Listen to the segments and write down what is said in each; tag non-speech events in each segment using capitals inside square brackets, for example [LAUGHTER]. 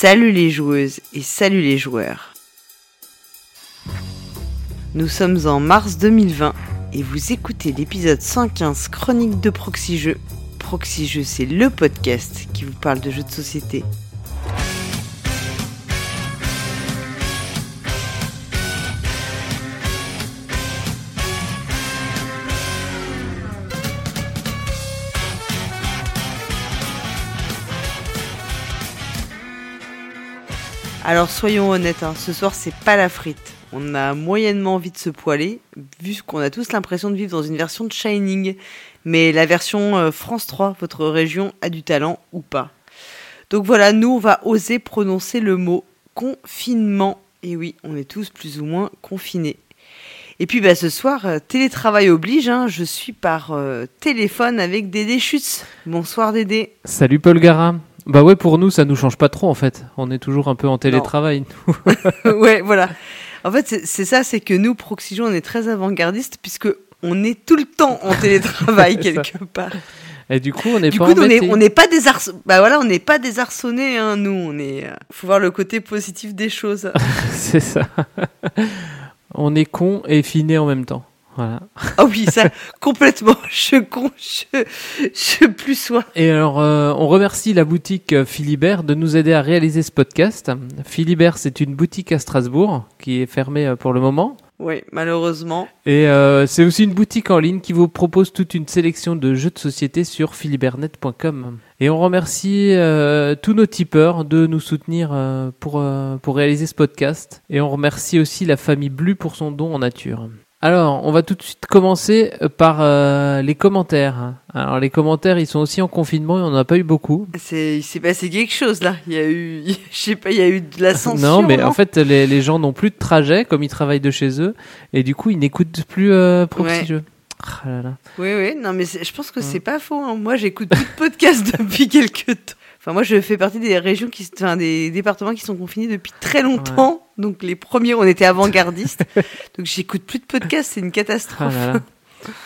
Salut les joueuses et salut les joueurs. Nous sommes en mars 2020 et vous écoutez l'épisode 115 chronique de Proxy Jeux. C'est le podcast qui vous parle de jeux de société. Alors soyons honnêtes, hein, ce soir c'est pas la frite. On a moyennement envie de se poiler, vu qu'on a tous l'impression de vivre dans une version de Shining. Mais la version euh, France 3, votre région a du talent ou pas? Donc voilà, nous on va oser prononcer le mot confinement. Et oui, on est tous plus ou moins confinés. Et puis bah, ce soir, euh, télétravail oblige, hein, je suis par euh, téléphone avec Dédé Schutz. Bonsoir Dédé. Salut Paul Gara. Bah ouais, pour nous, ça nous change pas trop en fait. On est toujours un peu en télétravail. [LAUGHS] [LAUGHS] ouais, voilà. En fait, c'est ça, c'est que nous, Proxygen, on est très avant-gardiste puisque on est tout le temps en [LAUGHS] télétravail quelque part. Et du coup, on n'est pas coup, on n'est pas désarçonnés. Bah voilà, on n'est pas désarçonnés, hein, nous. On est. euh, faut voir le côté positif des choses. C'est ça. on est con et finé en même temps. Voilà. Ah oui, ça [LAUGHS] complètement. Je con, je, je plus sois. Et alors, euh, on remercie la boutique euh, Philibert de nous aider à réaliser ce podcast. Philibert, c'est une boutique à Strasbourg qui est fermée euh, pour le moment. Oui, malheureusement. Et euh, c'est aussi une boutique en ligne qui vous propose toute une sélection de jeux de société sur philibertnet.com. Et on remercie euh, tous nos tipeurs de nous soutenir euh, pour, euh, pour réaliser ce podcast. Et on remercie aussi la famille Blu pour son don en nature. Alors, on va tout de suite commencer euh, par euh, les commentaires. Alors, les commentaires, ils sont aussi en confinement et on n'en a pas eu beaucoup. C'est, il s'est passé quelque chose là. Il y a eu, [LAUGHS] je sais pas, il y a eu de la censure. non, mais en fait, les, les gens n'ont plus de trajet, comme ils travaillent de chez eux, et du coup, ils n'écoutent plus euh, Proxy Ouais. Ah là là. Oui, oui, non, mais je pense que Mm. c'est pas faux. hein. Moi, j'écoute plus de podcasts [LAUGHS] depuis quelques temps. Enfin, moi, je fais partie des régions qui, enfin, des départements qui sont confinés depuis très longtemps. Donc, les premiers, on était avant-gardistes. [LAUGHS] donc, j'écoute plus de podcasts. C'est une Ah catastrophe. là là.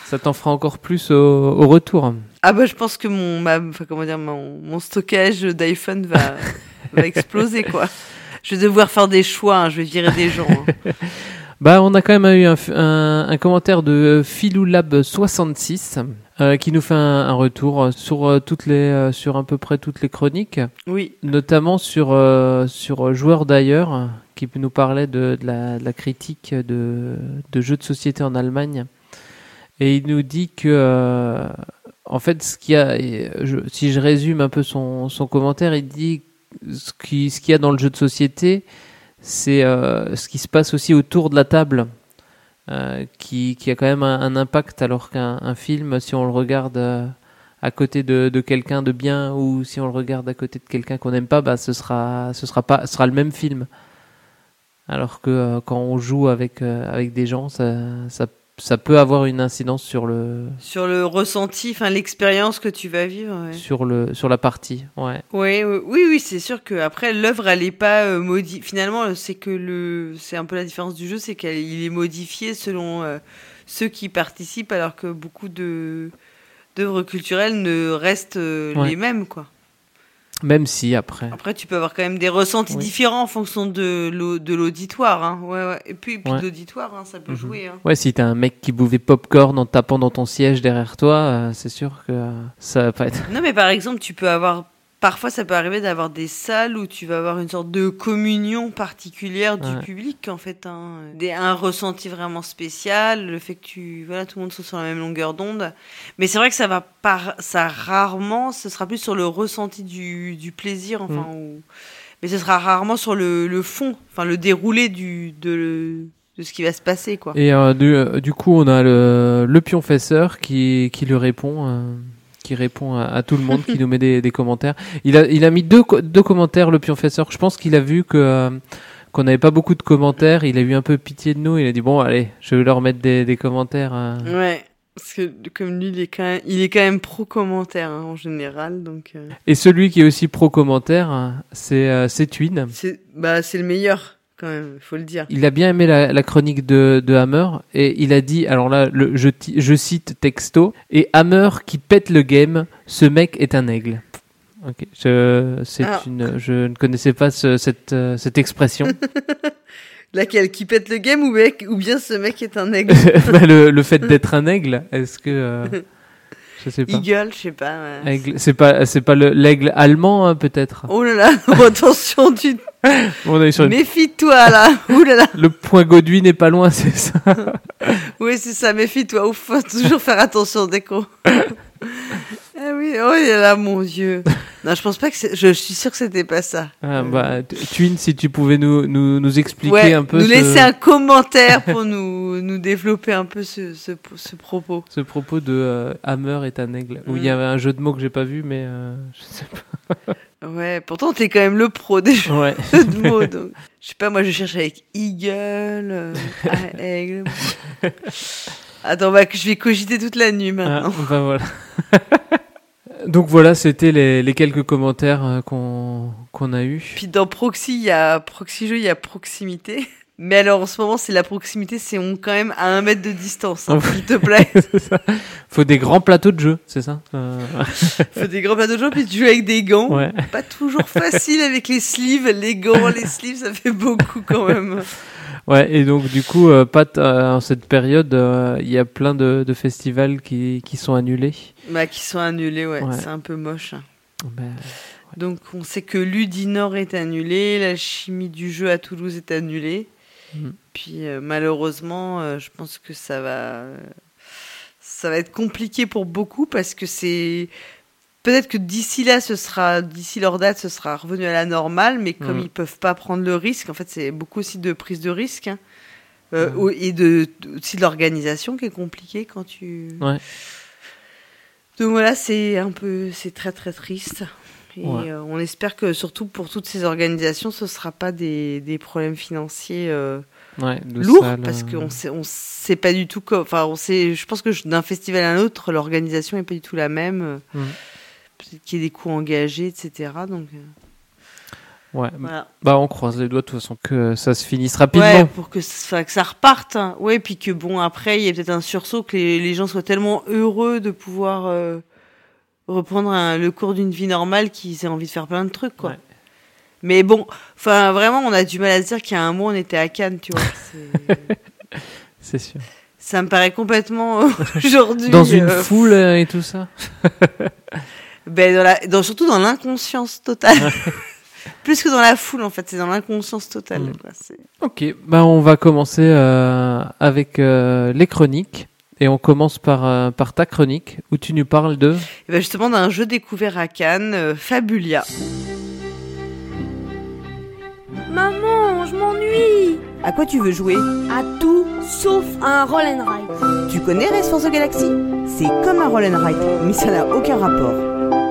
Ça t'en fera encore plus au, au retour. Ah bah, je pense que mon, ma, enfin, comment dire, mon, mon stockage d'iPhone va, [LAUGHS] va exploser, quoi. Je vais devoir faire des choix. hein. Je vais virer des gens. hein. [LAUGHS] Bah, on a quand même eu un- un commentaire de Philoulab66 euh, qui nous fait un, un retour sur euh, toutes les, euh, sur à peu près toutes les chroniques, Oui. notamment sur euh, sur joueurs d'ailleurs, qui nous parlait de, de la, de la critique de, de jeux de société en Allemagne, et il nous dit que euh, en fait, ce qu'il y a, je- si je résume un peu son, son commentaire, il dit ce qui- ce qu'il y a dans le jeu de société, c'est euh, ce qui se passe aussi autour de la table, euh, qui, qui a quand même un, un impact, alors qu'un un film, si on le regarde euh, à côté de, de quelqu'un de bien ou si on le regarde à côté de quelqu'un qu'on n'aime pas, bah, ce sera, ce sera pas, ce sera le même film. Alors que euh, quand on joue avec euh, avec des gens, ça, ça, ça peut avoir une incidence sur le Sur le ressenti, enfin, l'expérience que tu vas vivre. ouais. sur le sur la partie. Ouais. Oui, oui, oui, oui, c'est sûr que après l'œuvre, elle est pas euh, modi- Finalement, c'est que le, c'est un peu la différence du jeu, c'est qu'il est modifié selon euh, ceux qui participent, alors que beaucoup de d'œuvres culturelles ne restent euh, Ouais. les mêmes, quoi. Même si après. Après, tu peux avoir quand même des ressentis Oui. différents en fonction de l'au- de l'auditoire, hein. Ouais, ouais. Et puis, et puis Ouais. l'auditoire, hein, ça peut Mhm. jouer. Hein. Ouais, si t'as un mec qui bouvait popcorn en tapant dans ton siège derrière toi, euh, c'est sûr que euh, ça va pas être. Non, mais par exemple, tu peux avoir. Parfois, ça peut arriver d'avoir des salles où tu vas avoir une sorte de communion particulière du Ouais. public, en fait. hein. Des, un ressenti vraiment spécial, le fait que tu, voilà, tout le monde soit sur la même longueur d'onde. Mais c'est vrai que ça va par, ça rarement, ce sera plus sur le ressenti du, du plaisir, enfin, Mm. ou- mais ce sera rarement sur le, le fond, enfin, le déroulé du, de, de ce qui va se passer, quoi. Et euh, du, euh, du coup, on a le, le pionfesseur qui, qui lui répond, euh, qui répond à, à tout le monde, qui [LAUGHS] nous met des, des commentaires. Il a, il a mis deux, deux commentaires, le pionfesseur. Je pense qu'il a vu que euh, qu'on n'avait pas beaucoup de commentaires. Il a eu un peu pitié de nous. Il a dit bon, allez, je vais leur mettre des, des commentaires. euh. Ouais. Parce que comme lui, il est quand même, il est quand même pro commentaire hein, en général, donc euh, Et celui qui est aussi pro commentaire, euh, c'est euh, c'est Twin. c'est bah c'est le meilleur quand même, faut le dire. Il a bien aimé la, la chronique de, de Hammer et il a dit, alors là, le, je, cite texto, et Hammer qui pète le game, ce mec est un aigle. Ok. Je, c'est Ah. une, je ne connaissais pas ce- cette, euh, cette expression. [LAUGHS] Laquelle Qui pète le game ou, mec, ou bien ce mec est un aigle? [LAUGHS] Bah, le, le fait d'être un aigle, est-ce que, euh, [LAUGHS] je sais pas. Eagle, je sais pas. ouais. C'est pas, c'est pas le- l'aigle allemand, hein, peut-être? Oh là là, [LAUGHS] oh, attention, tu [LAUGHS] On est sur une- méfie-toi là. [LAUGHS] Ouh là là. Le point Godwin n'est pas loin, c'est ça. Oui, c'est ça, méfie-toi. Ouf, faut toujours faire attention dès qu'on. Ah oui, oh là là, mon Dieu. [LAUGHS] Non, je pense pas que. Je, je suis sûre que c'était pas ça. Ah, bah, t- Twin, si tu pouvais nous, nous, nous expliquer ouais, un peu nous ce, laisser un commentaire [LAUGHS] pour nous, nous développer un peu ce, ce, ce propos. ce propos de euh, Hammer est un aigle. Où il y Mm. avait un jeu de mots que j'ai pas vu, mais euh, je sais [LAUGHS] Ouais, pourtant, t'es quand même le pro des jeux pas. Ouais. de mots. Donc. Je sais pas, moi, je cherche avec Eagle, euh, ah, aigle. Attends, bah, que je vais cogiter toute la nuit Ah, maintenant. bah voilà. Donc voilà, c'était les, les quelques commentaires euh, qu'on qu'on a eu. Puis dans Proxy, il y a Proxy jeu, il y a proximité. Mais alors en ce moment, c'est la proximité, c'est on quand même à un mètre de distance, hein, s'il te plaît. [LAUGHS] Ça. Faut des grands plateaux de jeu, c'est ça Euh, [LAUGHS] Faut des grands plateaux de jeu, puis tu joues avec des gants. Ouais. Pas toujours facile avec les sleeves, les gants, les sleeves, ça fait beaucoup quand même. Ouais, et donc du coup, euh, Pat, euh, en cette période, euh, il y a plein de, de festivals qui, qui sont annulés. Bah, qui sont annulés, ouais, Ouais. c'est un peu moche. hein. Ben, Donc on sait que Ludinor est annulé, la chimie du jeu à Toulouse est annulée. Mhm. Puis euh, malheureusement, euh, je pense que ça va, ça va être compliqué pour beaucoup parce que c'est peut-être que d'ici là, ce sera d'ici leur date, ce sera revenu à la normale, mais comme Mhm. ils peuvent pas prendre le risque, en fait, c'est beaucoup aussi de prise de risque. hein. Euh, au- et de, aussi de l'organisation qui est compliquée quand tu. Ouais. Donc voilà, c'est un peu, c'est très très triste. Et Ouais. euh, on espère que surtout pour toutes ces organisations, ce sera pas des, des problèmes financiers euh, ouais, lourds, parce euh, qu'on sait, on sait pas du tout. Enfin, on sait. Je pense que d'un festival à un autre, l'organisation est pas du tout la même. Peut-être qu'il y ait des coûts engagés, etc. Donc Ouais. voilà. Bah, on croise les doigts de toute façon que ça se finisse rapidement. Ouais, pour que ça, que ça reparte. hein. Ouais, puis que bon, après, il y a peut-être un sursaut, que les, les gens soient tellement heureux de pouvoir euh, reprendre un- le cours d'une vie normale qu'ils aient envie de faire plein de trucs, quoi. Ouais. Mais bon, enfin, vraiment, on a du mal à se dire qu'il y a un mois, on était à Cannes, tu vois. [LAUGHS] C'est- sûr. ça me paraît complètement euh, [LAUGHS] aujourd'hui. Dans une euh, foule euh, et tout ça. ben, dans la, dans, surtout dans l'inconscience totale. [LAUGHS] Plus que dans la foule, en fait, c'est dans l'inconscience totale. Mm. quoi. Ok, bah on va commencer euh, avec euh, les chroniques. Et on commence par, euh, par ta chronique où tu nous parles de. Et ben justement, d'un jeu découvert à Cannes, euh, Fabulia. Maman, je m'ennuie À quoi tu veux jouer? À tout sauf à un roll and ride. Tu connais Race for the Galaxy? C'est comme un roll and ride, mais ça n'a aucun rapport.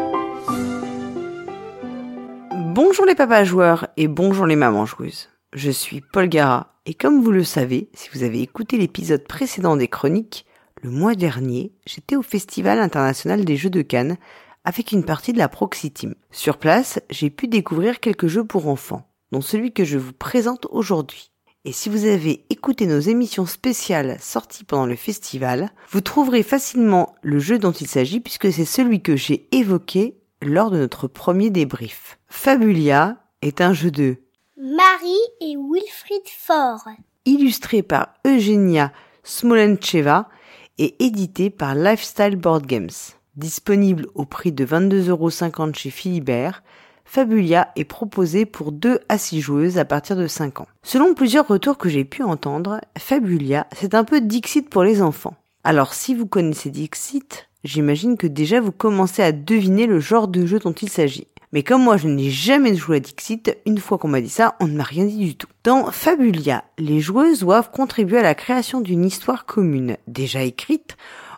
Bonjour les papas joueurs et bonjour les mamans joueuses. Je suis Paul Gara et comme vous le savez, si vous avez écouté l'épisode précédent des chroniques, le mois dernier, j'étais au Festival international des jeux de Cannes avec une partie de la Proxy Team. Sur place, j'ai pu découvrir quelques jeux pour enfants, dont celui que je vous présente aujourd'hui. Et si vous avez écouté nos émissions spéciales sorties pendant le festival, vous trouverez facilement le jeu dont il s'agit puisque c'est celui que j'ai évoqué lors de notre premier débrief. Fabulia est un jeu de Marie et Wilfried Faure. illustré par Eugenia Smolencheva et édité par Lifestyle Board Games. Disponible au prix de 22,50€ chez Philibert, Fabulia est proposé pour 2 à 6 joueuses à partir de 5 ans. Selon plusieurs retours que j'ai pu entendre, Fabulia, c'est un peu Dixit pour les enfants. Alors si vous connaissez Dixit, j'imagine que déjà vous commencez à deviner le genre de jeu dont il s'agit. Mais comme moi je n'ai jamais joué à Dixit, une fois qu'on m'a dit ça, on ne m'a rien dit du tout. Dans Fabulia, les joueuses doivent contribuer à la création d'une histoire commune, déjà écrite,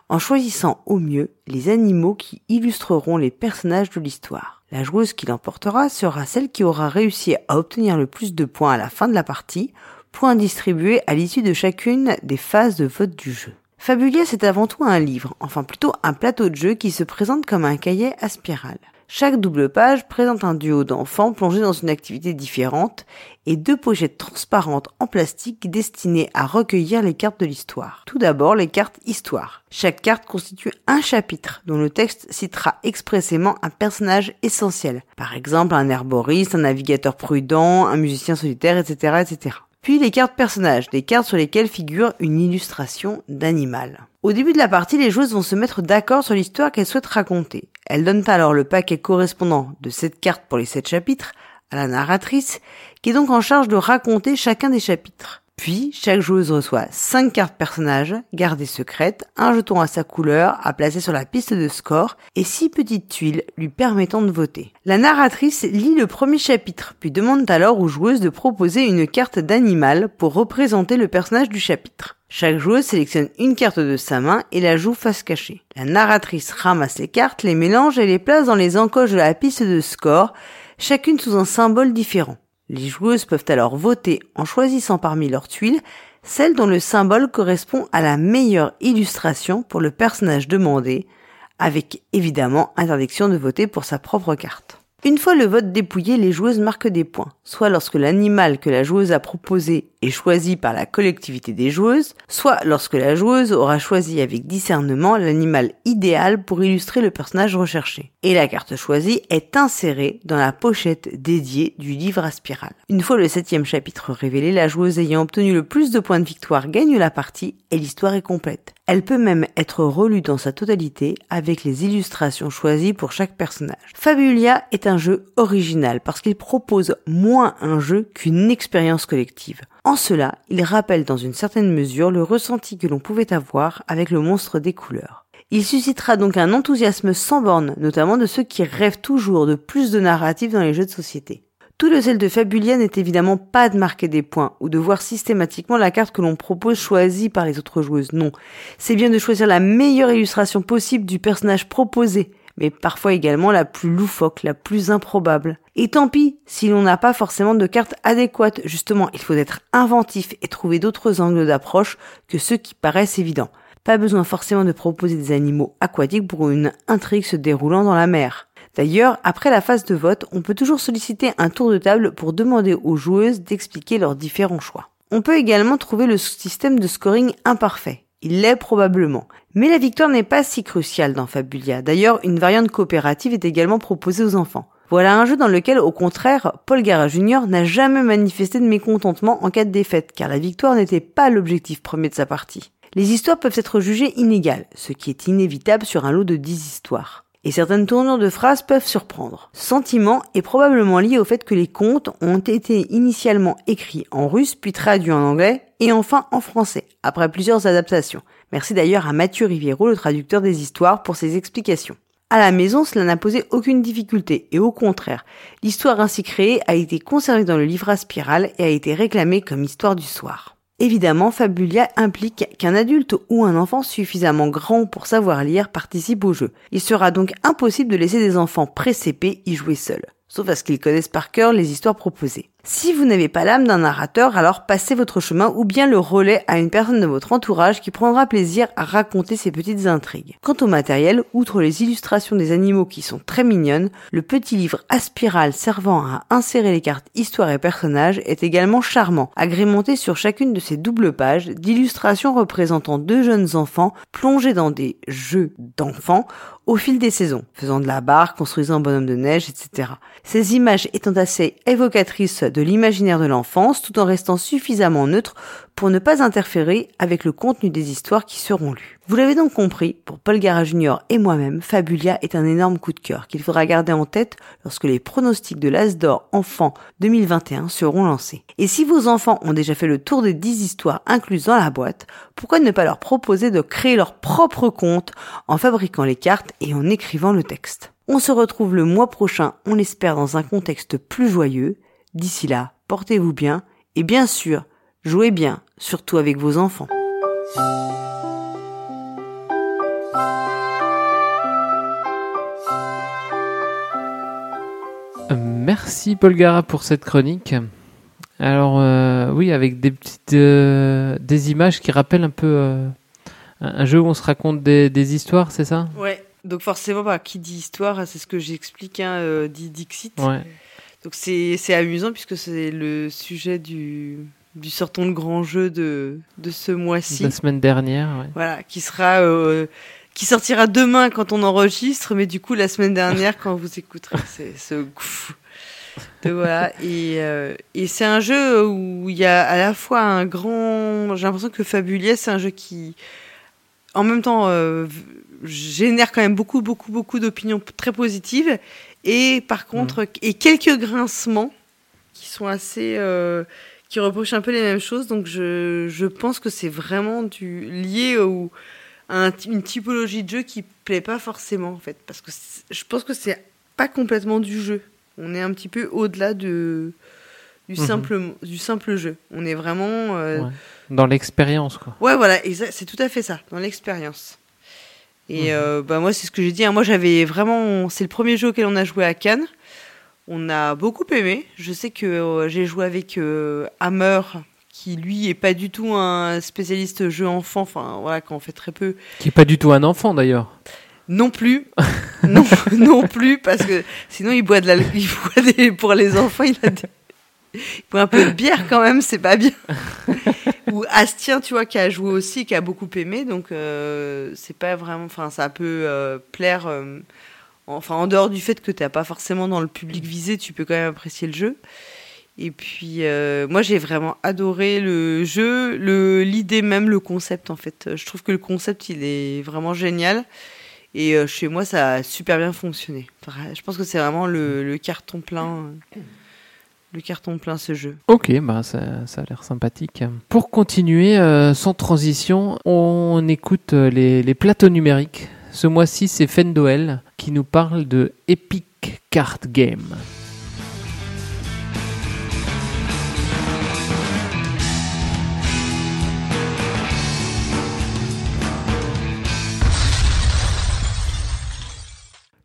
en choisissant au mieux les animaux qui illustreront les personnages de l'histoire. La joueuse qui l'emportera sera celle qui aura réussi à obtenir le plus de points à la fin de la partie, points distribués à l'issue de chacune des phases de vote du jeu. Fabulia, c'est avant tout un livre, enfin plutôt un plateau de jeu qui se présente comme un cahier à spirale. Chaque double page présente un duo d'enfants plongés dans une activité différente et deux pochettes transparentes en plastique destinées à recueillir les cartes de l'histoire. Tout d'abord, les cartes histoire. Chaque carte constitue un chapitre dont le texte citera expressément un personnage essentiel. Par exemple, un herboriste, un navigateur prudent, un musicien solitaire, etc., etc. Puis les cartes personnages, des cartes sur lesquelles figure une illustration d'animal. Au début de la partie, les joueuses vont se mettre d'accord sur l'histoire qu'elles souhaitent raconter. Elles donnent alors le paquet correspondant de cette carte pour les sept chapitres à la narratrice, qui est donc en charge de raconter chacun des chapitres. Puis, chaque joueuse reçoit 5 cartes personnages, gardées secrètes, un jeton à sa couleur à placer sur la piste de score et 6 petites tuiles lui permettant de voter. La narratrice lit le premier chapitre, puis demande alors aux joueuses de proposer une carte d'animal pour représenter le personnage du chapitre. Chaque joueuse sélectionne une carte de sa main et la joue face cachée. La narratrice ramasse les cartes, les mélange et les place dans les encoches de la piste de score, chacune sous un symbole différent. Les joueuses peuvent alors voter en choisissant parmi leurs tuiles celle dont le symbole correspond à la meilleure illustration pour le personnage demandé, avec évidemment interdiction de voter pour sa propre carte. Une fois le vote dépouillé, les joueuses marquent des points, soit lorsque l'animal que la joueuse a proposé est choisi par la collectivité des joueuses, soit lorsque la joueuse aura choisi avec discernement l'animal idéal pour illustrer le personnage recherché. Et la carte choisie est insérée dans la pochette dédiée du livre à spirale. Une fois le septième chapitre révélé, la joueuse ayant obtenu le plus de points de victoire gagne la partie et l'histoire est complète. Elle peut même être relue dans sa totalité avec les illustrations choisies pour chaque personnage. Fabulia est un jeu original parce qu'il propose moins un jeu qu'une expérience collective. En cela, il rappelle dans une certaine mesure le ressenti que l'on pouvait avoir avec le monstre des couleurs. Il suscitera donc un enthousiasme sans borne, notamment de ceux qui rêvent toujours de plus de narratifs dans les jeux de société. Tout le sel de Fabulia n'est évidemment pas de marquer des points ou de voir systématiquement la carte que l'on propose choisie par les autres joueuses. Non. C'est bien de choisir la meilleure illustration possible du personnage proposé, mais parfois également la plus loufoque, la plus improbable. Et tant pis si l'on n'a pas forcément de carte adéquate. Justement, il faut être inventif et trouver d'autres angles d'approche que ceux qui paraissent évidents. Pas besoin forcément de proposer des animaux aquatiques pour une intrigue se déroulant dans la mer. D'ailleurs, après la phase de vote, on peut toujours solliciter un tour de table pour demander aux joueuses d'expliquer leurs différents choix. On peut également trouver le système de scoring imparfait. Il l'est probablement. Mais la victoire n'est pas si cruciale dans Fabulia. D'ailleurs, une variante coopérative est également proposée aux enfants. Voilà un jeu dans lequel, au contraire, Paul Gara Jr. n'a jamais manifesté de mécontentement en cas de défaite, car la victoire n'était pas l'objectif premier de sa partie. Les histoires peuvent être jugées inégales, ce qui est inévitable sur un lot de 10 histoires et certaines tournures de phrases peuvent surprendre. Ce sentiment est probablement lié au fait que les contes ont été initialement écrits en russe puis traduits en anglais et enfin en français, après plusieurs adaptations. Merci d'ailleurs à Mathieu Riviero, le traducteur des histoires, pour ses explications. À la maison, cela n'a posé aucune difficulté, et au contraire, l'histoire ainsi créée a été conservée dans le livre à spirale et a été réclamée comme histoire du soir. Évidemment, Fabulia implique qu'un adulte ou un enfant suffisamment grand pour savoir lire participe au jeu. Il sera donc impossible de laisser des enfants précépés y jouer seuls, sauf à ce qu'ils connaissent par cœur les histoires proposées. Si vous n'avez pas l'âme d'un narrateur, alors passez votre chemin ou bien le relais à une personne de votre entourage qui prendra plaisir à raconter ces petites intrigues. Quant au matériel, outre les illustrations des animaux qui sont très mignonnes, le petit livre à spirale servant à insérer les cartes histoire et personnages est également charmant, agrémenté sur chacune de ses doubles pages d'illustrations représentant deux jeunes enfants plongés dans des jeux d'enfants au fil des saisons, faisant de la barre, construisant un bonhomme de neige, etc. Ces images étant assez évocatrices de l'imaginaire de l'enfance tout en restant suffisamment neutre pour ne pas interférer avec le contenu des histoires qui seront lues. Vous l'avez donc compris, pour Paul Gara Junior et moi-même, Fabulia est un énorme coup de cœur qu'il faudra garder en tête lorsque les pronostics de l'As d'Or Enfant 2021 seront lancés. Et si vos enfants ont déjà fait le tour des 10 histoires incluses dans la boîte, pourquoi ne pas leur proposer de créer leur propre compte en fabriquant les cartes et en écrivant le texte? On se retrouve le mois prochain, on l'espère, dans un contexte plus joyeux. D'ici là, portez-vous bien et bien sûr, jouez bien, surtout avec vos enfants. Euh, merci Paul Gara pour cette chronique. Alors euh, oui, avec des petites euh, des images qui rappellent un peu Un un jeu où on se raconte des, des histoires, c'est ça? Ouais. Donc forcément, bah, qui dit histoire, c'est ce que j'explique, hein, euh, dit Dixit. Ouais. Donc c'est amusant puisque c'est le sujet du, du sortons le grand jeu de, de ce mois-ci. La semaine dernière, ouais. Voilà, qui sera euh, qui sortira demain quand on enregistre, mais du coup la semaine dernière quand vous écouterez. [LAUGHS] C'est ce goût. Donc voilà, et, euh, et c'est un jeu où il y a à la fois un grand. J'ai l'impression que Fabulier, c'est un jeu qui, en même temps, euh, génère quand même beaucoup, beaucoup, beaucoup d'opinions très positives, et par contre, et quelques grincements qui sont assez. euh, qui reprochent un peu les mêmes choses, donc je, je pense que c'est vraiment du, lié au, à un- une typologie de jeu qui plaît pas forcément, en fait, parce que je pense que c'est pas complètement du jeu. On est un petit peu au-delà de, du, Mhm. simple, du simple jeu. On est vraiment. euh, Ouais. Dans l'expérience, quoi. Ouais, voilà, c'est tout à fait ça, dans l'expérience. Et bah, moi, c'est ce que j'ai dit. hein. Moi, j'avais vraiment. C'est le premier jeu auquel on a joué à Cannes. On a beaucoup aimé. Je sais que euh, j'ai joué avec euh, Hammer, qui lui est pas du tout un spécialiste jeu enfant. Enfin, voilà, qu'on fait très peu. Qui est pas du tout un enfant, d'ailleurs. Non plus. [LAUGHS] non, non plus, parce que sinon, il boit, de la, il boit des, pour les enfants, il a des- boit un peu de bière quand même, c'est pas bien. [LAUGHS] Ou Astien, tu vois, qui a joué aussi, qui a beaucoup aimé, donc euh, c'est pas vraiment. Enfin, ça peut euh, plaire. euh, enfin, en dehors du fait que t'es pas forcément dans le public visé, tu peux quand même apprécier le jeu. Et puis, moi, j'ai vraiment adoré le jeu, l'idée même, le concept, en fait. Je trouve que le concept, il est vraiment génial. Et chez moi, ça a super bien fonctionné. Je pense que c'est vraiment le carton plein. Le carton plein, ce jeu. Ok, bah ça, ça a l'air sympathique. Pour continuer, euh, sans transition, on écoute euh, les, les plateaux numériques. Ce mois-ci, c'est Fendoel qui nous parle de Epic Card Game.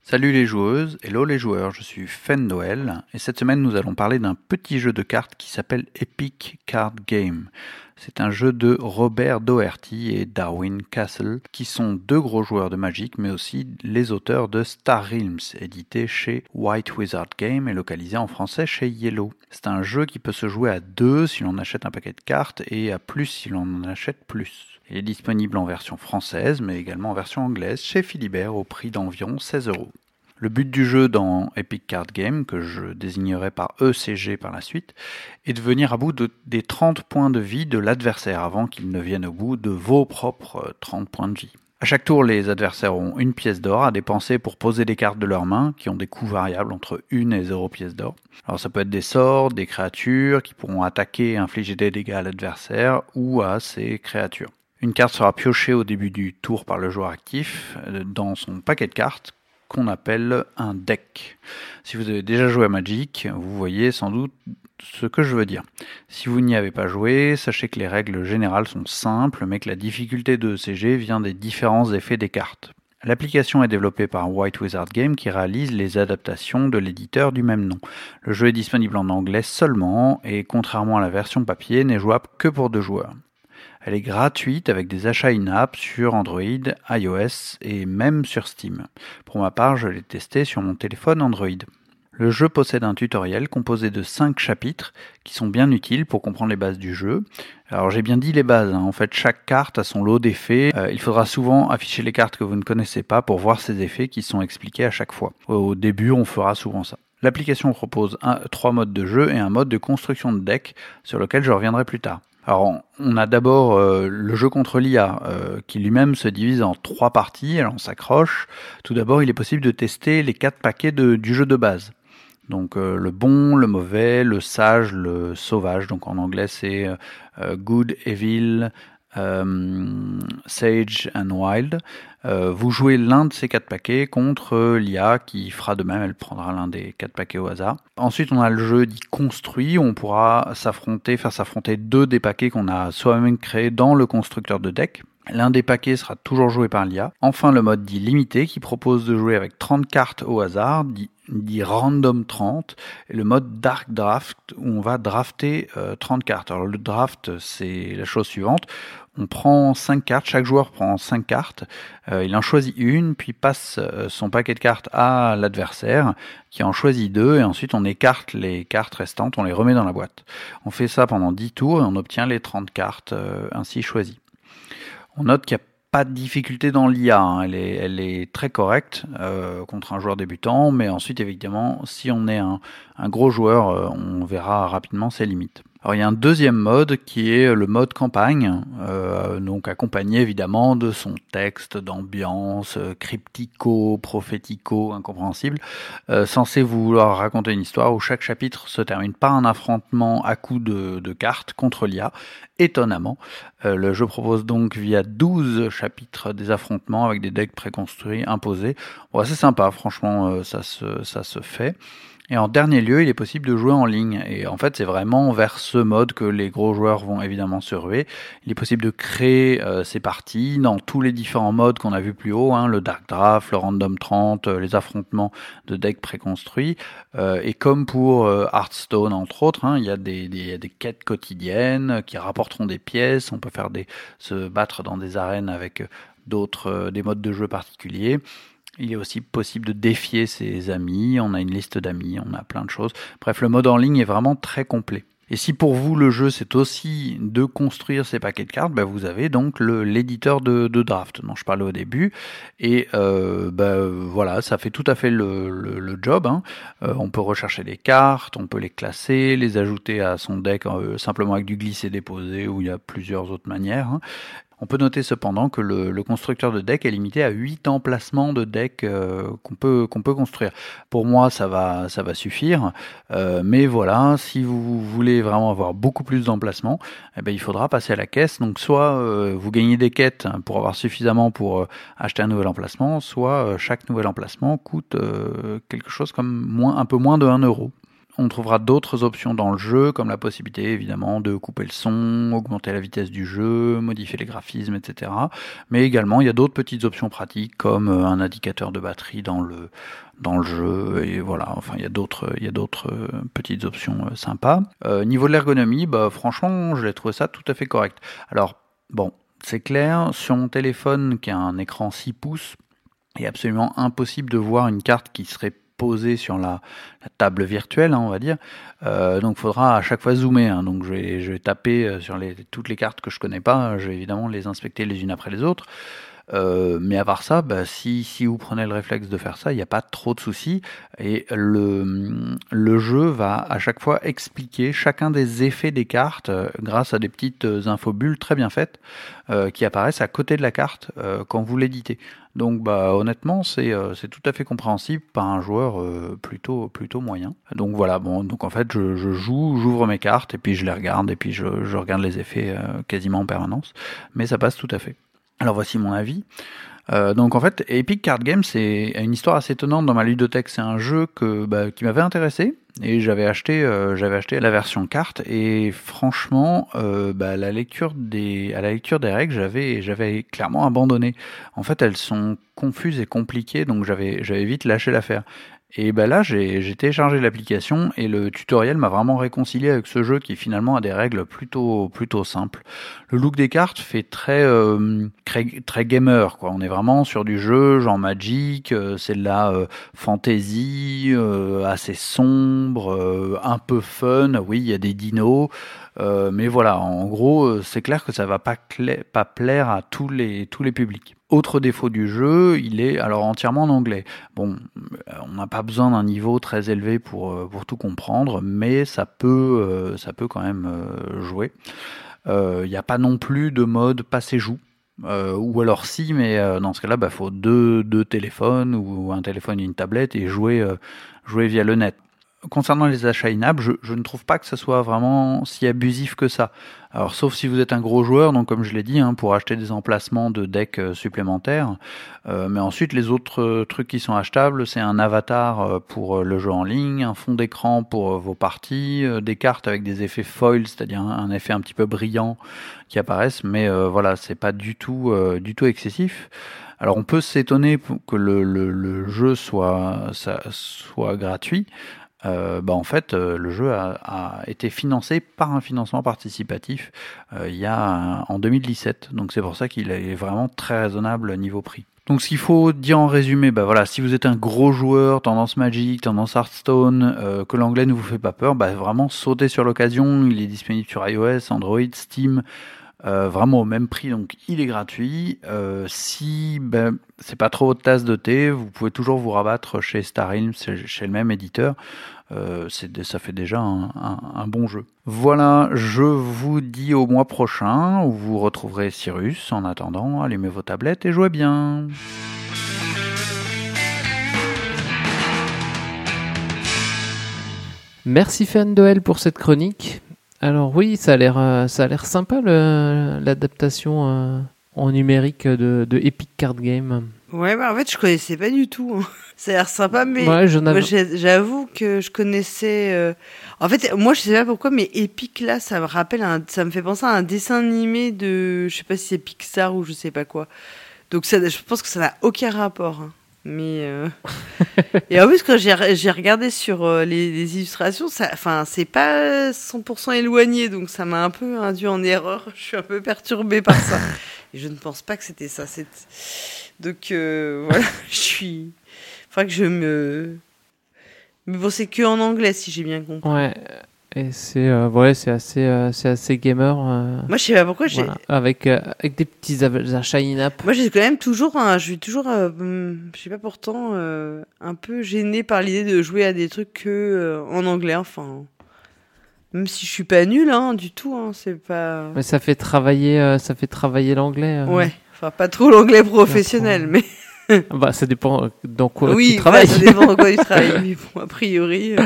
Salut les joueuses, hello les joueurs, je suis Fendoel et cette semaine nous allons parler d'un petit jeu de cartes qui s'appelle Epic Card Game. C'est un jeu de Robert Doherty et Darwin Castle qui sont deux gros joueurs de Magic mais aussi les auteurs de Star Realms édité chez White Wizard Game et localisé en français chez Yellow. C'est un jeu qui peut se jouer à deux si l'on achète un paquet de cartes et à plus si l'on en achète plus. Il est disponible en version française, mais également en version anglaise chez Philibert au prix d'environ 16 euros. Le but du jeu dans Epic Card Game, que je désignerai par ECG par la suite, est de venir à bout de- des 30 points de vie de l'adversaire avant qu'il ne vienne au bout de vos propres euh, 30 points de vie. À chaque tour, les adversaires ont une pièce d'or à dépenser pour poser des cartes de leurs mains qui ont des coûts variables entre 1 et 0 pièces d'or. Alors ça peut être des sorts, des créatures qui pourront attaquer et infliger des dégâts à l'adversaire ou à ces créatures. Une carte sera piochée au début du tour par le joueur actif euh, dans son paquet de cartes qu'on appelle un deck. Si vous avez déjà joué à Magic, vous voyez sans doute ce que je veux dire. Si vous n'y avez pas joué, sachez que les règles générales sont simples, mais que la difficulté de ECG vient des différents effets des cartes. L'application est développée par White Wizard Game qui réalise les adaptations de l'éditeur du même nom. Le jeu est disponible en anglais seulement et contrairement à la version papier n'est jouable que pour deux joueurs. Elle est gratuite avec des achats in-app sur Android, iOS et même sur Steam. Pour ma part, je l'ai testé sur mon téléphone Android. Le jeu possède un tutoriel composé de 5 chapitres qui sont bien utiles pour comprendre les bases du jeu. Alors j'ai bien dit les bases, hein. en fait chaque carte a son lot d'effets. Euh, il faudra souvent afficher les cartes que vous ne connaissez pas pour voir ces effets qui sont expliqués à chaque fois. Au début on fera souvent ça. L'application propose un, trois modes de jeu et un mode de construction de deck sur lequel je reviendrai plus tard. Alors, on a d'abord euh, le jeu contre l'IA, euh, qui lui-même se divise en trois parties. Alors, on s'accroche. Tout d'abord, il est possible de tester les quatre paquets du jeu de base. Donc, euh, le bon, le mauvais, le sage, le sauvage. Donc, en anglais, c'est good, evil, euh, sage and wild. Euh, vous jouez l'un de ces quatre paquets contre l'IA qui fera de même, elle prendra l'un des quatre paquets au hasard. Ensuite, on a le jeu dit construit, on pourra s'affronter, faire s'affronter deux des paquets qu'on a soi-même créés dans le constructeur de deck. L'un des paquets sera toujours joué par l'IA. Enfin, le mode dit limité qui propose de jouer avec 30 cartes au hasard, dit, random 30, et le mode dark draft où on va drafter 30 cartes. Alors le draft, c'est la chose suivante on prend 5 cartes, chaque joueur prend 5 cartes, euh, il en choisit une, puis passe euh, son paquet de cartes à l'adversaire, qui en choisit deux, et ensuite on écarte les cartes restantes, on les remet dans la boîte. On fait ça pendant 10 tours et on obtient les 30 cartes euh, ainsi choisies. On note qu'il n'y a pas de difficulté dans l'IA, hein. elle, est, très correcte contre un joueur débutant, mais ensuite évidemment, si on est un, un gros joueur, on verra rapidement ses limites. Alors il y a un deuxième mode qui est le mode campagne, euh, donc accompagné évidemment de son texte d'ambiance euh, cryptico, prophético, incompréhensible, euh, censé vouloir raconter une histoire où chaque chapitre se termine par un affrontement à coups de, cartes contre l'IA. Étonnamment, euh, le jeu propose donc via 12 chapitres des affrontements avec des decks préconstruits imposés. Bon, c'est sympa, franchement, euh, ça ça se fait. Et en dernier lieu, il est possible de jouer en ligne. Et en fait, c'est vraiment vers ce mode que les gros joueurs vont évidemment se ruer. Il est possible de créer euh, ces parties dans tous les différents modes qu'on a vu plus haut, hein, le Dark Draft, le Random 30, euh, les affrontements de decks préconstruits. Euh, et comme pour Hearthstone, entre autres, hein, il, y a des, quêtes quotidiennes qui rapporteront des pièces. On peut faire se battre dans des arènes avec d'autres, des modes de jeu particuliers. Il est aussi possible de défier ses amis, on a une liste d'amis, on a plein de choses. Bref, le mode en ligne est vraiment très complet. Et si pour vous le jeu c'est aussi de construire ces paquets de cartes, bah, vous avez donc l'éditeur de, draft dont je parlais au début. Et euh, bah, voilà, ça fait tout à fait le, job. Hein. Euh, on peut rechercher les cartes, on peut les classer, les ajouter à son deck euh, simplement avec du glisser-déposer où il y a plusieurs autres manières. Hein. On peut noter cependant que le, constructeur de deck est limité à 8 emplacements de deck euh, qu'on peut, construire. Pour moi, ça va, ça va suffire. Euh, mais voilà, si vous voulez vraiment avoir beaucoup plus d'emplacements, eh ben, il faudra passer à la caisse. Donc soit euh, vous gagnez des quêtes pour avoir suffisamment pour acheter un nouvel emplacement, soit chaque nouvel emplacement coûte quelque chose comme un peu moins de 1 euro on trouvera d'autres options dans le jeu, comme la possibilité évidemment de couper le son, augmenter la vitesse du jeu, modifier les graphismes, etc. Mais également, il y a d'autres petites options pratiques, comme euh, un indicateur de batterie dans le, jeu, et voilà, enfin, il y a d'autres, il y a d'autres euh, petites options euh, sympas. niveau de l'ergonomie, bah, franchement, je l'ai trouvé ça tout à fait correct. Alors, bon, c'est clair, sur mon téléphone qui a un écran 6 pouces, il est absolument impossible de voir une carte qui serait posé sur la, table virtuelle, hein, on va dire. Euh, donc, il faudra à chaque fois zoomer. Hein. Donc, je vais, taper euh, sur toutes les cartes que je connais pas. Je vais évidemment les inspecter les unes après les autres. Euh, mais à part ça, bah, si, vous prenez le réflexe de faire ça, il n'y a pas trop de soucis. Et le, jeu va à chaque fois expliquer chacun des effets des cartes euh, grâce à des petites infobules très bien faites euh, qui apparaissent à côté de la carte quand vous l'éditez. Donc bah honnêtement c'est tout à fait compréhensible par un joueur plutôt moyen. Donc voilà donc en fait je, joue j'ouvre mes cartes et puis je les regarde et puis je regarde les effets quasiment en permanence mais ça passe tout à fait. Alors voici mon avis. Euh, donc en fait, Epic Card Game, c'est une histoire assez étonnante dans ma ludothèque. C'est un jeu que, bah, qui m'avait intéressé et j'avais acheté, euh, j'avais acheté la version carte et franchement, euh, bah, à la lecture des règles, j'avais, clairement abandonné. En fait, elles sont confuses et compliquées, donc j'avais vite lâché l'affaire. Et ben là, j'ai téléchargé l'application et le tutoriel m'a vraiment réconcilié avec ce jeu qui finalement a des règles plutôt plutôt simples. Le look des cartes fait très euh, très, gamer quoi. On est vraiment sur du jeu genre Magic, euh, c'est de la euh, fantasy assez sombre, un peu fun. Oui, il y a des dinos. mais voilà, en gros, c'est clair que ça va pas, pas plaire à tous les, tous les publics. Autre défaut du jeu, il est alors entièrement en anglais. Bon, on n'a pas besoin d'un niveau très élevé pour, euh, pour tout comprendre, mais ça peut, euh, ça peut quand même euh, jouer. Il n'y a pas non plus de mode passer-joue. ou alors si, mais dans ce cas-là, il bah, faut deux, deux, téléphones ou un téléphone et une tablette et jouer, jouer via le net. Concernant les achats in-app, je, ne trouve pas que ça soit vraiment si abusif que ça. Alors, sauf si vous êtes un gros joueur, donc comme je l'ai dit, hein, pour acheter des emplacements de decks euh, supplémentaires. Euh, mais ensuite, les autres euh, trucs qui sont achetables, c'est un avatar pour le jeu en ligne, un fond d'écran pour vos parties, des cartes avec des effets foil, c'est-à-dire un effet un petit peu brillant qui apparaissent. Mais voilà, c'est pas du tout, du tout excessif. Alors on peut s'étonner que le, jeu soit gratuit, euh, bah en fait, euh, le jeu a, a, été financé par un financement participatif euh, il y a en 2017. Donc c'est pour ça qu'il est vraiment très raisonnable niveau prix. Donc ce qu'il faut dire en résumé, bah voilà, si vous êtes un gros joueur, tendance Magic, tendance Hearthstone, euh, que l'anglais ne vous fait pas peur, bah vraiment sautez sur l'occasion. Il est disponible sur iOS, Android, Steam. Euh, vraiment au même prix, donc il est gratuit. Euh, si ben, c'est pas trop votre tasse de thé, vous pouvez toujours vous rabattre chez Star chez le même éditeur. Euh, ça fait déjà un, bon jeu. Voilà, je vous dis au mois prochain où vous retrouverez Cyrus. En attendant, allumez vos tablettes et jouez bien. Merci Fan Doel pour cette chronique. Alors oui, ça a l'air, euh, ça a l'air sympa l'adaptation euh, en numérique de, de, Epic Card Game. Ouais, bah en fait je connaissais pas du tout. Hein. [LAUGHS] Ça a l'air sympa, mais ouais, j'avoue que je connaissais. Euh... En fait, moi je sais pas pourquoi, mais Epic là, ça me rappelle, un... ça me fait penser à un dessin animé de, je sais pas si c'est Pixar ou je sais pas quoi. Donc ça, je pense que ça n'a aucun rapport. Hein. Mais euh... [LAUGHS] et en plus quand j'ai regardé sur euh, les, les, illustrations, enfin c'est pas 100% éloigné, donc ça m'a un peu induit en erreur. Je suis un peu perturbée par ça. [LAUGHS] Et je ne pense pas que c'était ça. Donc euh, voilà, [LAUGHS] je suis. Faudra que je me. Mais bon, c'est que en anglais si j'ai bien compris. Ouais. Et c'est euh, ouais, c'est assez, euh, c'est assez gamer. Euh, Moi, je sais pas pourquoi j'ai. voilà, avec, euh, avec des petits av- achats in-app. Moi, j'ai quand même toujours, un, je suis toujours, euh, hum, je sais pas pourtant, euh, un peu gêné par l'idée de jouer à des trucs que euh, en anglais. Enfin, même si je suis pas nul, hein, du tout. Hein, c'est pas. Mais ça fait travailler, euh, ça fait travailler l'anglais. euh. Ouais. Enfin, pas trop l'anglais professionnel, mais. [LAUGHS] Bah, ça dépend euh, dans quoi oui, tu travailles. ouais, ça dépend de quoi tu [LAUGHS] travailles. Mais bon, a priori. euh,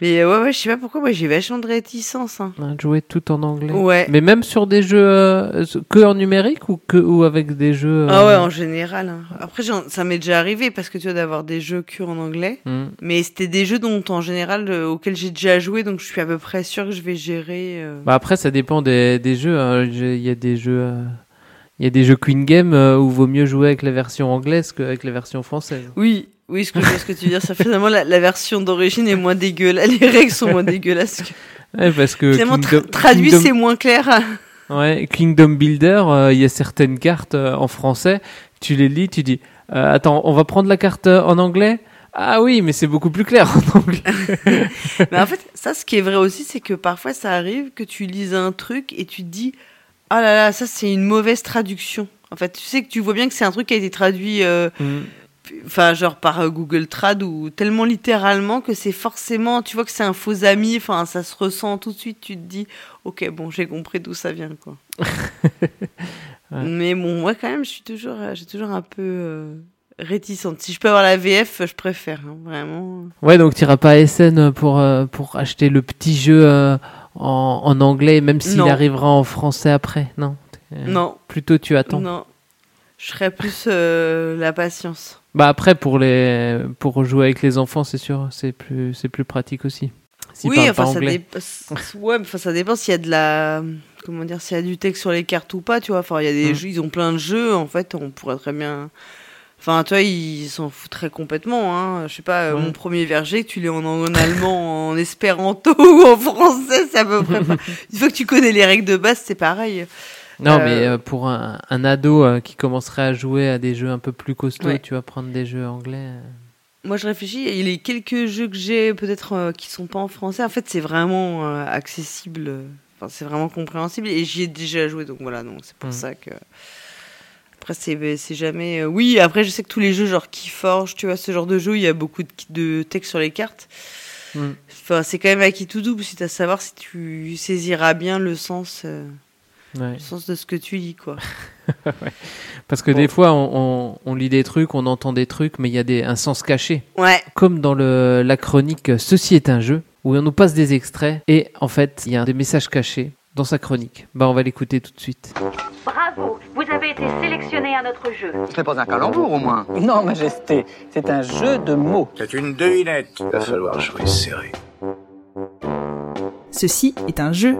Mais euh, ouais, ouais, je sais pas pourquoi. Moi, j'ai vachement de réticence. Hein. Ouais, Jouer tout en anglais. Ouais. Mais même sur des jeux euh, que en numérique ou que ou avec des jeux. Ah ouais, en général. hein. Après, ça m'est déjà arrivé parce que tu vois d'avoir des jeux que en anglais. hmm. Mais c'était des jeux dont en général auxquels j'ai déjà joué, donc je suis à peu près sûr que je vais gérer. Bah après, ça dépend des, des jeux. hein. Il y a des jeux. Il y a des jeux Queen Game euh, où vaut mieux jouer avec la version anglaise qu'avec la version française. Oui, oui, ce que ce que tu veux dire, ça finalement la, la version d'origine est moins dégueulasse, les règles sont moins dégueulasses. Que... Ouais, parce que Finalement, tra- traduit Kingdom- c'est moins clair. Ouais, Kingdom Builder, euh, il y a certaines cartes euh, en français, tu les lis, tu dis euh, Attends, on va prendre la carte en anglais? Ah oui, mais c'est beaucoup plus clair [LAUGHS] en anglais. [LAUGHS] Mais en fait, ça, ce qui est vrai aussi, c'est que parfois ça arrive que tu lises un truc et tu te dis ah là là, ça c'est une mauvaise traduction. En fait, tu sais que tu vois bien que c'est un truc qui a été traduit, euh, enfin genre par euh, Google Trad ou tellement littéralement que c'est forcément, tu vois que c'est un faux ami. Enfin, ça se ressent tout de suite. Tu te dis ok, bon, j'ai compris d'où ça vient quoi. [LAUGHS] Ouais. Mais bon, moi quand même, je suis toujours, euh, j'ai toujours un peu euh, réticente. Si je peux avoir la VF, je préfère hein, vraiment. Ouais, donc tu iras pas à SN pour, euh, pour acheter le petit jeu euh, en, en anglais, même s'il Non. arrivera en français après, non? Euh, Non, Plutôt tu attends. non, je serais plus euh, la patience. Bah après, pour, les, pour jouer avec les enfants, c'est sûr, c'est plus, c'est plus pratique aussi. S'ils oui, enfin ça, dépend. ouais, mais, enfin ça dépend s'il y a de la comment dire s'il y a du texte sur les cartes ou pas, tu vois. Enfin, il y a des Mm. jeux, ils ont plein de jeux en fait, on pourrait très bien Enfin, toi, ils s'en foutraient complètement. Hein. Je sais pas, euh, Ouais. mon premier verger, que tu l'aies en, en allemand, [LAUGHS] en espéranto [LAUGHS] ou en français, c'est à peu près. pas- Une fois que tu connais les règles de base, c'est pareil. Non, Euh, mais euh, pour un, un ado qui commencerait à jouer à des jeux un peu plus costauds, Ouais. tu vas prendre des jeux anglais. Moi, je réfléchis. Et les quelques jeux que j'ai, peut-être qui sont pas en français, en fait, c'est vraiment accessible. Enfin, c'est vraiment compréhensible. Et j'y ai déjà joué, donc voilà. Donc c'est pour Mm. ça que. Après, c'est c'est jamais. euh, Oui, après, je sais que tous les jeux, genre Keyforge, tu vois, ce genre de jeu, il y a beaucoup de, de texte sur les cartes. Mm. Enfin, c'est quand même acquis tout double, si tu à savoir si tu saisiras bien le sens. euh. Ouais. Le sens de ce que tu lis, quoi. [LAUGHS] Parce que Bon. des fois, on, on- on lit des trucs, on entend des trucs, mais il y a des, un sens caché. Ouais. Comme dans le, la chronique Ceci est un jeu, où on nous passe des extraits, et en fait, il y a des messages cachés dans sa chronique. Bah, on va l'écouter tout de suite. Bravo, vous avez été sélectionné à notre jeu. Ce n'est pas un calembour au moins. Non, Majesté, c'est un jeu de mots. C'est une devinette. Il va falloir jouer serré. Ceci est un jeu.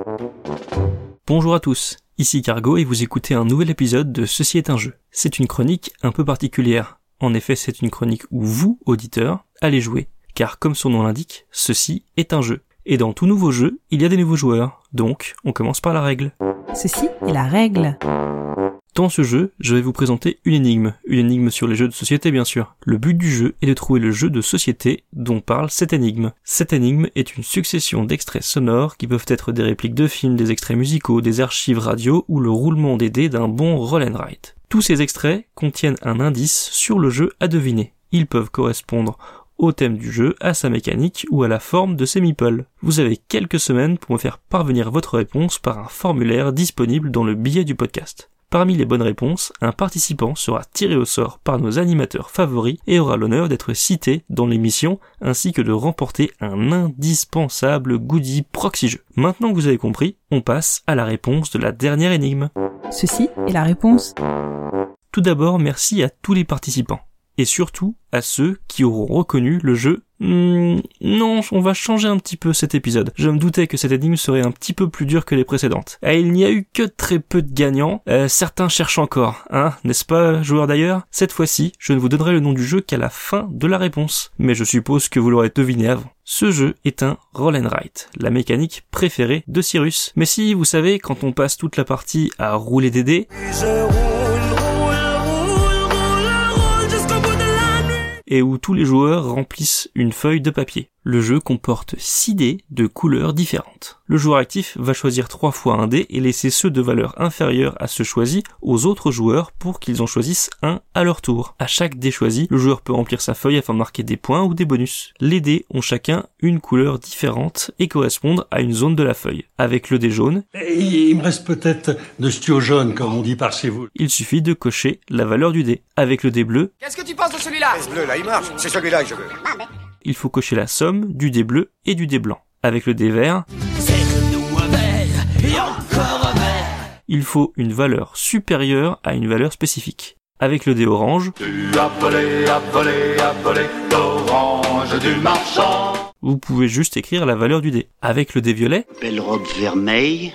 Bonjour à tous, ici Cargo et vous écoutez un nouvel épisode de Ceci est un jeu. C'est une chronique un peu particulière. En effet, c'est une chronique où vous, auditeurs, allez jouer. Car comme son nom l'indique, ceci est un jeu. Et dans tout nouveau jeu, il y a des nouveaux joueurs. Donc, on commence par la règle. Ceci est la règle. Dans ce jeu, je vais vous présenter une énigme. Une énigme sur les jeux de société, bien sûr. Le but du jeu est de trouver le jeu de société dont parle cette énigme. Cette énigme est une succession d'extraits sonores qui peuvent être des répliques de films, des extraits musicaux, des archives radio ou le roulement des dés d'un bon roll and write. Tous ces extraits contiennent un indice sur le jeu à deviner. Ils peuvent correspondre au thème du jeu, à sa mécanique ou à la forme de ses meeples. Vous avez quelques semaines pour me faire parvenir votre réponse par un formulaire disponible dans le billet du podcast. Parmi les bonnes réponses, un participant sera tiré au sort par nos animateurs favoris et aura l'honneur d'être cité dans l'émission ainsi que de remporter un indispensable goodie proxy jeu. Maintenant que vous avez compris, on passe à la réponse de la dernière énigme. Ceci est la réponse. Tout d'abord, merci à tous les participants. Et surtout à ceux qui auront reconnu le jeu. Hmm, non, on va changer un petit peu cet épisode. Je me doutais que cette énigme serait un petit peu plus dure que les précédentes. Et il n'y a eu que très peu de gagnants. Euh, certains cherchent encore, hein, n'est-ce pas, joueurs d'ailleurs? Cette fois-ci, je ne vous donnerai le nom du jeu qu'à la fin de la réponse. Mais je suppose que vous l'aurez deviné avant. Ce jeu est un roll la mécanique préférée de Cyrus. Mais si, vous savez, quand on passe toute la partie à rouler des dés, et où tous les joueurs remplissent une feuille de papier. Le jeu comporte 6 dés de couleurs différentes. Le joueur actif va choisir 3 fois un dé et laisser ceux de valeur inférieure à ceux choisis aux autres joueurs pour qu'ils en choisissent un à leur tour. À chaque dé choisi, le joueur peut remplir sa feuille afin de marquer des points ou des bonus. Les dés ont chacun une couleur différente et correspondent à une zone de la feuille. Avec le dé jaune, il me reste peut-être de stio jaune, comme on dit par chez vous. il suffit de cocher la valeur du dé. Avec le dé bleu, Qu'est-ce que tu penses de celui-là? Ce bleu là, il marche. C'est celui-là que je veux. Il faut cocher la somme du dé bleu et du dé blanc. Avec le dé vert, il faut une valeur supérieure à une valeur spécifique. Avec le dé orange, vous pouvez juste écrire la valeur du dé. Avec le dé violet, Belle robe vermeille,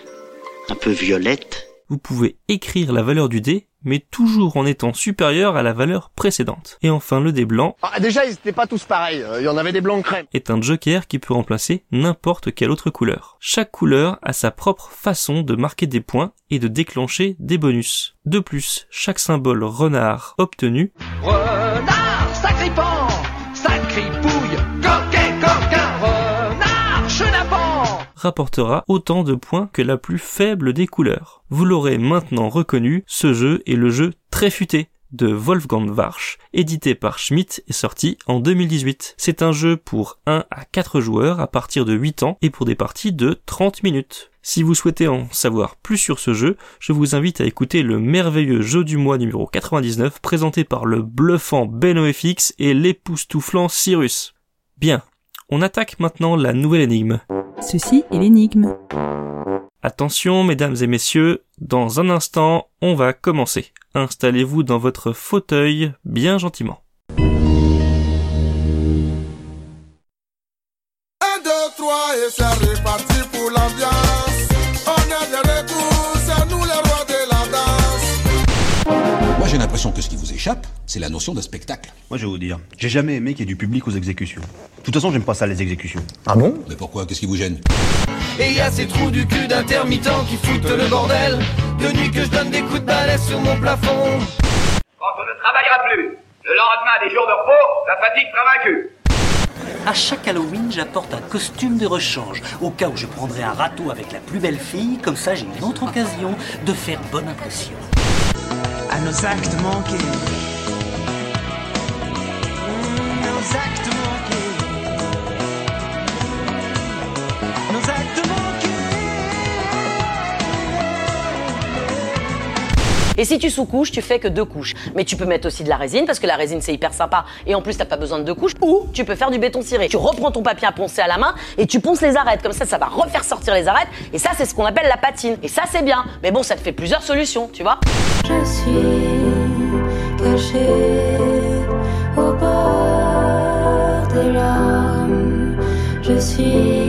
un peu violette. Vous pouvez écrire la valeur du dé, mais toujours en étant supérieur à la valeur précédente. Et enfin, le dé blanc Ah, Déjà, ils étaient pas tous pareils. Euh, Il y en avait des blancs crème. est un joker qui peut remplacer n'importe quelle autre couleur. Chaque couleur a sa propre façon de marquer des points et de déclencher des bonus. De plus, chaque symbole renard obtenu Renard, sacripant, rapportera autant de points que la plus faible des couleurs. Vous l'aurez maintenant reconnu, ce jeu est le jeu très futé de Wolfgang Warsch, édité par Schmidt et sorti en 2018. C'est un jeu pour 1 à 4 joueurs à partir de 8 ans et pour des parties de 30 minutes. Si vous souhaitez en savoir plus sur ce jeu, je vous invite à écouter le merveilleux jeu du mois numéro 99 présenté par le bluffant BenoFX et l'époustouflant Cyrus. Bien, on attaque maintenant la nouvelle énigme. Ceci est l'énigme. Attention, mesdames et messieurs, dans un instant, on va commencer. Installez-vous dans votre fauteuil bien gentiment. 1, 2, 3 et c'est reparti pour l'ambiance. On est de retour, c'est nous les rois de la danse. Moi j'ai l'impression que ce qui vous c'est la notion de spectacle. Moi, je vais vous dire, j'ai jamais aimé qu'il y ait du public aux exécutions. De toute façon, j'aime pas ça, les exécutions. Ah bon? Mais pourquoi? Qu'est-ce qui vous gêne? Et y a ces trous du cul d'intermittents qui foutent le bordel. De nuit que je donne des coups de balai sur mon plafond. Quand on ne travaillera plus, le lendemain des jours de repos, la fatigue sera vaincue. À chaque Halloween, j'apporte un costume de rechange, au cas où je prendrai un râteau avec la plus belle fille, comme ça j'ai une autre occasion de faire bonne impression. À nos actes manqués. Nos actes manqués. Et si tu sous-couches, tu fais que deux couches. Mais tu peux mettre aussi de la résine parce que la résine c'est hyper sympa et en plus t'as pas besoin de deux couches. Ou tu peux faire du béton ciré. Tu reprends ton papier à poncer à la main et tu ponces les arêtes. Comme ça, ça va refaire sortir les arêtes. Et ça, c'est ce qu'on appelle la patine. Et ça, c'est bien. Mais bon, ça te fait plusieurs solutions, tu vois. Je suis caché au bord des larmes. Je suis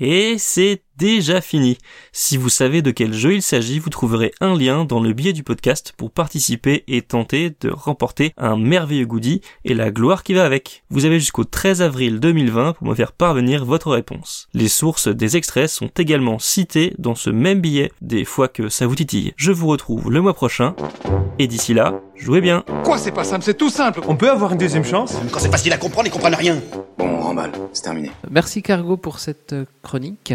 Et c'est déjà fini. Si vous savez de quel jeu il s'agit, vous trouverez un lien dans le billet du podcast pour participer et tenter de remporter un merveilleux goodie et la gloire qui va avec. Vous avez jusqu'au 13 avril 2020 pour me faire parvenir votre réponse. Les sources des extraits sont également citées dans ce même billet des fois que ça vous titille. Je vous retrouve le mois prochain et d'ici là, jouez bien. Quoi, c'est pas simple, c'est tout simple. On peut avoir une deuxième chance? Quand c'est facile à comprendre, ils comprennent rien. Bon, on remballe, c'est terminé. Merci Cargo pour cette euh, chronique.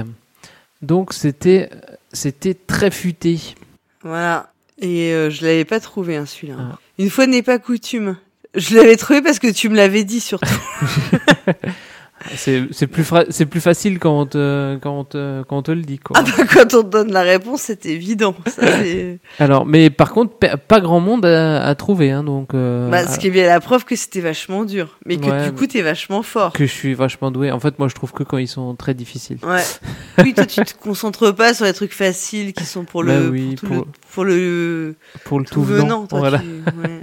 Donc c'était c'était très futé. Voilà. Et euh, je l'avais pas trouvé, hein, celui-là. Ah. Une fois n'est pas coutume. Je l'avais trouvé parce que tu me l'avais dit surtout. [LAUGHS] C'est plus c'est plus facile quand on te quand on te quand on te le dit quoi. ah bah quand on te donne la réponse, c'est évident. Ça, [LAUGHS] Alors mais par contre pa- pas grand monde a, a trouvé hein, donc euh, bah, ce qui est bien la preuve que c'était vachement dur. Mais que Ouais, du coup, t'es vachement fort. que je suis vachement doué. En fait moi je trouve que quand ils sont très difficiles. Ouais. [LAUGHS] Oui, toi, tu te concentres pas sur les trucs faciles qui sont pour le, Bah oui, pour, le, pour le, Pour le tout tout venant, venant. toi, voilà. tu- ouais.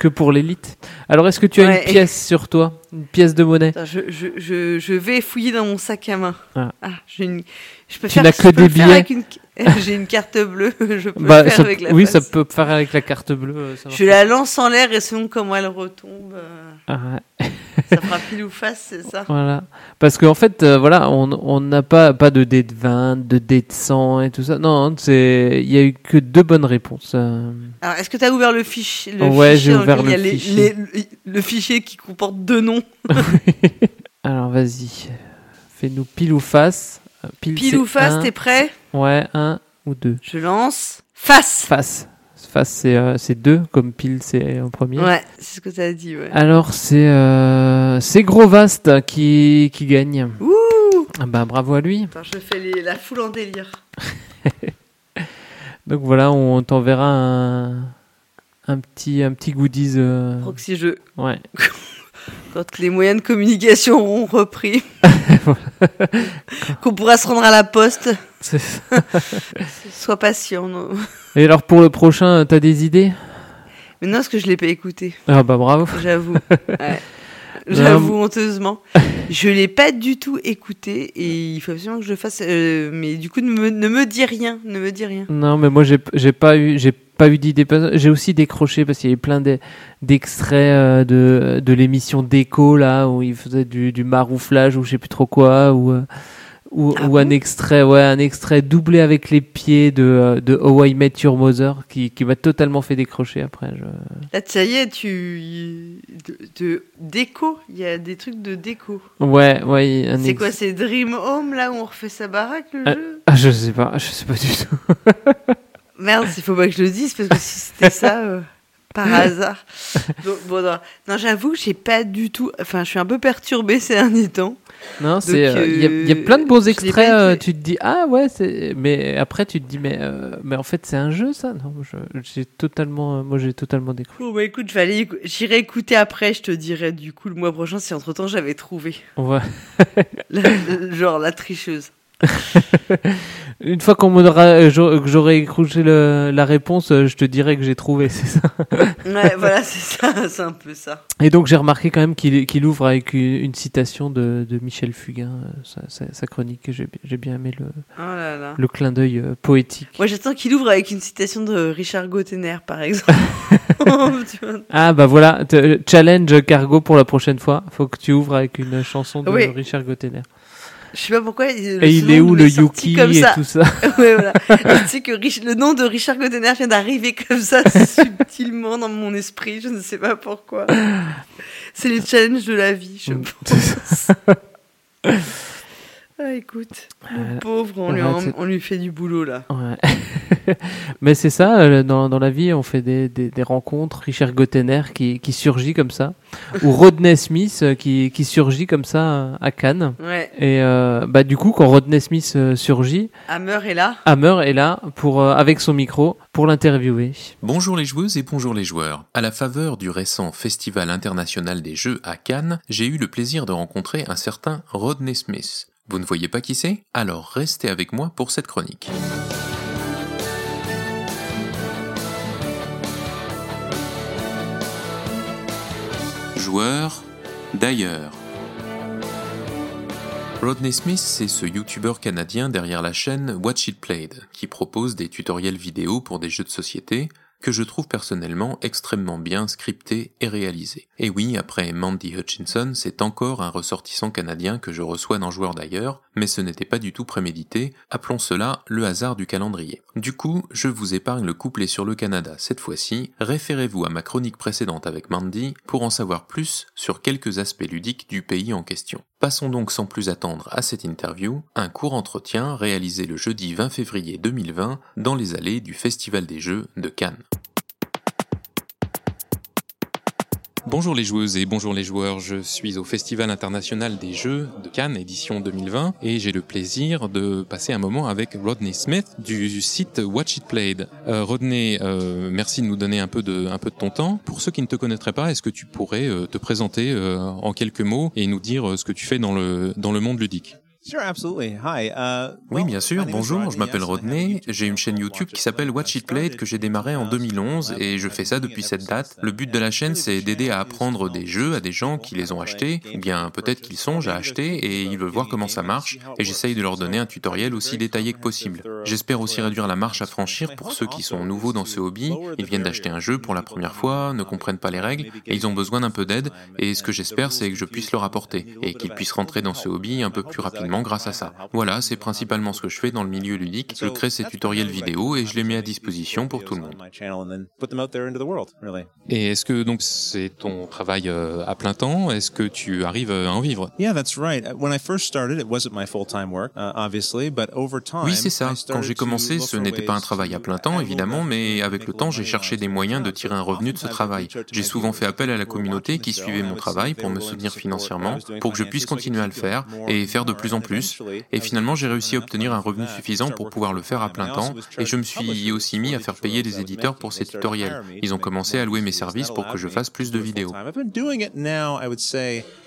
Que pour l'élite. Alors est-ce que tu as Ouais. une pièce sur toi, une pièce de monnaie? Attends, je, je, je, je vais fouiller dans mon sac à main. Ah. une... je peux Tu faire, n'as que des billets? une- [LAUGHS] J'ai une carte bleue, [LAUGHS] je peux Bah, le faire ça- avec la oui, face. ça peut faire avec la carte bleue. euh, ça Je la lance en l'air et selon comment elle retombe, euh, Ah ouais. [LAUGHS] ça fera pile ou face, c'est ça Voilà. Parce qu'en fait, euh, voilà, on n'a pas, pas de dé de 20, de dé de 100 et tout ça. Non, c'est, il y a eu que deux bonnes réponses. euh. Alors, est-ce que tu as ouvert le fichier le Ouais, fichier j'ai ouvert le les- fichier. les- le fichier qui comporte deux noms. [LAUGHS] Alors, vas-y. Fais-nous pile ou face. Euh, Pile, ou face, t'es prêt? Ouais, un ou deux. Je lance. Face Face. Face, c'est, euh, deux, comme pile, c'est en premier. Ouais, c'est ce que tu as dit, ouais. Alors, c'est, euh, c'est Gros Vaste qui, qui gagne. Ouh Ah Bah, bravo à lui. Attends, je fais les- la foule en délire. [LAUGHS] Donc voilà, on t'enverra un, un petit, un petit goodies. euh, Proxy jeu. Ouais. [LAUGHS] Quand les moyens de communication auront repris. [LAUGHS] Qu'on pourra se rendre à la poste. [LAUGHS] Sois patient. Non. Et alors pour le prochain, t'as des idées? Mais non, parce que je l'ai pas écouté. Ah bah bravo. J'avoue. [LAUGHS] Ouais. J'avoue honteusement. Je l'ai pas du tout écouté et il faut absolument que je le fasse. euh, mais du coup, ne me, ne me dis rien. Ne me dis rien. Non, mais moi j'ai pas eu j'ai pas eu d'idées. J'ai aussi décroché parce qu'il y avait plein d'e- d'extraits euh, de de l'émission Déco là où il faisait du, du marouflage ou je sais plus trop quoi ou euh, ou, Ah ou un extrait ouais un extrait doublé avec les pieds de euh, de How I Met Your Mother qui qui m'a totalement fait décrocher après. Je... Là, ça y est, tu. De, de déco. Il y a des trucs de déco. Ouais ouais. un C'est ex- quoi C'est Dream Home là où on refait sa baraque le Ah, jeu? ah, je sais pas, je sais pas du tout. [LAUGHS] Merde, il faut pas que je le dise parce que si c'était ça, euh, par hasard. [LAUGHS] Donc, bon, non, non j'avoue que j'ai pas du tout. Enfin, je suis un peu perturbée ces derniers temps. Non, c'est euh, il y, a- y a plein de euh, beaux extraits. euh, tu te dis ah ouais, c'est mais après tu te dis mais euh, mais en fait c'est un jeu ça. Non, j'ai totalement euh, moi j'ai totalement décroché. Bon, bah écoute, j'irai écouter après. Je te dirai du coup le mois prochain si entre temps j'avais trouvé. Ouais. [LAUGHS] La- genre la tricheuse. [LAUGHS] Une fois qu'on m'aura euh, que j'aurai écrouché la réponse, euh, je te dirai que j'ai trouvé, c'est ça. [LAUGHS] Ouais, voilà, c'est ça, c'est un peu ça. Et donc j'ai remarqué quand même qu'il ouvre avec une, citation de, de Michel Fugain, euh, sa, sa- sa chronique. J'ai bi- j'ai bien aimé le Oh là là. le clin d'œil poétique. Moi, j'attends qu'il ouvre avec une citation de Richard Gottener, par exemple. [LAUGHS] [LAUGHS] Ah bah voilà, challenge cargo pour la prochaine fois. Faut que tu ouvres avec une chanson de Oui. Richard Gottener. Je sais pas pourquoi. le- Et il est où le Yuki comme et ça. tout ça [LAUGHS] Ouais, voilà. tu sais que Rich- le nom de Richard Gottener vient d'arriver comme ça, [LAUGHS] subtilement dans mon esprit. Je ne sais pas pourquoi. C'est les challenges de la vie, je [LAUGHS] pense. Ah, écoute, le Euh, pauvre, on, lui, en- on lui fait du boulot là. Ouais. [LAUGHS] Mais c'est ça, euh, dans, dans la vie, on fait des, des, des rencontres. Richard Gottener qui, qui surgit comme ça. [LAUGHS] Ou Rodney Smith euh, qui, qui surgit comme ça à Cannes. Ouais. Et euh, bah, du coup, quand Rodney Smith surgit, Hammer est là. Hammer est là pour, euh, avec son micro pour l'interviewer. Bonjour les joueuses et bonjour les joueurs. À la faveur du récent Festival international des jeux à Cannes, j'ai eu le plaisir de rencontrer un certain Rodney Smith. Vous ne voyez pas qui c'est? Alors restez avec moi pour cette chronique. Joueur d'ailleurs. Rodney Smith, c'est ce youtubeur canadien derrière la chaîne Watch It Played, qui propose des tutoriels vidéo pour des jeux de société que je trouve personnellement extrêmement bien scriptés et réalisés. Et oui, après Mandy Hutchinson, c'est encore un ressortissant canadien que je reçois dans Joueur d'ailleurs, mais ce n'était pas du tout prémédité, appelons cela le hasard du calendrier. Du coup, je vous épargne le couplet sur le Canada cette fois-ci, référez-vous à ma chronique précédente avec Mandy pour en savoir plus sur quelques aspects ludiques du pays en question. Passons donc sans plus attendre à cette interview, un court entretien réalisé le jeudi 20 février 2020 dans les allées du Festival des Jeux de Cannes. Bonjour les joueuses et bonjour les joueurs, je suis au Festival international des jeux de Cannes édition 2020 et j'ai le plaisir de passer un moment avec Rodney Smith du site Watch It Played. Euh, Rodney, euh, merci de nous donner un peu de, ton temps. Pour ceux qui ne te connaîtraient pas, est-ce que tu pourrais euh, te présenter en quelques mots et nous dire ce que tu fais dans le monde ludique? Uh, Oui, bien sûr. Bonjour, je m'appelle Rodney. J'ai une chaîne YouTube qui s'appelle Watch It Played que j'ai démarré en 2011 et je fais ça depuis cette date. Le but de la chaîne, c'est d'aider à apprendre des jeux à des gens qui les ont achetés, ou bien peut-être qu'ils songent à acheter et ils veulent voir comment ça marche et j'essaye de leur donner un tutoriel aussi détaillé que possible. J'espère aussi réduire la marche à franchir pour ceux qui sont nouveaux dans ce hobby. Ils viennent d'acheter un jeu pour la première fois, ne comprennent pas les règles et ils ont besoin d'un peu d'aide et ce que j'espère, c'est que je puisse leur apporter et qu'ils puissent rentrer dans ce hobby un peu plus rapidement grâce à ça. Voilà, c'est principalement ce que je fais dans le milieu ludique. Je crée ces tutoriels vidéo et je les mets à disposition pour tout le monde. Et est-ce que donc c'est ton travail euh, à plein temps? Est-ce que tu arrives à en vivre? Yeah, that's right. Uh, When I first started, it wasn't my full-time work, uh, obviously, but over time, Oui, c'est ça. Quand j'ai commencé, ce for n'était pas un travail à plein temps, évidemment, mais avec le temps, j'ai cherché des moyens de tirer un revenu de ce travail. J'ai souvent fait appel à la communauté qui suivait mon travail pour me soutenir financièrement, pour que je puisse continuer à le faire et faire de plus en plus. Et finalement, j'ai réussi à obtenir un revenu suffisant pour pouvoir le faire à plein temps, et je me suis aussi mis à faire payer des éditeurs pour ces tutoriels. Ils ont commencé à louer mes services pour que je fasse plus de vidéos.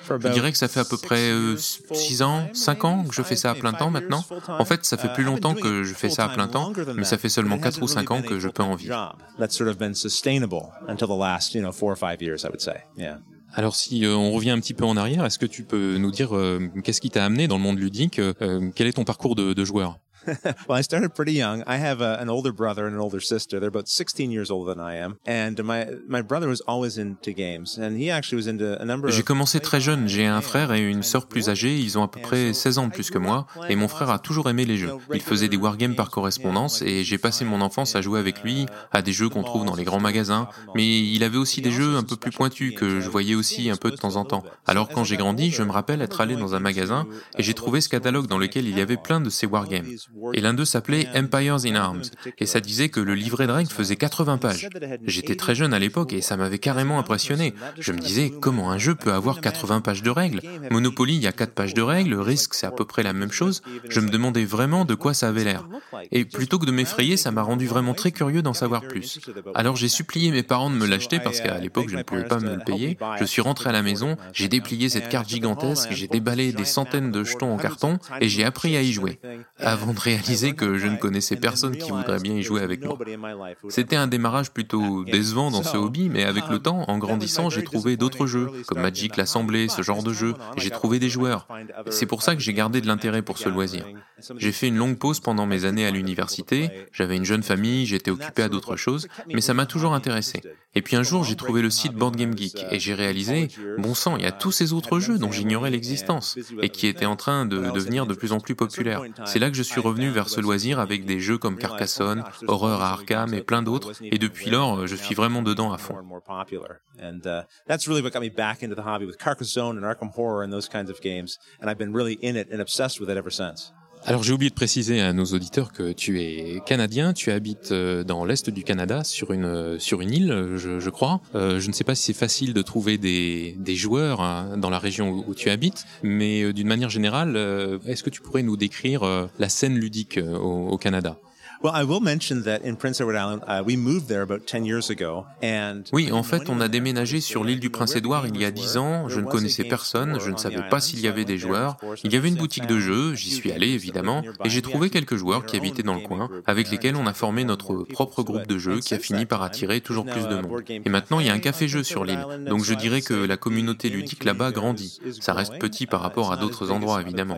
Je dirais que ça fait à peu près 6 ans, 5 ans que je fais ça à plein temps maintenant. En fait, ça fait plus longtemps que je fais ça à plein temps, mais ça fait seulement 4 ou 5 ans que je peux en vivre. Alors si euh, on revient un petit peu en arrière, est-ce que tu peux nous dire euh, qu'est-ce qui t'a amené dans le monde ludique euh, Quel est ton parcours de joueur? [LAUGHS] well, I started pretty young. I have a, an older brother and an older sister. They're about 16 years older than I am. And my my brother was always into games, and he actually was into a number J'ai commencé très jeune, j'ai un frère et une sœur plus âgés, ils ont à peu près 16 ans de plus que moi, et mon frère a toujours aimé les jeux. Il faisait des wargames par correspondance, et j'ai passé mon enfance à jouer avec lui à des jeux qu'on trouve dans les grands magasins, mais il avait aussi des jeux un peu plus pointus que je voyais aussi un peu de temps en temps. Alors quand j'ai grandi, je me rappelle être allé dans un magasin, et j'ai trouvé ce catalogue dans lequel il y avait plein de ces wargames. Et l'un d'eux s'appelait Empires in Arms, et ça disait que le livret de règles faisait 80 pages. J'étais très jeune à l'époque et ça m'avait carrément impressionné. Je me disais comment un jeu peut avoir 80 pages de règles? Monopoly, il y a 4 pages de règles, Risk, c'est à peu près la même chose. Je me demandais vraiment de quoi ça avait l'air. Et plutôt que de m'effrayer, ça m'a rendu vraiment très curieux d'en savoir plus. Alors j'ai supplié mes parents de me l'acheter parce qu'à l'époque je ne pouvais pas me le payer. Je suis rentré à la maison, j'ai déplié cette carte gigantesque, j'ai déballé des centaines de jetons en carton et j'ai appris à y jouer. Réaliser que je ne connaissais personne qui voudrait bien y jouer avec moi. C'était un démarrage plutôt décevant dans ce hobby, mais avec le temps, en grandissant, j'ai trouvé d'autres jeux, comme Magic l'Assemblée, ce genre de jeu. J'ai trouvé des joueurs. C'est pour ça que j'ai gardé de l'intérêt pour ce loisir. J'ai fait une longue pause pendant mes années à l'université, j'avais une jeune famille, j'étais occupé à d'autres choses, mais ça m'a toujours intéressé. Et puis un jour, j'ai trouvé le site Board Game Geek et j'ai réalisé, bon sang, il y a tous ces autres jeux dont j'ignorais l'existence et qui étaient en train de devenir de plus en plus populaires. C'est là que je suis revenu vers ce loisir avec des jeux comme Carcassonne, Horreur à Arkham et plein d'autres, et depuis lors, je suis vraiment dedans à fond. Carcassonne and Arkham Horror and those kinds of games. And I've been really in it and obsessed with it ever since. Alors j'ai oublié de préciser à nos auditeurs que tu es canadien, tu habites euh, dans l'est du Canada sur une euh, sur une île, je, crois. Euh, je ne sais pas si c'est facile de trouver des, des joueurs hein, dans la région où, tu habites, mais d'une manière générale, est-ce que tu pourrais nous décrire la scène ludique au Canada? Well, I will mention that in Prince Edward Island, uh, we moved there about 10 years ago. And Oui, en fait, on a déménagé sur l'île du Prince-Édouard il y a dix ans. Je ne connaissais personne, je ne savais pas s'il y avait des joueurs. Il y avait une boutique de jeux, j'y suis allé évidemment, et j'ai trouvé quelques joueurs qui habitaient dans le coin, avec lesquels on a formé notre propre groupe de jeux qui a fini par attirer toujours plus de monde. Et maintenant, il y a un café-jeu sur l'île, donc je dirais que la communauté ludique là-bas grandit. Ça reste petit par rapport à d'autres endroits, évidemment.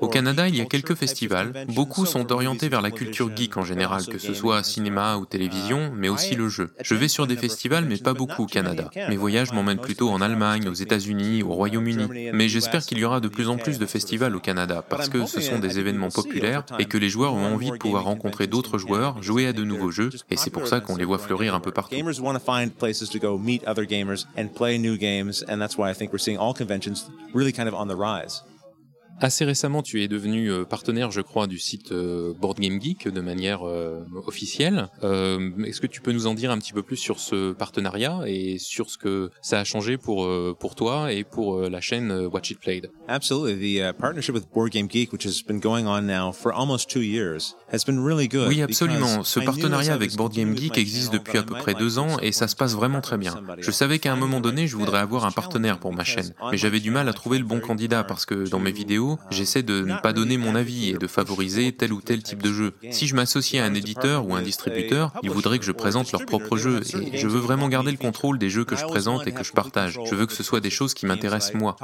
Au Canada, il y a quelques festivals. Beaucoup sont orientés vers la culture geek en général, que ce soit cinéma ou télévision, mais aussi le jeu. Je vais sur des festivals, mais pas beaucoup au Canada. Mes voyages m'emmènent plutôt en Allemagne, aux États-Unis, au Royaume-Uni. Mais j'espère qu'il y aura de plus en plus de festivals au Canada, parce que ce sont des événements populaires et que les joueurs ont envie de pouvoir rencontrer d'autres joueurs, jouer à de nouveaux jeux, et c'est pour ça qu'on les voit fleurir un peu partout. Really kind of on the rise. Assez récemment, tu es devenu euh, partenaire, je crois, du site euh, Board Game Geek de manière euh, officielle. Euh, Est-ce que tu peux nous en dire un petit peu plus sur ce partenariat et sur ce que ça a changé pour pour toi et pour la chaîne Watch It Played? Absolutely. The uh, partnership with Board Game Geek, which has been going on now for almost two years, has been really good. Oui, absolument. Ce partenariat avec Board Game Geek existe depuis à peu près deux ans et ça se passe vraiment très bien. Je savais qu'à un moment donné, je voudrais avoir un partenaire pour ma chaîne, mais j'avais du mal à trouver le bon candidat parce que dans mes vidéos, j'essaie de ne pas donner mon avis et de favoriser tel ou tel type de jeu. Si je m'associe à un éditeur ou un distributeur, ils voudraient que je présente leur propre jeu et je veux vraiment garder le contrôle des jeux que je présente et que je partage. Je veux que ce soit des choses qui m'intéressent moi.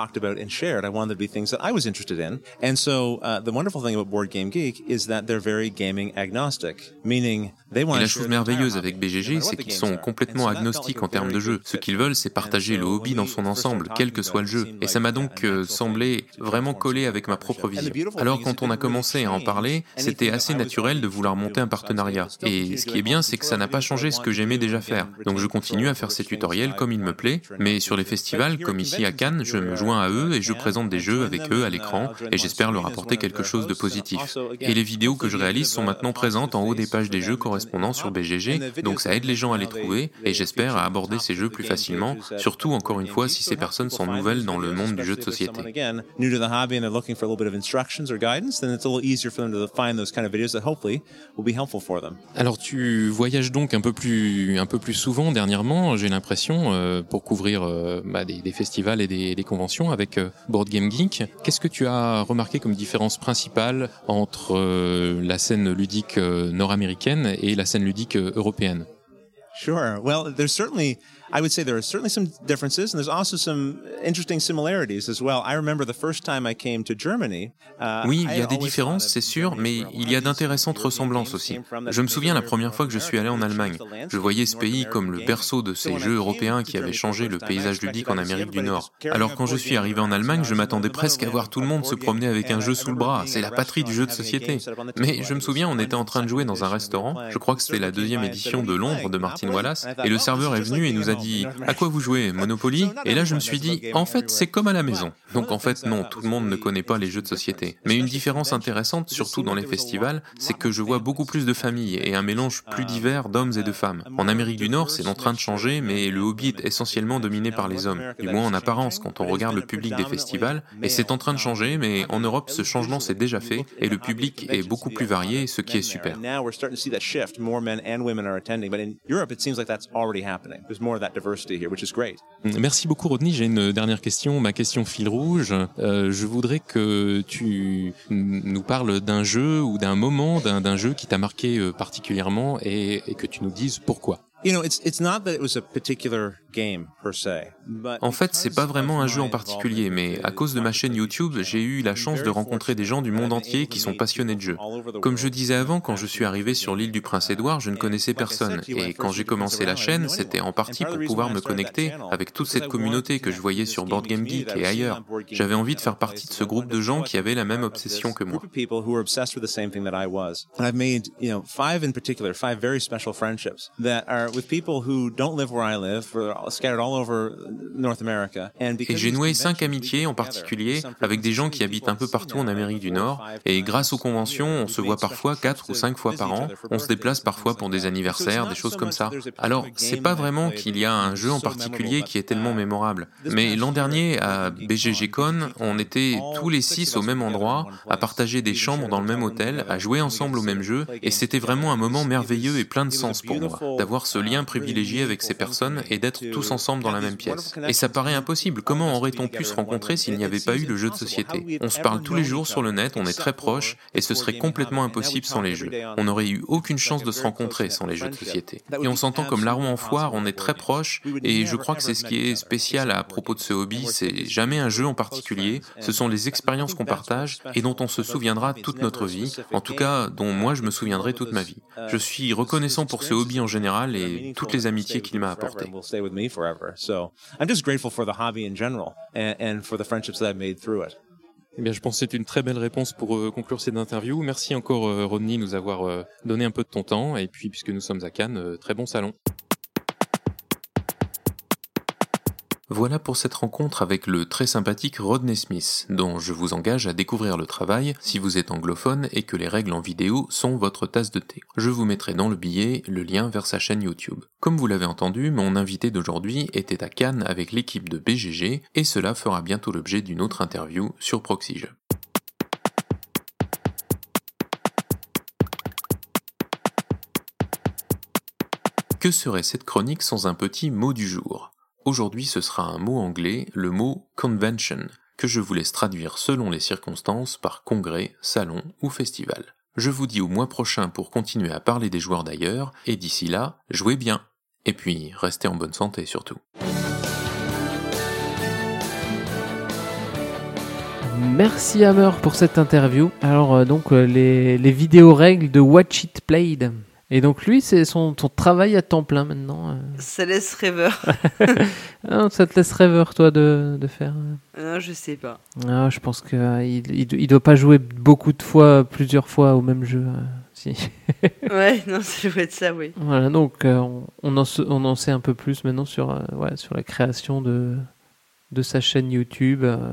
uh, the wonderful thing about Board Game Geek is that they're very gaming agnostic, meaning they want Et la chose merveilleuse avec BGG, c'est qu'ils sont complètement agnostiques en termes de jeu. Ce qu'ils veulent, c'est partager le hobby dans son ensemble, quel que soit le jeu. Et ça m'a donc euh, semblé vraiment collé avec ma propre vision. Alors quand on a commencé à en parler, c'était assez naturel de vouloir monter un partenariat. Et ce qui est bien, c'est que ça n'a pas changé ce que j'aimais déjà faire. Donc je continue à faire ces tutoriels comme il me plaît, mais sur les festivals, comme ici à Cannes, je me joins à eux et je présente des jeux avec eux à l'écran et j'espère leur apporter quelque chose de positif. Et les vidéos que je réalise sont maintenant présentes en haut des pages des jeux correspondants sur BGG, donc ça aide les gens à les trouver et j'espère à aborder ces jeux plus facilement, surtout encore une fois si ces personnes sont nouvelles dans le monde du jeu de société. Looking for a little bit of instructions or guidance, then it's a little easier for them to find those kind of videos that hopefully will be helpful for them. Alors tu voyages donc un peu plus un peu plus souvent dernièrement, j'ai l'impression, euh, pour couvrir euh, bah, des, des festivals et des, des conventions avec euh, Board Game Geek. Qu'est-ce que tu as remarqué comme différence principale entre euh, la scène ludique euh, nord-américaine et la scène ludique euh, européenne? Sure. Well, there's certainly, I would say there are certainly some differences, and there's also some interesting similarities as well. I remember the first time I came to Germany. Uh, Oui, il y a des différences, c'est sûr, mais il y a d'intéressantes ressemblances aussi. Je me souviens la première fois que je suis allé en Allemagne. Je voyais ce pays comme le berceau de ces jeux européens qui avaient changé le paysage ludique en Amérique du Nord. Alors quand je suis arrivé en Allemagne, je m'attendais presque à voir tout le monde se promener avec un jeu sous le bras. C'est la patrie du jeu de société. Mais je me souviens, on était en train de jouer dans un restaurant. Je crois que c'était la deuxième édition de Londres de Martin Wallace. Et le serveur est venu et nous a dit À quoi vous jouez Monopoly Et là, je me suis dit En fait, c'est comme à la maison. Donc en fait, non, tout le monde ne connaît pas les jeux de société. Mais une différence intéressante, surtout dans les festivals, c'est que je vois beaucoup plus de familles et un mélange plus divers d'hommes et de femmes. En Amérique du Nord, c'est en train de changer, mais le hobby est essentiellement dominé par les hommes, du moins en apparence quand on regarde le public des festivals, et c'est en train de changer, mais en Europe, ce changement s'est déjà fait, et le public est beaucoup plus varié, ce qui est super. Which is great. Merci beaucoup Rodney. J'ai une dernière question, ma question fil rouge. Euh, je voudrais que tu nous parles d'un jeu ou d'un moment d'un jeu qui t'a marqué euh, particulièrement et que tu nous dises pourquoi. You know, it's it's not that it was a particular game per se, but En fait, c'est pas vraiment un jeu en particulier, mais à cause de ma chaîne YouTube, j'ai eu la chance de rencontrer des gens du monde entier qui sont passionnés de jeux. Comme je disais avant, quand je suis arrivé sur l'île du Prince-Édouard, je ne connaissais personne, et quand j'ai commencé la chaîne, c'était en partie pour pouvoir me connecter avec toute cette communauté que je voyais sur Board Game Geek et ailleurs. J'avais envie de faire partie de ce groupe de gens qui avaient la même obsession que moi. Et j'ai noué cinq amitiés en particulier avec des gens qui habitent un peu partout en Amérique du Nord. Et grâce aux conventions, on se voit parfois quatre ou cinq fois par an. On se déplace parfois pour des anniversaires, des choses comme ça. Alors, c'est pas vraiment qu'il y a un jeu en particulier qui est tellement mémorable. Mais l'an dernier, à BGGCon, on était tous les six au même endroit, à partager des chambres dans le même hôtel, à jouer ensemble au même jeu. Et c'était vraiment un moment merveilleux et plein de sens pour moi, d'avoir ce lien privilégié avec ces personnes et d'être tous ensemble dans la même pièce. Et ça paraît impossible. Comment aurait-on pu se rencontrer s'il n'y avait pas eu le jeu de société? On se parle tous les jours sur le net, on est très proches, et ce serait complètement impossible sans les jeux. On n'aurait eu aucune chance de se rencontrer sans les jeux de société. Et on s'entend comme larron en foire, on est très proches, et je crois que c'est ce qui est spécial à propos de ce hobby, c'est jamais un jeu en particulier, ce sont les expériences qu'on partage et dont on se souviendra toute notre vie, en tout cas dont moi je me souviendrai toute ma vie. Je suis reconnaissant pour ce hobby en général et toutes les amitiés qu'il m'a apportées. will stay with me forever. So I'm just grateful for the hobby in general and, and for the friendships that I've made through it. Eh bien, je pense que c'est une très belle réponse pour euh, conclure cette interview. Merci encore, euh, Rodney, nous avoir euh, donné un peu de ton temps. Et puis, puisque nous sommes à Cannes, euh, très bon salon. Voilà pour cette rencontre avec le très sympathique Rodney Smith, dont je vous engage à découvrir le travail si vous êtes anglophone et que les règles en vidéo sont votre tasse de thé. Je vous mettrai dans le billet le lien vers sa chaîne YouTube. Comme vous l'avez entendu, mon invité d'aujourd'hui était à Cannes avec l'équipe de BGG et cela fera bientôt l'objet d'une autre interview sur Proxyjeux. Que serait cette chronique sans un petit mot du jour? Aujourd'hui ce sera un mot anglais, le mot convention, que je vous laisse traduire selon les circonstances par congrès, salon ou festival. Je vous dis au mois prochain pour continuer à parler des joueurs d'ailleurs, et d'ici là, jouez bien. Et puis, restez en bonne santé surtout. Merci Hammer pour cette interview. Alors euh, donc euh, les, les vidéos règles de Watch It Played. Et donc lui c'est son, son travail à temps plein maintenant. euh. Ça laisse rêveur. [LAUGHS] Ah, ça te laisse rêveur toi de, de faire. euh? non, je sais pas. Ah, je pense qu'il il, il, il doit pas jouer beaucoup de fois, plusieurs fois au même jeu. euh, si. [LAUGHS] Ouais, non, ça doit être ça, oui. Voilà, donc euh, on, on en, se- on en sait un peu plus maintenant sur, euh, ouais, sur la création de, de sa chaîne YouTube euh,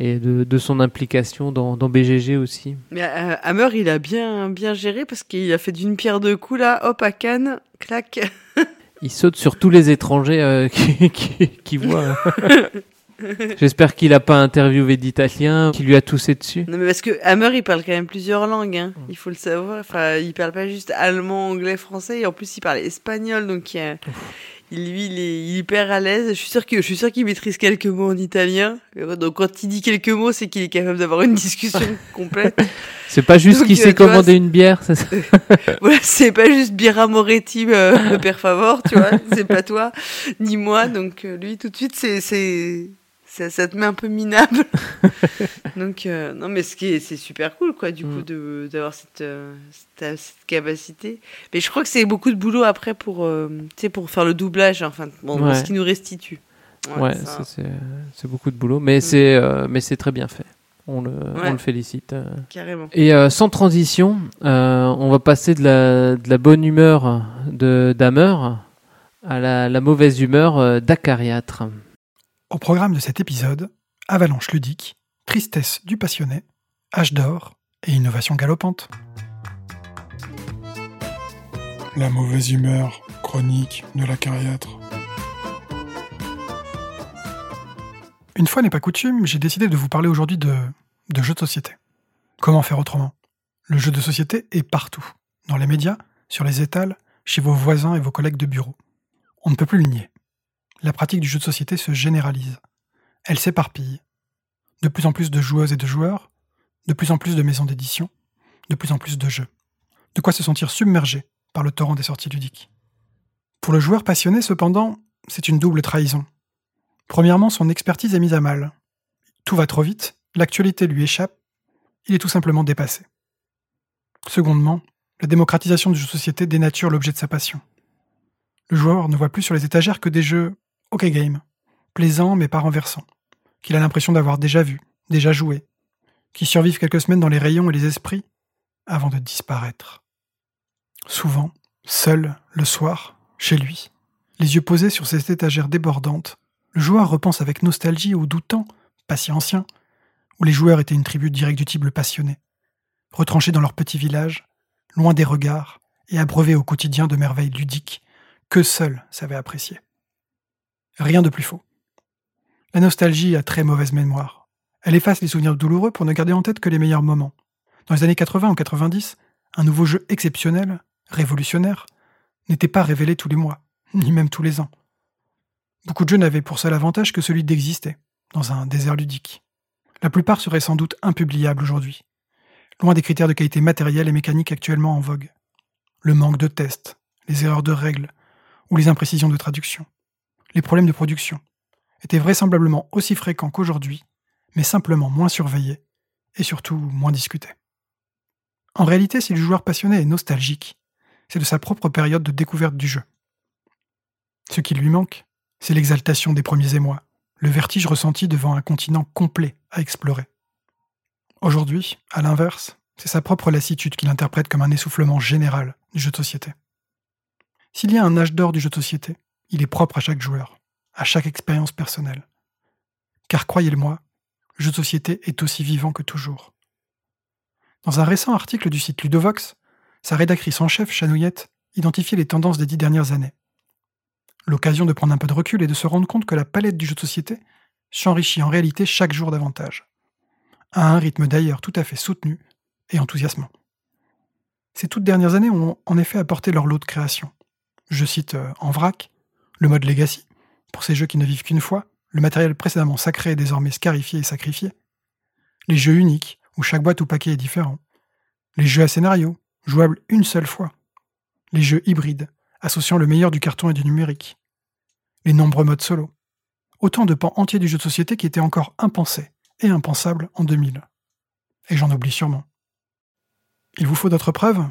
et de, de son implication dans, dans BGG aussi. Mais euh, Hammer, il a bien, bien géré parce qu'il a fait d'une pierre deux coups là, hop à Cannes, clac. [LAUGHS] Il saute sur tous les étrangers euh, [LAUGHS] qui, qui, qui voient. [LAUGHS] J'espère qu'il a pas interviewé d'Italiens qui lui a toussé dessus. Non mais parce que Hammer il parle quand même plusieurs langues, hein. il faut le savoir. Enfin, il parle pas juste allemand, anglais, français, et en plus il parle espagnol, donc il, y a- lui il est, il est hyper à l'aise. Je suis sûr que je suis sûr qu'il maîtrise quelques mots en italien. Donc quand il dit quelques mots, c'est qu'il est capable d'avoir une discussion [LAUGHS] complète. C'est pas juste qu'il euh, sait commander une bière. ça [LAUGHS] voilà, c'est pas juste Bira Moretti, euh, [LAUGHS] per favor, tu vois, c'est pas toi ni moi. Donc euh, lui tout de suite c'est c'est ça, ça te met un peu minable. [LAUGHS] Donc euh, non mais ce qui est c'est super cool quoi du coup de d'avoir cette, euh, cette cette capacité. Mais je crois que c'est beaucoup de boulot après pour euh, pour faire le doublage enfin bon Ouais. ce qui nous restitue. Ouais, ça, c'est c'est beaucoup de boulot, mais c'est euh, mais c'est très bien fait. On le, Ouais. on le félicite. euh. Carrément. Et euh, sans transition, euh, on va passer de la, de la bonne humeur de d'Hammer à la, la mauvaise humeur euh, d'Acariâtre. Au programme de cet épisode, avalanche ludique, tristesse du passionné, âge d'or et innovation galopante. La mauvaise humeur chronique de la cariâtre. Une fois n'est pas coutume, j'ai décidé de vous parler aujourd'hui de, de jeux de société. Comment faire autrement? Le jeu de société est partout, dans les médias, sur les étals, chez vos voisins et vos collègues de bureau. On ne peut plus le nier. La pratique du jeu de société se généralise. Elle s'éparpille. De plus en plus de joueuses et de joueurs, de plus en plus de maisons d'édition, de plus en plus de jeux. De quoi se sentir submergé par le torrent des sorties ludiques. Pour le joueur passionné, cependant, c'est une double trahison. Premièrement, son expertise est mise à mal. Tout va trop vite, l'actualité lui échappe, il est tout simplement dépassé. Secondement, la démocratisation du jeu de société dénature l'objet de sa passion. Le joueur ne voit plus sur les étagères que des jeux OK game, plaisants mais pas renversants, qu'il a l'impression d'avoir déjà vu, déjà joué, qui survivent quelques semaines dans les rayons et les esprits avant de disparaître. Souvent, seul, le soir, chez lui, les yeux posés sur cette étagère débordante, le joueur repense avec nostalgie au doux temps, pas si ancien, où les joueurs étaient une tribu d'irréductibles passionnés, retranchés dans leur petit village, loin des regards et abreuvés au quotidien de merveilles ludiques que seuls savaient apprécier. Rien de plus faux. La nostalgie a très mauvaise mémoire. Elle efface les souvenirs douloureux pour ne garder en tête que les meilleurs moments. Dans les années 80 ou 90, un nouveau jeu exceptionnel, révolutionnaire, n'était pas révélé tous les mois, [LAUGHS] ni même tous les ans. Beaucoup de jeux n'avaient pour seul avantage que celui d'exister, dans un désert ludique. La plupart seraient sans doute impubliables aujourd'hui, loin des critères de qualité matérielle et mécanique actuellement en vogue. Le manque de tests, les erreurs de règles ou les imprécisions de traduction, les problèmes de production, étaient vraisemblablement aussi fréquents qu'aujourd'hui, mais simplement moins surveillés et surtout moins discutés. En réalité, si le joueur passionné est nostalgique, c'est de sa propre période de découverte du jeu. Ce qui lui manque, c'est l'exaltation des premiers émois, le vertige ressenti devant un continent complet à explorer. Aujourd'hui, à l'inverse, c'est sa propre lassitude qu'il interprète comme un essoufflement général du jeu de société. S'il y a un âge d'or du jeu de société, il est propre à chaque joueur, à chaque expérience personnelle. Car croyez-le-moi, le jeu de société est aussi vivant que toujours. Dans un récent article du site Ludovox, sa rédactrice en chef, Chanouillette, identifiait les tendances des dix dernières années. L'occasion de prendre un peu de recul et de se rendre compte que la palette du jeu de société s'enrichit en réalité chaque jour davantage, à un rythme d'ailleurs tout à fait soutenu et enthousiasmant. Ces toutes dernières années ont en effet apporté leur lot de création. Je cite euh, en vrac le mode Legacy, pour ces jeux qui ne vivent qu'une fois, le matériel précédemment sacré est désormais scarifié et sacrifié, les jeux uniques, où chaque boîte ou paquet est différent, les jeux à scénario, jouables une seule fois, les jeux hybrides, associant le meilleur du carton et du numérique, les nombreux modes solo, autant de pans entiers du jeu de société qui étaient encore impensés et impensables en 2000. Et j'en oublie sûrement. Il vous faut d'autres preuves?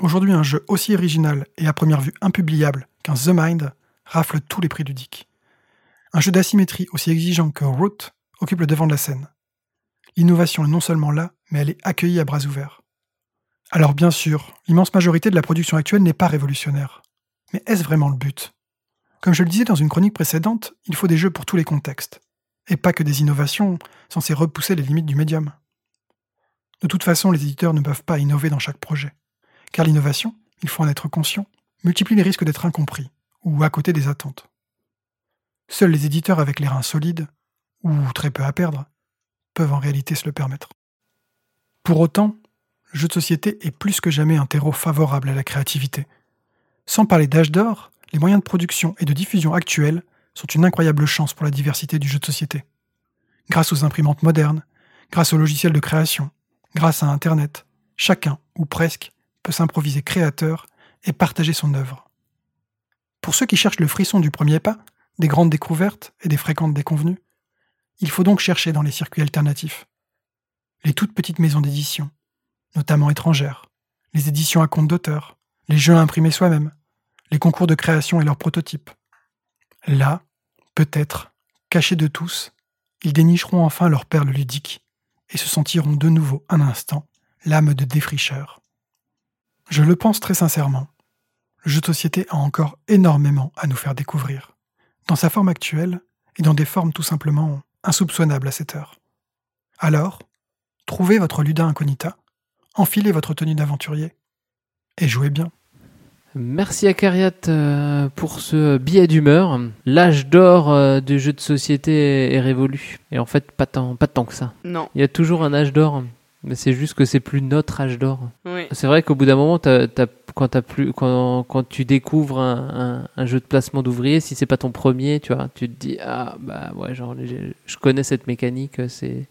Aujourd'hui, un jeu aussi original et à première vue impubliable qu'un The Mind rafle tous les prix ludiques. Un jeu d'asymétrie aussi exigeant que Root occupe le devant de la scène. L'innovation est non seulement là, mais elle est accueillie à bras ouverts. Alors bien sûr, l'immense majorité de la production actuelle n'est pas révolutionnaire. Mais est-ce vraiment le but? Comme je le disais dans une chronique précédente, il faut des jeux pour tous les contextes, et pas que des innovations censées repousser les limites du médium. De toute façon, les éditeurs ne peuvent pas innover dans chaque projet. Car l'innovation, il faut en être conscient, multiplie les risques d'être incompris ou à côté des attentes. Seuls les éditeurs avec les reins solides, ou très peu à perdre, peuvent en réalité se le permettre. Pour autant, le jeu de société est plus que jamais un terreau favorable à la créativité. Sans parler d'âge d'or, les moyens de production et de diffusion actuels sont une incroyable chance pour la diversité du jeu de société. Grâce aux imprimantes modernes, grâce aux logiciels de création, grâce à Internet, chacun, ou presque, peut s'improviser créateur et partager son œuvre. Pour ceux qui cherchent le frisson du premier pas, des grandes découvertes et des fréquentes déconvenues, il faut donc chercher dans les circuits alternatifs. Les toutes petites maisons d'édition, notamment étrangères, les éditions à compte d'auteur, les jeux à imprimer soi-même, les concours de création et leurs prototypes. Là, peut-être, cachés de tous, ils dénicheront enfin leurs perles ludiques et se sentiront de nouveau un instant l'âme de défricheur. Je le pense très sincèrement. Le jeu de société a encore énormément à nous faire découvrir, dans sa forme actuelle et dans des formes tout simplement insoupçonnables à cette heure. Alors, trouvez votre luda incognita, enfilez votre tenue d'aventurier et jouez bien. Merci à Cariat euh, pour ce billet d'humeur. L'âge d'or euh, du jeu de société est révolu. Et en fait, pas tant, pas tant que ça. Non. Il y a toujours un âge d'or. Mais c'est juste que c'est plus notre âge d'or. Oui. C'est vrai qu'au bout d'un moment, t'as- t'as- quand, t'as plus, quand, quand tu découvres un, un- un jeu de placement d'ouvrier, si c'est pas ton premier, tu vois, tu te dis ah bah ouais, genre je connais cette mécanique, c'est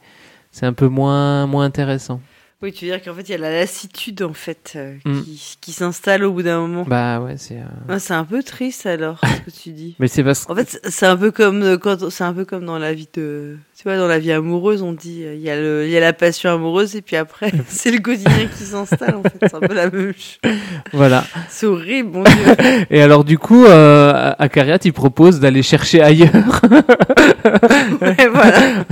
c'est un peu moins moins intéressant. Oui, tu veux dire qu'en fait, il y a la lassitude, en fait, euh, Mm. qui, qui s'installe au bout d'un moment. Bah ouais, c'est. euh, Ah, c'est un peu triste, alors, ce que tu dis. [LAUGHS] Mais c'est parce En fait, c'est- un peu comme euh, quand c'est un peu comme dans la vie de tu vois dans la vie amoureuse on dit euh, il y a le il y a la passion amoureuse et puis après [LAUGHS] c'est le quotidien qui s'installe en fait c'est un peu la même chose. [LAUGHS] Voilà. C'est horrible mon dieu. Et alors du coup, euh, Akariat, il propose d'aller chercher ailleurs. Ouais, voilà.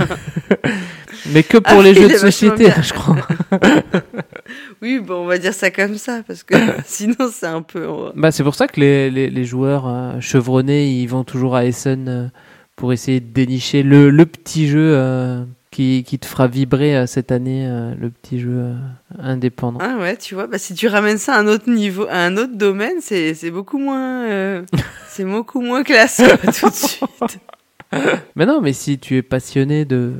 Mais que pour Ah, les jeux de société, bien. [LAUGHS] je crois. [LAUGHS] Oui, bon, on va dire ça comme ça parce que [LAUGHS] sinon c'est un peu Bah, c'est pour ça que les, les, les joueurs euh, chevronnés, ils vont toujours à Essen euh, pour essayer de dénicher le, le petit jeu euh, qui, qui te fera vibrer euh, cette année, euh, le petit jeu euh, indépendant. Ah ouais, tu vois, bah si tu ramènes ça à un autre niveau, à un autre domaine, c'est c'est beaucoup moins euh, c'est beaucoup moins classe tout de suite. Mais non, mais si tu es passionné de,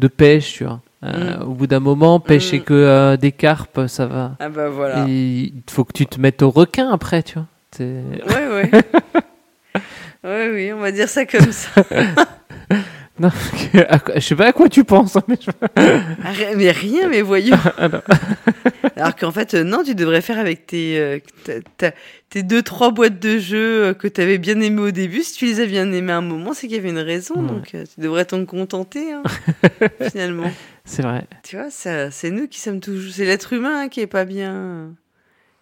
de pêche, tu vois. euh, Mm. Au bout d'un moment, pêcher Mm. que euh, des carpes, ça va. Ah bah voilà. Il faut que tu te mettes au requin après, tu vois. Ouais ouais. [LAUGHS] Ouais oui, on va dire ça comme ça. [LAUGHS] Non, je sais pas à quoi tu penses. hein, Mais, je- Ah, Mais rien, mais voyons. [LAUGHS] Alors. [LAUGHS] Alors qu'en fait, euh, non, tu devrais faire avec tes, euh, ta- ta- tes deux, trois boîtes de jeux euh, que tu avais bien aimé au début. Si tu les as bien aimés à un moment, c'est qu'il y avait une raison. Donc, euh, tu devrais t'en contenter, hein, [LAUGHS] finalement. C'est vrai. Tu vois, c'est nous qui sommes toujours. C'est l'être humain hein, qui est pas bien,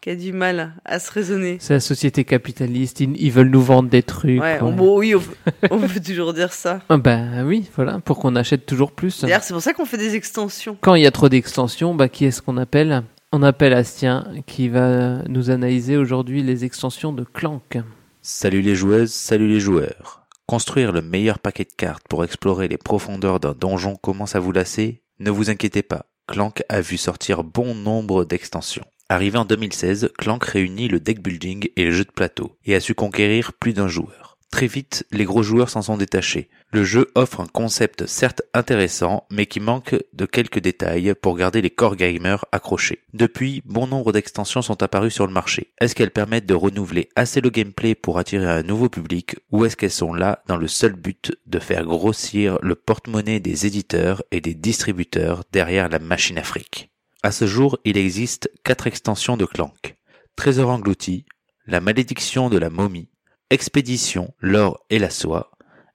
qui a du mal à se raisonner. C'est la société capitaliste, ils, ils veulent nous vendre des trucs. Ouais, on- ouais. bon, oui, on, peut- [LAUGHS] on peut toujours dire ça. Ah ben oui, voilà, pour qu'on achète toujours plus. D'ailleurs, c'est pour ça qu'on fait des extensions. Quand il y a trop d'extensions, bah, qui est-ce qu'on appelle? On appelle Astien, qui va nous analyser aujourd'hui les extensions de Clank. Salut les joueuses, salut les joueurs. Construire le meilleur paquet de cartes pour explorer les profondeurs d'un donjon commence à vous lasser? Ne vous inquiétez pas, Clank a vu sortir bon nombre d'extensions. Arrivé en 2016, Clank réunit le deck building et le jeu de plateau, et a su conquérir plus d'un joueur. Très vite, les gros joueurs s'en sont détachés. Le jeu offre un concept certes intéressant, mais qui manque de quelques détails pour garder les core gamers accrochés. Depuis, bon nombre d'extensions sont apparues sur le marché. Est-ce qu'elles permettent de renouveler assez le gameplay pour attirer un nouveau public, ou est-ce qu'elles sont là dans le seul but de faire grossir le porte-monnaie des éditeurs et des distributeurs derrière la machine fric À ce jour, il existe quatre extensions de Clank. Trésor englouti, La malédiction de la momie, Expédition, l'or et la soie,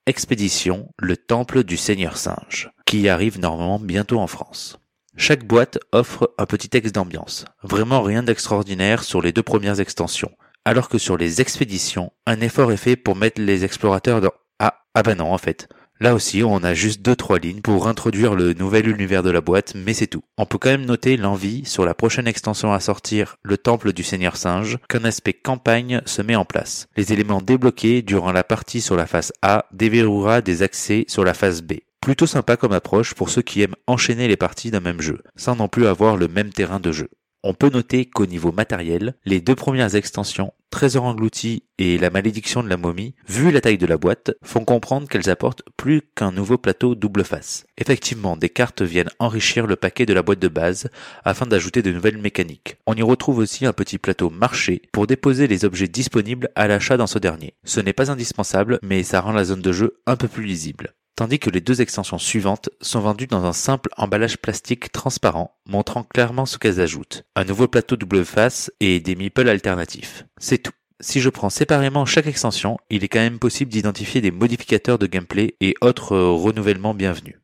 Expédition, le temple du seigneur singe, qui arrive normalement bientôt en France. Chaque boîte offre un petit texte d'ambiance. Vraiment rien d'extraordinaire sur les deux premières extensions. Alors que sur les expéditions, un effort est fait pour mettre les explorateurs dans... Ah, ah bah non en fait. Là aussi, on a juste deux trois lignes pour introduire le nouvel univers de la boîte, mais c'est tout. On peut quand même noter l'envie sur la prochaine extension à sortir, le Temple du Seigneur Singe, qu'un aspect campagne se met en place. Les éléments débloqués durant la partie sur la phase A déverrouillera des accès sur la phase B. Plutôt sympa comme approche pour ceux qui aiment enchaîner les parties d'un même jeu, sans non plus avoir le même terrain de jeu. On peut noter qu'au niveau matériel, les deux premières extensions, Trésor englouti et La malédiction de la momie, vu la taille de la boîte, font comprendre qu'elles apportent plus qu'un nouveau plateau double face. Effectivement, des cartes viennent enrichir le paquet de la boîte de base afin d'ajouter de nouvelles mécaniques. On y retrouve aussi un petit plateau marché pour déposer les objets disponibles à l'achat dans ce dernier. Ce n'est pas indispensable, mais ça rend la zone de jeu un peu plus lisible tandis que les deux extensions suivantes sont vendues dans un simple emballage plastique transparent montrant clairement ce qu'elles ajoutent. Un nouveau plateau double face et des meeples alternatifs. C'est tout. Si je prends séparément chaque extension, il est quand même possible d'identifier des modificateurs de gameplay et autres euh, renouvellements bienvenus.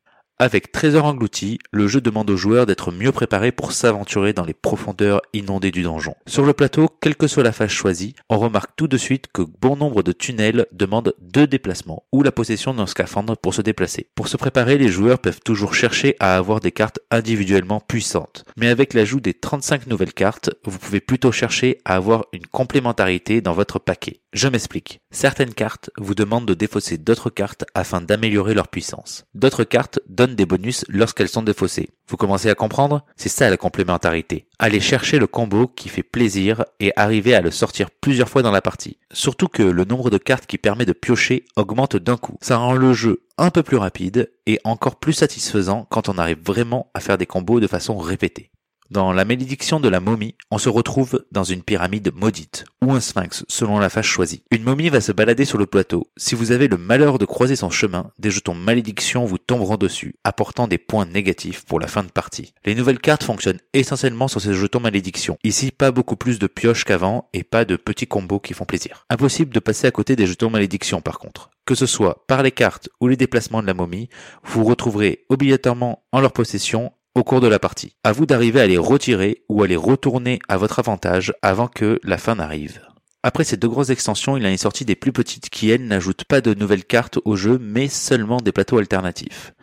Avec Trésor englouti, le jeu demande aux joueurs d'être mieux préparés pour s'aventurer dans les profondeurs inondées du donjon. Sur le plateau, quelle que soit la phase choisie, on remarque tout de suite que bon nombre de tunnels demandent deux déplacements ou la possession d'un scaphandre pour se déplacer. Pour se préparer, les joueurs peuvent toujours chercher à avoir des cartes individuellement puissantes. Mais avec l'ajout des 35 nouvelles cartes, vous pouvez plutôt chercher à avoir une complémentarité dans votre paquet. Je m'explique. Certaines cartes vous demandent de défausser d'autres cartes afin d'améliorer leur puissance. D'autres cartes donnent des bonus lorsqu'elles sont défaussées. Vous commencez à comprendre? C'est ça la complémentarité. Allez chercher le combo qui fait plaisir et arriver à le sortir plusieurs fois dans la partie. Surtout que le nombre de cartes qui permet de piocher augmente d'un coup. Ça rend le jeu un peu plus rapide et encore plus satisfaisant quand on arrive vraiment à faire des combos de façon répétée. Dans la malédiction de la momie, on se retrouve dans une pyramide maudite, ou un sphinx selon la face choisie. Une momie va se balader sur le plateau. Si vous avez le malheur de croiser son chemin, des jetons malédiction vous tomberont dessus, apportant des points négatifs pour la fin de partie. Les nouvelles cartes fonctionnent essentiellement sur ces jetons malédiction. Ici, pas beaucoup plus de pioches qu'avant et pas de petits combos qui font plaisir. Impossible de passer à côté des jetons malédiction par contre. Que ce soit par les cartes ou les déplacements de la momie, vous retrouverez obligatoirement en leur possession au cours de la partie. À vous d'arriver à les retirer ou à les retourner à votre avantage avant que la fin n'arrive. Après ces deux grosses extensions, il en est sorti des plus petites qui, elles, n'ajoutent pas de nouvelles cartes au jeu, mais seulement des plateaux alternatifs.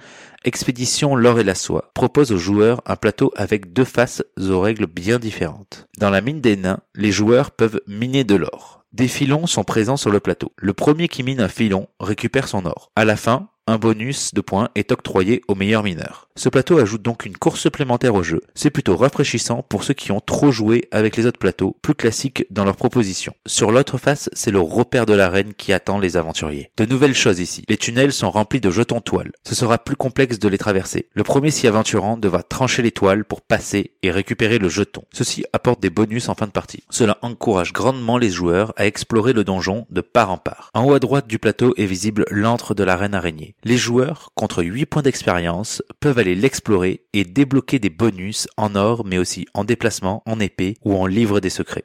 Expédition l'or et la soie propose aux joueurs un plateau avec deux faces aux règles bien différentes. Dans la mine des nains, les joueurs peuvent miner de l'or. Des filons sont présents sur le plateau. Le premier qui mine un filon récupère son or. À la fin, un bonus de points est octroyé aux meilleurs mineurs. Ce plateau ajoute donc une course supplémentaire au jeu. C'est plutôt rafraîchissant pour ceux qui ont trop joué avec les autres plateaux, plus classiques dans leur proposition. Sur l'autre face, c'est le repère de l'arène qui attend les aventuriers. De nouvelles choses ici. Les tunnels sont remplis de jetons toiles. Ce sera plus complexe de les traverser. Le premier s'y aventurant devra trancher les toiles pour passer et récupérer le jeton. Ceci apporte des bonus en fin de partie. Cela encourage grandement les joueurs à explorer le donjon de part en part. En haut à droite du plateau est visible l'antre de la reine araignée. Les joueurs, contre 8 points d'expérience, peuvent aller l'explorer et débloquer des bonus en or mais aussi en déplacement, en épée ou en livre des secrets.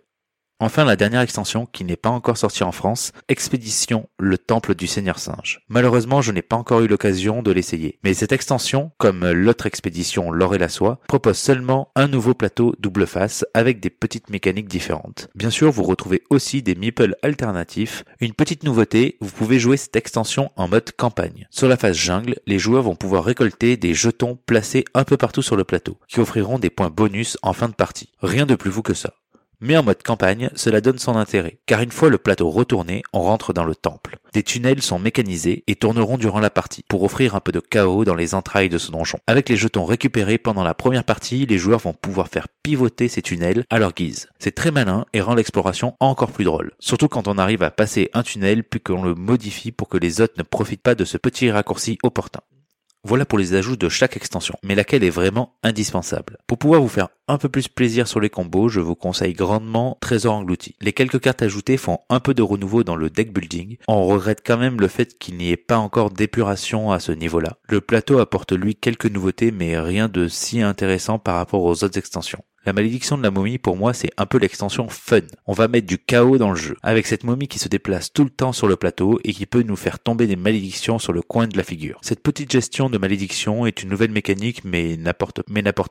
Enfin, la dernière extension qui n'est pas encore sortie en France, Expédition, le temple du Seigneur Singe. Malheureusement, je n'ai pas encore eu l'occasion de l'essayer. Mais cette extension, comme l'autre expédition L'or et la soie, propose seulement un nouveau plateau double face avec des petites mécaniques différentes. Bien sûr, vous retrouvez aussi des meeples alternatifs. Une petite nouveauté, vous pouvez jouer cette extension en mode campagne. Sur la phase jungle, les joueurs vont pouvoir récolter des jetons placés un peu partout sur le plateau, qui offriront des points bonus en fin de partie. Rien de plus fou que ça. Mais en mode campagne, cela donne son intérêt, car une fois le plateau retourné, on rentre dans le temple. Des tunnels sont mécanisés et tourneront durant la partie, pour offrir un peu de chaos dans les entrailles de ce donjon. Avec les jetons récupérés pendant la première partie, les joueurs vont pouvoir faire pivoter ces tunnels à leur guise. C'est très malin et rend l'exploration encore plus drôle. Surtout quand on arrive à passer un tunnel puis qu'on le modifie pour que les autres ne profitent pas de ce petit raccourci opportun. Voilà pour les ajouts de chaque extension, mais laquelle est vraiment indispensable? Pour pouvoir vous faire un peu plus plaisir sur les combos, je vous conseille grandement Trésor englouti. Les quelques cartes ajoutées font un peu de renouveau dans le deck building. On regrette quand même le fait qu'il n'y ait pas encore d'épuration à ce niveau-là. Le plateau apporte lui quelques nouveautés, mais rien de si intéressant par rapport aux autres extensions. La malédiction de la momie, pour moi, c'est un peu l'extension fun. On va mettre du chaos dans le jeu. Avec cette momie qui se déplace tout le temps sur le plateau et qui peut nous faire tomber des malédictions sur le coin de la figure. Cette petite gestion de malédiction est une nouvelle mécanique, mais n'apporte,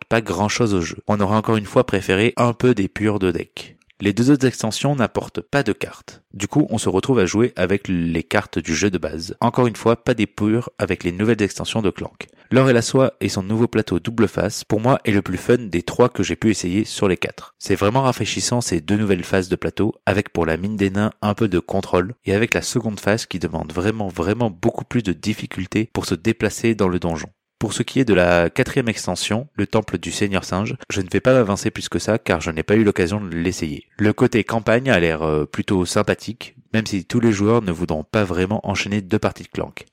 pas grand chose au jeu. On aurait encore une fois préféré un peu des purs de deck. Les deux autres extensions n'apportent pas de cartes. Du coup, on se retrouve à jouer avec les cartes du jeu de base. Encore une fois, pas des purs avec les nouvelles extensions de Clank. L'or et la soie et son nouveau plateau double face, pour moi, est le plus fun des trois que j'ai pu essayer sur les quatre. C'est vraiment rafraîchissant ces deux nouvelles phases de plateau, avec pour la mine des nains un peu de contrôle, et avec la seconde phase qui demande vraiment vraiment beaucoup plus de difficulté pour se déplacer dans le donjon. Pour ce qui est de la quatrième extension, le temple du Seigneur Singe, je ne vais pas m'avancer plus que ça car je n'ai pas eu l'occasion de l'essayer. Le côté campagne a l'air euh, plutôt sympathique, même si tous les joueurs ne voudront pas vraiment enchaîner deux parties de Clank.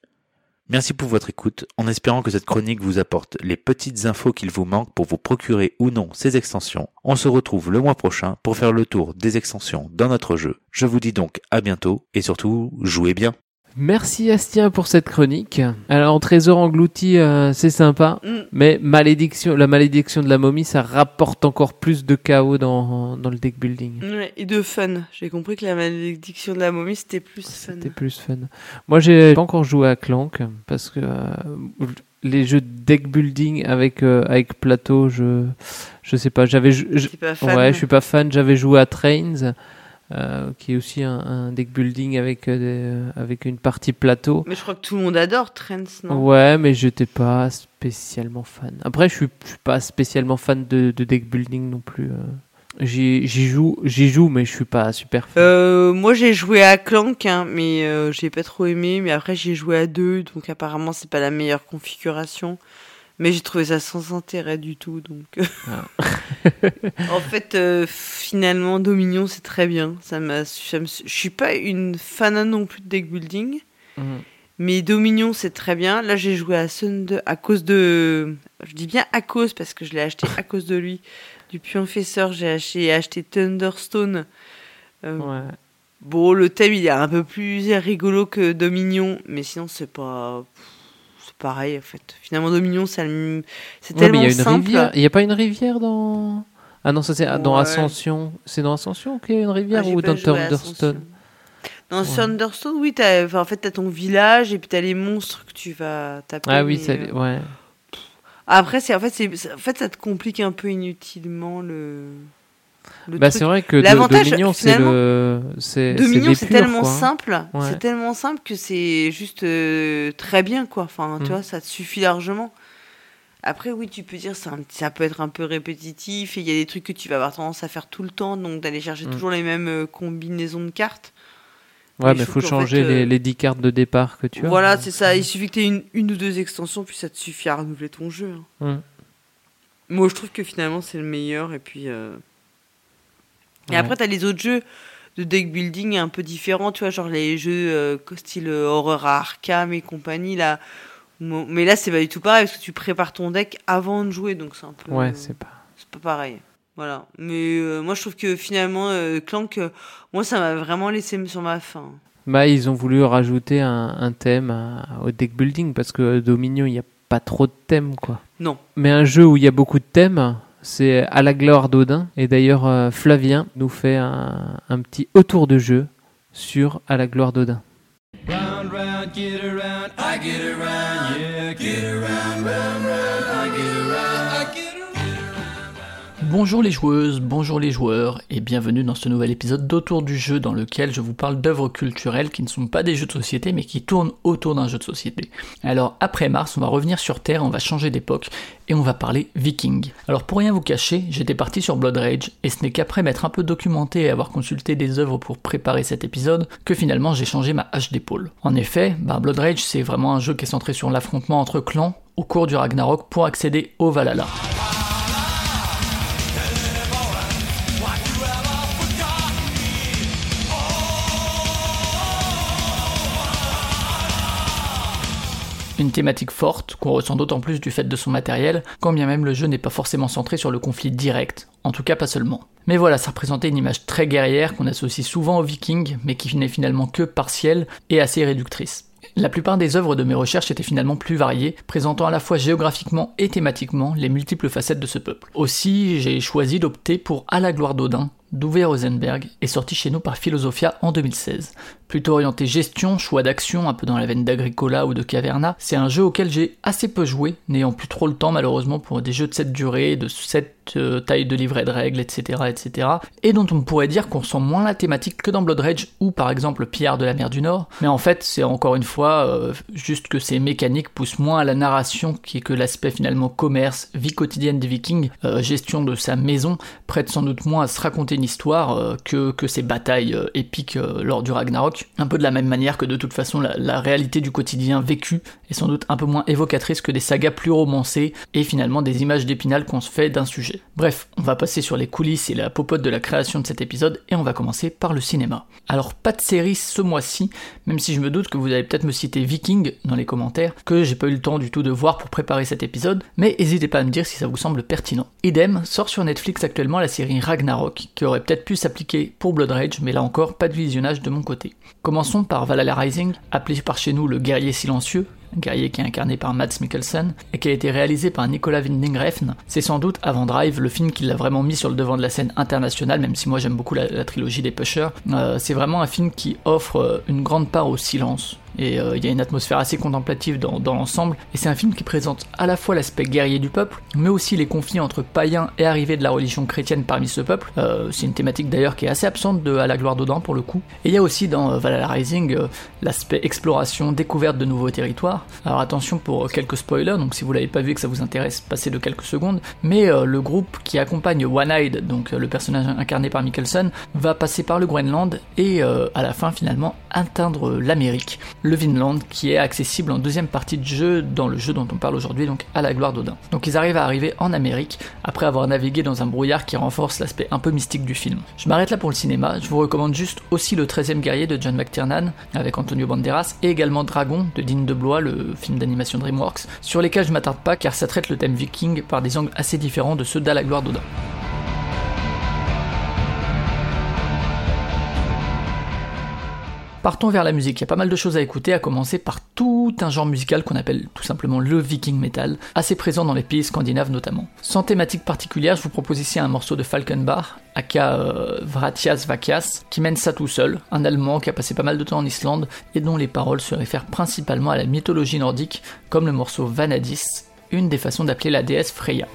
Merci pour votre écoute, en espérant que cette chronique vous apporte les petites infos qu'il vous manque pour vous procurer ou non ces extensions. On se retrouve le mois prochain pour faire le tour des extensions dans notre jeu. Je vous dis donc à bientôt et surtout jouez bien. Merci Astien pour cette chronique. Alors Trésor englouti, euh, c'est sympa, Mm. mais malédiction, la malédiction de la momie, ça rapporte encore plus de chaos dans, dans le deck building. Ouais, et de fun. J'ai compris que la malédiction de la momie, c'était plus fun. C'était plus fun. Moi, j'ai pas encore joué à Clank parce que euh, les jeux de deck building avec euh, avec plateau, je je sais pas. J'avais ouais, je suis pas fan. J'avais joué à Trains. Euh, qui est aussi un, un deck building avec euh, des- avec une partie plateau. Mais je crois que tout le monde adore Trends, non? Ouais, mais j'étais pas spécialement fan. Après, je suis, je suis pas spécialement fan de, de deck building non plus. euh. J'y joue, j'y joue, mais je suis pas super fan. Euh, moi j'ai joué à Clank, hein, mais euh, j'ai pas trop aimé. Mais après j'ai joué à deux, donc apparemment c'est pas la meilleure configuration. Mais j'ai trouvé ça sans intérêt du tout, donc. euh, [LAUGHS] en fait, euh, finalement Dominion c'est très bien. Ça m'a, je suis pas une fan non plus de deck building, Mhm. Mais Dominion, c'est très bien. Là, j'ai joué à Thunder à cause de. Je dis bien à cause parce que je l'ai acheté à cause de lui. Du Pionfesseur, j'ai acheté, acheté Thunderstone. Euh, Ouais. Bon, le thème, il est un peu plus rigolo que Dominion, mais sinon, c'est pas. Pareil, en fait. Finalement, Dominion, le- c'est Ouais, mais tellement il y a une simple. Il n'y a pas une rivière dans. Ah non, ça c'est dans. Ascension. C'est dans Ascension qu'il y a une rivière Ah, ou dans Thunderstone? Dans Ouais. Thunderstone, oui, enfin, en fait, t'as ton village et puis t'as les monstres que tu vas taper. Ah oui, mais, euh, ouais. Après, c'est en fait, en fait, ça te complique un peu inutilement le. Bah, c'est vrai que L'avantage, Dominion, c'est le- c'est- Dominion, c'est tellement quoi. simple, Ouais. c'est tellement simple que c'est juste euh, très bien, quoi. Enfin, tu Mm. vois, ça te suffit largement. Après, oui, tu peux dire ça, ça peut être un peu répétitif et il y a des trucs que tu vas avoir tendance à faire tout le temps, donc d'aller chercher Mm. toujours les mêmes euh, combinaisons de cartes. Ouais, mais il faut changer fait, les, euh, les 10 cartes de départ que tu as. Voilà, c'est ça. Il suffit que tu aies une, une ou deux extensions, puis ça te suffit à renouveler ton jeu. hein. Mm. Moi, je trouve que finalement, c'est le meilleur. Et puis. Et Ouais. après, tu as les autres jeux de deck building un peu différents, tu vois, genre les jeux euh, style euh, horreur à Arkham et compagnie, là. Mais là, c'est pas du tout pareil, parce que tu prépares ton deck avant de jouer, donc c'est un peu. Ouais, c'est pas. C'est pas pareil. Voilà. Mais euh, moi, je trouve que finalement, euh, Clank, euh, moi, ça m'a vraiment laissé sur ma faim. Bah, ils ont voulu rajouter un, un thème à- au deck building parce que Dominion, il n'y a pas trop de thèmes, quoi. Non. Mais un jeu où il y a beaucoup de thèmes, c'est À la gloire d'Odin. Et d'ailleurs, euh, Flavien nous fait un, petit autour de jeu sur À la gloire d'Odin. Bonjour les joueuses, bonjour les joueurs, et bienvenue dans ce nouvel épisode d'Autour du jeu dans lequel je vous parle d'œuvres culturelles qui ne sont pas des jeux de société mais qui tournent autour d'un jeu de société. Alors après Mars, on va revenir sur Terre, on va changer d'époque et on va parler viking. Alors pour rien vous cacher, j'étais parti sur Blood Rage et ce n'est qu'après m'être un peu documenté et avoir consulté des œuvres pour préparer cet épisode que finalement j'ai changé ma hache d'épaule. En effet, bah, Blood Rage c'est vraiment un jeu qui est centré sur l'affrontement entre clans au cours du Ragnarok pour accéder au Valhalla. Une thématique forte, qu'on ressent d'autant plus du fait de son matériel, quand bien même le jeu n'est pas forcément centré sur le conflit direct, en tout cas pas seulement. Mais voilà, ça représentait une image très guerrière qu'on associe souvent aux vikings, mais qui n'est finalement que partielle et assez réductrice. La plupart des œuvres de mes recherches étaient finalement plus variées, présentant à la fois géographiquement et thématiquement les multiples facettes de ce peuple. Aussi, j'ai choisi d'opter pour À la gloire d'Odin, d'Uwe Rosenberg, et sorti chez nous par Philosophia en 2016. Plutôt orienté gestion, choix d'action, un peu dans la veine d'Agricola ou de Caverna, c'est un jeu auquel j'ai assez peu joué, n'ayant plus trop le temps malheureusement pour des jeux de cette durée, de cette euh, taille de livret de règles, etc., etc., et dont on pourrait dire qu'on ressent moins la thématique que dans Blood Rage ou par exemple Pillard de la mer du Nord, mais en fait c'est encore une fois euh, juste que ces mécaniques poussent moins à la narration qui est que l'aspect finalement commerce, vie quotidienne des vikings, euh, gestion de sa maison, prête sans doute moins à se raconter une histoire que, que ces batailles épiques lors du Ragnarok, un peu de la même manière que de toute façon la, réalité du quotidien vécu est sans doute un peu moins évocatrice que des sagas plus romancées et finalement des images d'épinal qu'on se fait d'un sujet. Bref, on va passer sur les coulisses et la popote de la création de cet épisode et on va commencer par le cinéma. Alors pas de série ce mois-ci, même si je me doute que vous allez peut-être me citer Viking dans les commentaires, que j'ai pas eu le temps du tout de voir pour préparer cet épisode, mais n'hésitez pas à me dire si ça vous semble pertinent. Idem, sort sur Netflix actuellement la série Ragnarok, qui aurait peut-être pu s'appliquer pour Blood Rage, mais là encore pas de visionnage de mon côté. Commençons par Valhalla Rising, appelé par chez nous le guerrier silencieux, un guerrier qui est incarné par Mads Mikkelsen, et qui a été réalisé par Nicolas Winding Refn. C'est sans doute, avant Drive, le film qui l'a vraiment mis sur le devant de la scène internationale, même si moi j'aime beaucoup la, trilogie des Pushers. Euh, c'est vraiment un film qui offre euh, une grande part au silence, et euh, il y a une atmosphère assez contemplative dans, l'ensemble, et c'est un film qui présente à la fois l'aspect guerrier du peuple, mais aussi les conflits entre païens et arrivés de la religion chrétienne parmi ce peuple. C'est une thématique d'ailleurs qui est assez absente de À la gloire d'Odin pour le coup. Et il y a aussi dans Valhalla Rising l'aspect exploration, découverte de nouveaux territoires, Alors attention pour quelques spoilers, donc si vous l'avez pas vu et que ça vous intéresse, passez de quelques secondes. Mais euh, le groupe qui accompagne One-Eyed, donc euh, le personnage incarné par Mikkelsen, va passer par le Groenland et euh, à la fin finalement atteindre l'Amérique, le Vinland, qui est accessible en deuxième partie de jeu dans le jeu dont on parle aujourd'hui, donc à la gloire d'Odin. Donc ils arrivent à arriver en Amérique après avoir navigué dans un brouillard qui renforce l'aspect un peu mystique du film. Je m'arrête là pour le cinéma, je vous recommande juste aussi le 13e guerrier de John McTiernan avec Antonio Banderas et également Dragon de Dean DeBlois, le film d'animation DreamWorks, sur lesquels je m'attarde pas car ça traite le thème viking par des angles assez différents de ceux d'À la gloire d'Odin. Partons vers la musique, il y a pas mal de choses à écouter, à commencer par tout un genre musical qu'on appelle tout simplement le viking metal, assez présent dans les pays scandinaves notamment. Sans thématique particulière, je vous propose ici un morceau de Falkenbach, aka euh, Vratias Vakias, qui mène ça tout seul, un Allemand qui a passé pas mal de temps en Islande et dont les paroles se réfèrent principalement à la mythologie nordique, comme le morceau Vanadis, une des façons d'appeler la déesse Freya.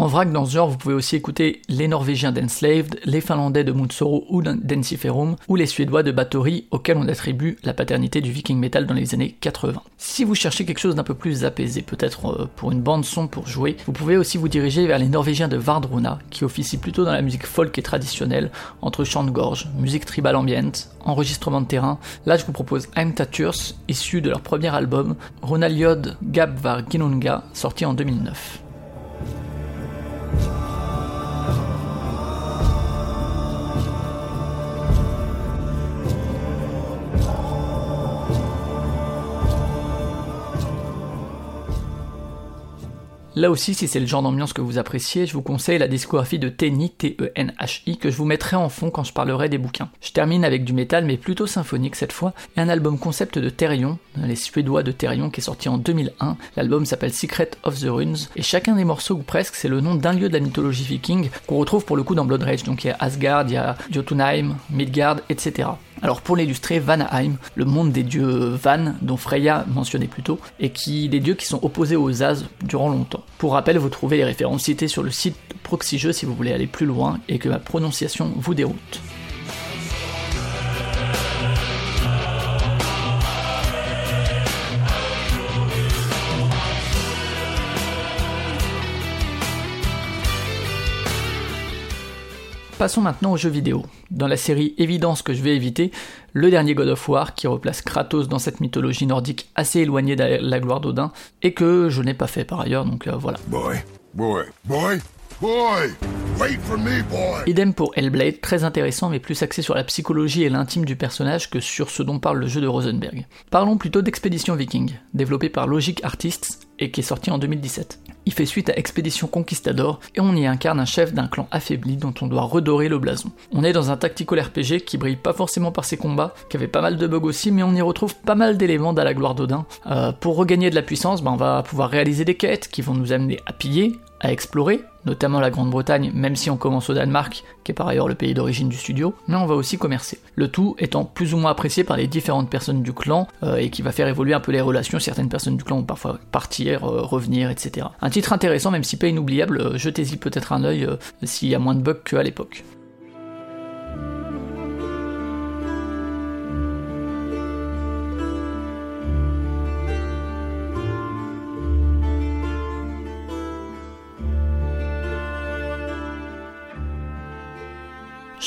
En vrac dans ce genre, vous pouvez aussi écouter les Norvégiens d'Enslaved, les Finlandais de Munsoro ou d'Ensiferum, ou les Suédois de Bathory, auxquels on attribue la paternité du viking metal dans les années 80. Si vous cherchez quelque chose d'un peu plus apaisé, peut-être euh, pour une bande son pour jouer, vous pouvez aussi vous diriger vers les Norvégiens de Vardruna, qui officient plutôt dans la musique folk et traditionnelle, entre chant de gorge, musique tribal ambiente, enregistrement de terrain. Là, je vous propose Heimtaturs, issu de leur premier album, Ronaliod Gab var Ginunga, sorti en 2009. Là aussi, si c'est le genre d'ambiance que vous appréciez, je vous conseille la discographie de Tenny, T-E-N-H-I, que je vous mettrai en fond quand je parlerai des bouquins. Je termine avec du métal, mais plutôt symphonique cette fois, et un album concept de Therion, les Suédois de Therion, qui est sorti en 2001. L'album s'appelle Secret of the Runes, et chacun des morceaux, ou presque, c'est le nom d'un lieu de la mythologie viking qu'on retrouve pour le coup dans Blood Rage. Donc il y a Asgard, il y a Jotunheim, Midgard, etc. Alors pour l'illustrer, Vanaheim, le monde des dieux Van, dont Freya mentionnait plus tôt, et qui des dieux qui sont opposés aux As durant longtemps. Pour rappel, vous trouvez les références citées sur le site Proxy si vous voulez aller plus loin et que ma prononciation vous déroute. Passons maintenant aux jeux vidéo. Dans la série Évidence que je vais éviter, le dernier God of War qui replace Kratos dans cette mythologie nordique assez éloignée de la gloire d'Odin et que je n'ai pas fait par ailleurs, donc euh, voilà. Boy, boy, boy, boy, wait for me, boy. Idem pour Hellblade, très intéressant mais plus axé sur la psychologie et l'intime du personnage que sur ce dont parle le jeu de Rosenberg. Parlons plutôt d'Expédition Viking, développé par Logic Artists et qui est sorti en 2017. Il fait suite à Expédition Conquistador et on y incarne un chef d'un clan affaibli dont on doit redorer le blason. On est dans un tactical RPG qui brille pas forcément par ses combats, qui avait pas mal de bugs aussi, mais on y retrouve pas mal d'éléments d'à la gloire d'Odin. Euh, pour regagner de la puissance, ben, on va pouvoir réaliser des quêtes qui vont nous amener à piller, à explorer, notamment la Grande-Bretagne, même si on commence au Danemark, qui est par ailleurs le pays d'origine du studio, mais on va aussi commercer. Le tout étant plus ou moins apprécié par les différentes personnes du clan, euh, et qui va faire évoluer un peu les relations, certaines personnes du clan vont parfois partir, euh, revenir, etc. Un titre intéressant, même si pas inoubliable, euh, jetez-y peut-être un œil s'il y a moins de bugs qu'à l'époque.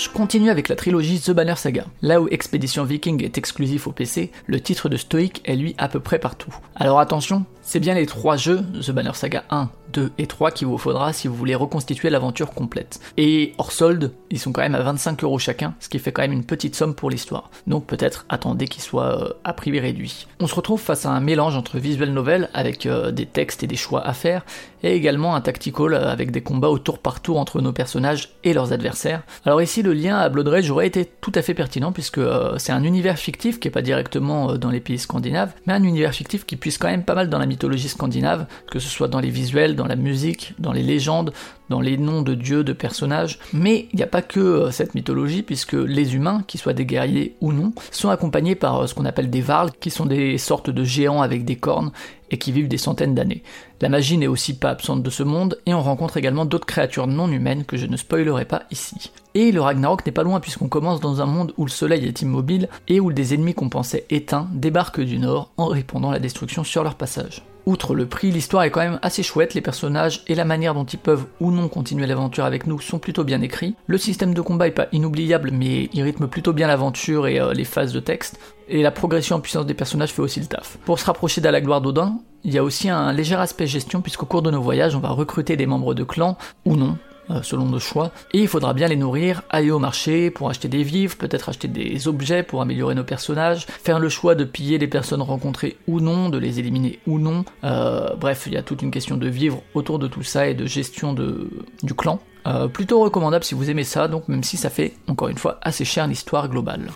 Je continue avec la trilogie The Banner Saga. Là où Expédition Viking est exclusif au PC, le titre de Stoic est lui à peu près partout. Alors attention, c'est bien les trois jeux, The Banner Saga 1, 2 et 3 qu'il vous faudra si vous voulez reconstituer l'aventure complète. Et hors solde, ils sont quand même à 25 euros chacun, ce qui fait quand même une petite somme pour l'histoire. Donc peut-être attendez qu'ils soient euh, à prix réduit. On se retrouve face à un mélange entre visual novel avec euh, des textes et des choix à faire, et également un tactical euh, avec des combats au tour par entre nos personnages et leurs adversaires. Alors ici le lien à Blood Rage aurait été tout à fait pertinent puisque c'est un univers fictif qui est pas directement dans les pays scandinaves, mais un univers fictif qui puise quand même pas mal dans la mythologie scandinave, que ce soit dans les visuels, dans la musique, dans les légendes, dans les noms de dieux, de personnages, mais il n'y a pas que euh, cette mythologie, puisque les humains, qu'ils soient des guerriers ou non, sont accompagnés par euh, ce qu'on appelle des varls, qui sont des sortes de géants avec des cornes, et qui vivent des centaines d'années. La magie n'est aussi pas absente de ce monde, et on rencontre également d'autres créatures non humaines que je ne spoilerai pas ici. Et le Ragnarok n'est pas loin puisqu'on commence dans un monde où le soleil est immobile et où des ennemis qu'on pensait éteints débarquent du nord en répandant la destruction sur leur passage. Outre le prix, l'histoire est quand même assez chouette, les personnages et la manière dont ils peuvent ou non continuer l'aventure avec nous sont plutôt bien écrits. Le système de combat est pas inoubliable mais il rythme plutôt bien l'aventure et euh, les phases de texte. Et la progression en puissance des personnages fait aussi le taf. Pour se rapprocher d'Ala gloire d'Odin, il y a aussi un léger aspect gestion puisqu'au cours de nos voyages on va recruter des membres de clans ou non, selon nos choix, et il faudra bien les nourrir, aller au marché pour acheter des vivres, peut-être acheter des objets pour améliorer nos personnages, faire le choix de piller les personnes rencontrées ou non, de les éliminer ou non, Euh, bref, il y a toute une question de vivre autour de tout ça et de gestion du clan. Euh, plutôt recommandable si vous aimez ça, donc même si ça fait, encore une fois, assez cher l'histoire globale.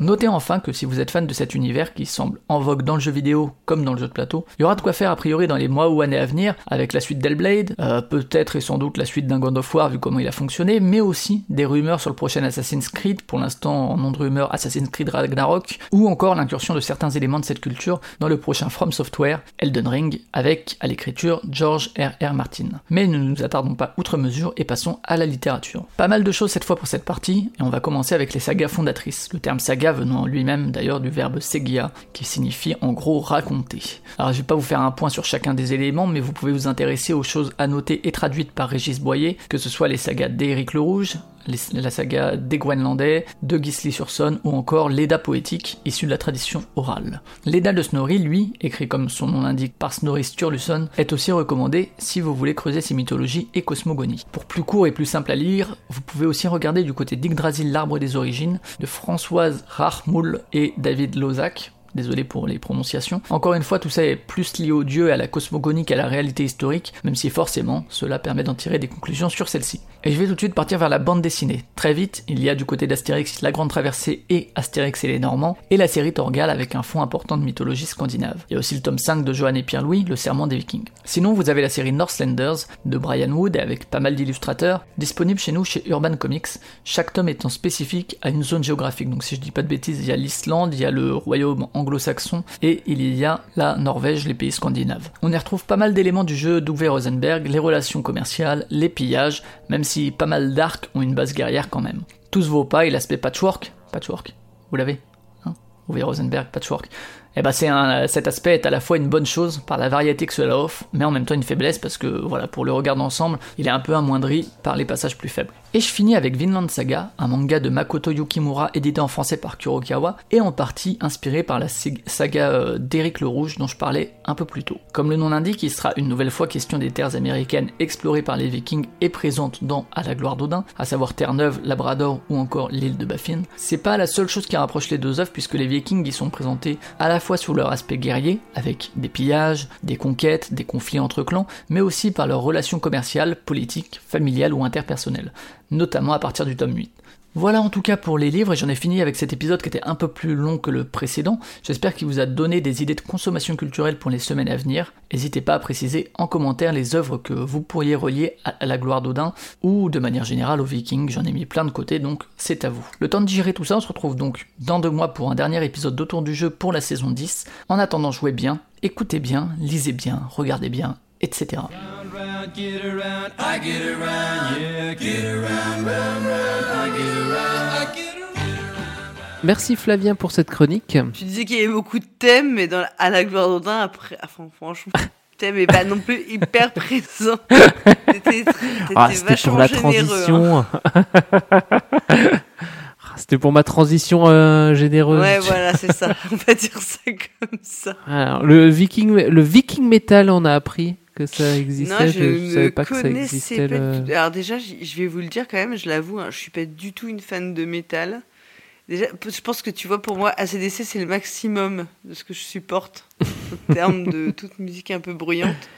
Notez enfin que si vous êtes fan de cet univers qui semble en vogue dans le jeu vidéo comme dans le jeu de plateau, il y aura de quoi faire a priori dans les mois ou années à venir avec la suite d'Hellblade, euh, peut-être et sans doute la suite d'un God of War vu comment il a fonctionné, mais aussi des rumeurs sur le prochain Assassin's Creed, pour l'instant en nom de rumeur Assassin's Creed Ragnarok, ou encore l'incursion de certains éléments de cette culture dans le prochain From Software, Elden Ring, avec à l'écriture George R.R. Martin. Mais ne nous attardons pas outre mesure et passons à la littérature. Pas mal de choses cette fois pour cette partie, et on va commencer avec les sagas fondatrices. Le terme saga venant lui-même d'ailleurs du verbe segia, qui signifie en gros raconter. Alors je vais pas vous faire un point sur chacun des éléments, mais vous pouvez vous intéresser aux choses annotées et traduites par Régis Boyer, que ce soit les sagas d'Éric le Rouge, la saga des Groenlandais, de Gisli-sur-Sonne ou encore l'Eda poétique issue de la tradition orale. L'Eda de Snorri, lui, écrit comme son nom l'indique par Snorri Sturluson, est aussi recommandé si vous voulez creuser ses mythologies et cosmogonies. Pour plus court et plus simple à lire, vous pouvez aussi regarder du côté d'Yggdrasil l'arbre des origines de Françoise Rachmoul et David Lozac, Désolé pour les prononciations. Encore une fois, tout ça est plus lié au dieu à la cosmogonie qu'à la réalité historique, même si forcément, cela permet d'en tirer des conclusions sur celle-ci. Et je vais tout de suite partir vers la bande dessinée. Très vite, il y a du côté d'Astérix La Grande Traversée et Astérix et les Normands, et la série Torgal avec un fond important de mythologie scandinave. Il y a aussi le tome 5 de Johann et Pierre-Louis, Le Serment des Vikings. Sinon, vous avez la série Northlanders de Brian Wood avec pas mal d'illustrateurs, disponible chez nous chez Urban Comics, chaque tome étant spécifique à une zone géographique. Donc si je dis pas de bêtises, il y a l'Islande, il y a le royaume anglo-saxon et il y a la Norvège, les pays scandinaves. On y retrouve pas mal d'éléments du jeu d'Uwe Rosenberg, les relations commerciales, les pillages, même si pas mal d'arcs ont une base guerrière quand même. Tout se vaut pas et l'aspect patchwork, patchwork, vous l'avez hein Rosenberg, patchwork. Eh ben c'est un, cet aspect est à la fois une bonne chose par la variété que cela offre, mais en même temps une faiblesse parce que voilà pour le regard d'ensemble, il est un peu amoindri par les passages plus faibles. Et je finis avec Vinland Saga, un manga de Makoto Yukimura édité en français par Kurokawa et en partie inspiré par la saga euh, d'Éric le Rouge dont je parlais un peu plus tôt. Comme le nom l'indique, il sera une nouvelle fois question des terres américaines explorées par les Vikings et présentes dans À la gloire d'Odin, à savoir Terre-Neuve, Labrador ou encore l'île de Baffin. C'est pas la seule chose qui rapproche les deux œuvres puisque les Vikings y sont présentés à la fois sous leur aspect guerrier, avec des pillages, des conquêtes, des conflits entre clans, mais aussi par leurs relations commerciales, politiques, familiales ou interpersonnelles, notamment à partir du tome 8. Voilà en tout cas pour les livres et j'en ai fini avec cet épisode qui était un peu plus long que le précédent. J'espère qu'il vous a donné des idées de consommation culturelle pour les semaines à venir. N'hésitez pas à préciser en commentaire les œuvres que vous pourriez relier à la gloire d'Odin ou de manière générale aux Vikings. J'en ai mis plein de côté donc c'est à vous. Le temps de digérer tout ça, on se retrouve donc dans deux mois pour un dernier épisode d'Autour du jeu pour la saison 10. En attendant, jouez bien, écoutez bien, lisez bien, regardez bien, etc. round, get around, I get around, yeah, get around, round, round, I get around, I get Merci Flavien pour cette chronique. Tu disais qu'il y avait beaucoup de thèmes, mais dans à la gloire d'Odin, après, enfin, franchement, le thème est pas non plus hyper présent. [LAUGHS] Ah, c'était pour vachement la généreux, hein. transition. Ah, c'était pour ma transition euh, généreuse. Ouais, voilà, c'est ça. On va dire ça comme ça. Alors, le viking, le viking metal, on a appris que ça existait. Non, je, je, savais ne pas que ça existait. pas le-. Alors déjà, je vais vous le dire quand même, je l'avoue, hein, je suis pas du tout une fan de métal. Déjà, je pense que tu vois, pour moi, ACDC, c'est le maximum de ce que je supporte [LAUGHS] en termes de toute musique un peu bruyante.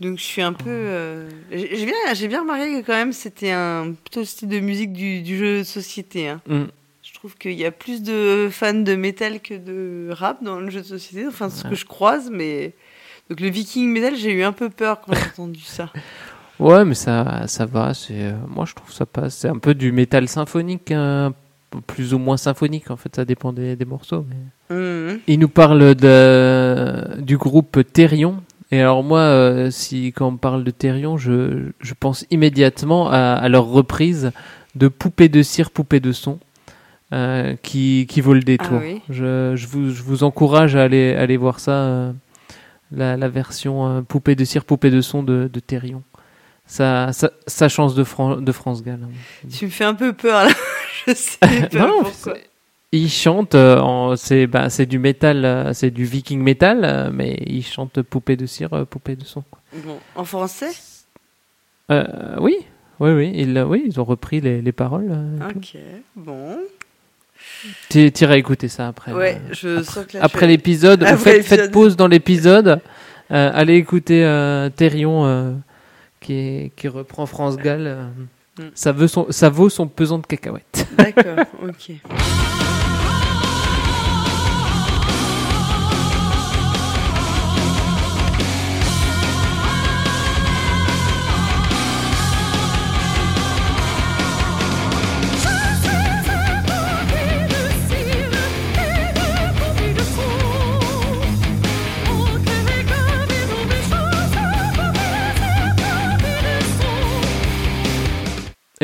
Donc je suis un peu... euh, J'ai bien, j'ai bien remarqué que quand même, c'était un plutôt le style de musique du, du jeu de société. hein. Mm. Je trouve qu'il y a plus de fans de métal que de rap dans le jeu de société. Enfin, ce Ouais. que je croise, mais. Donc le Viking Metal, j'ai eu un peu peur quand j'ai entendu ça. [LAUGHS] Ouais, mais ça, ça va. C'est, euh, moi, je trouve ça passe. C'est un peu du métal symphonique, hein, plus ou moins symphonique. En fait, ça dépend des, des morceaux. Mais... Mhm. Il nous parle de, du groupe Therion. Et alors moi, euh, si quand on parle de Therion, je, je pense immédiatement à, à leur reprise de Poupée de cire, Poupée de son, euh, qui, qui vaut le détour. Ah oui. je, je, vous, je vous encourage à aller, aller voir ça, la, la version euh, Poupée de cire, Poupée de son de, de Therion. Ça, ça, sa chance de, Fran- de France Gall. hein. Tu me fais un peu peur là. [LAUGHS] je sais [LAUGHS] pas Non, pourquoi. Il chante, euh, c'est bah, c'est du métal, euh, c'est du viking métal, euh, mais il chante poupée de cire, poupée de son. quoi. Bon, en français? Oui, oui, oui, ils, oui, ils ont repris les, les paroles. Ok, bon. Tu iras écouter ça après. Ouais, je après, sens que là, je après vais- l'épisode, [LAUGHS] vous faites, faites pause dans l'épisode, euh, allez écouter euh, Therion euh, qui, est- qui reprend France Gall. euh, Mm. ça, veut son, ça vaut son pesant de cacahuètes. D'accord, ok.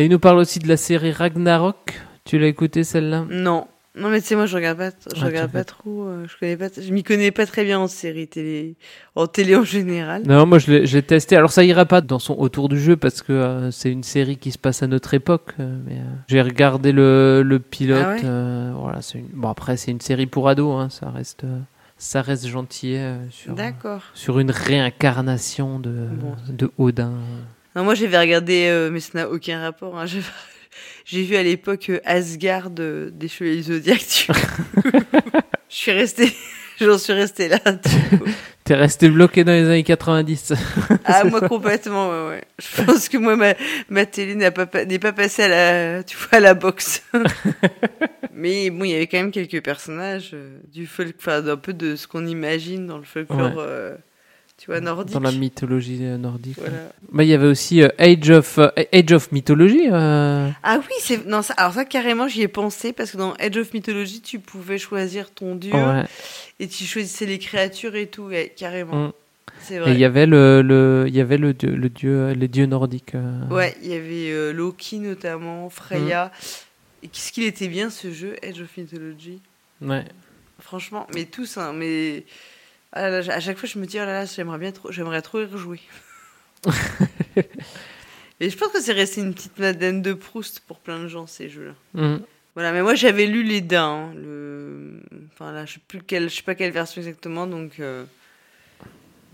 Et il nous parle aussi de la série Ragnarok. Tu l'as écouté celle-là? Non. Non, mais tu sais, moi, je regarde pas, je Ah, regarde pas trop, euh, je connais pas, je m'y connais pas très bien en série télé, en télé en général. Non, moi je l'ai testé. Alors ça ira pas dans son autour du jeu parce que euh, c'est une série qui se passe à notre époque. euh, mais j'ai regardé le, le pilote. Ah ouais? voilà, c'est une... bon après c'est une série pour ados. Hein, ça reste ça reste gentil sur D'accord. sur une réincarnation de Bon. de Odin. Non, moi, j'avais regardé, euh, mais ça n'a aucun rapport. hein. [LAUGHS] J'ai- vu à l'époque euh, Asgard euh, des Chevaliers Zodiac. tu- [LAUGHS] Je suis restée, [LAUGHS] j'en suis restée là. T'es resté bloqué dans les années 90. Ah, moi complètement, ouais, ouais. Je pense que moi, ma, ma télé n'a pas, pa- n'est pas passée à la, tu vois, à la boxe. Mais bon, il y avait quand même quelques personnages euh, du folk, enfin, d'un peu de ce qu'on imagine dans le folklore, Ouais. Tu vois, nordique. Dans la mythologie euh, nordique. Voilà. Bah, il y avait aussi euh, Age of euh, Age of Mythology. euh, Ah oui, c'est non ça. Alors ça carrément j'y ai pensé parce que dans Edge of Mythology tu pouvais choisir ton dieu Ouais. et tu choisissais les créatures et tout, ouais, carrément. Mm. Et il y avait le, le il y avait le dieu, le dieu les dieux nordiques. Ouais, il y avait Loki notamment, Freya. Mm. Et qu'est-ce qu'il était bien ce jeu Edge of Mythology? Ouais. Franchement, mais tous hein, mais à chaque fois je me dis oh là là, j'aimerais bien trop j'aimerais trop y rejouer. [LAUGHS] et je pense que c'est resté une petite Madeleine de Proust pour plein de gens ces jeux-là. Mm. Voilà, mais moi j'avais lu les dents. hein, le... Enfin là, je sais plus quelle, je sais pas quelle version exactement, donc. euh,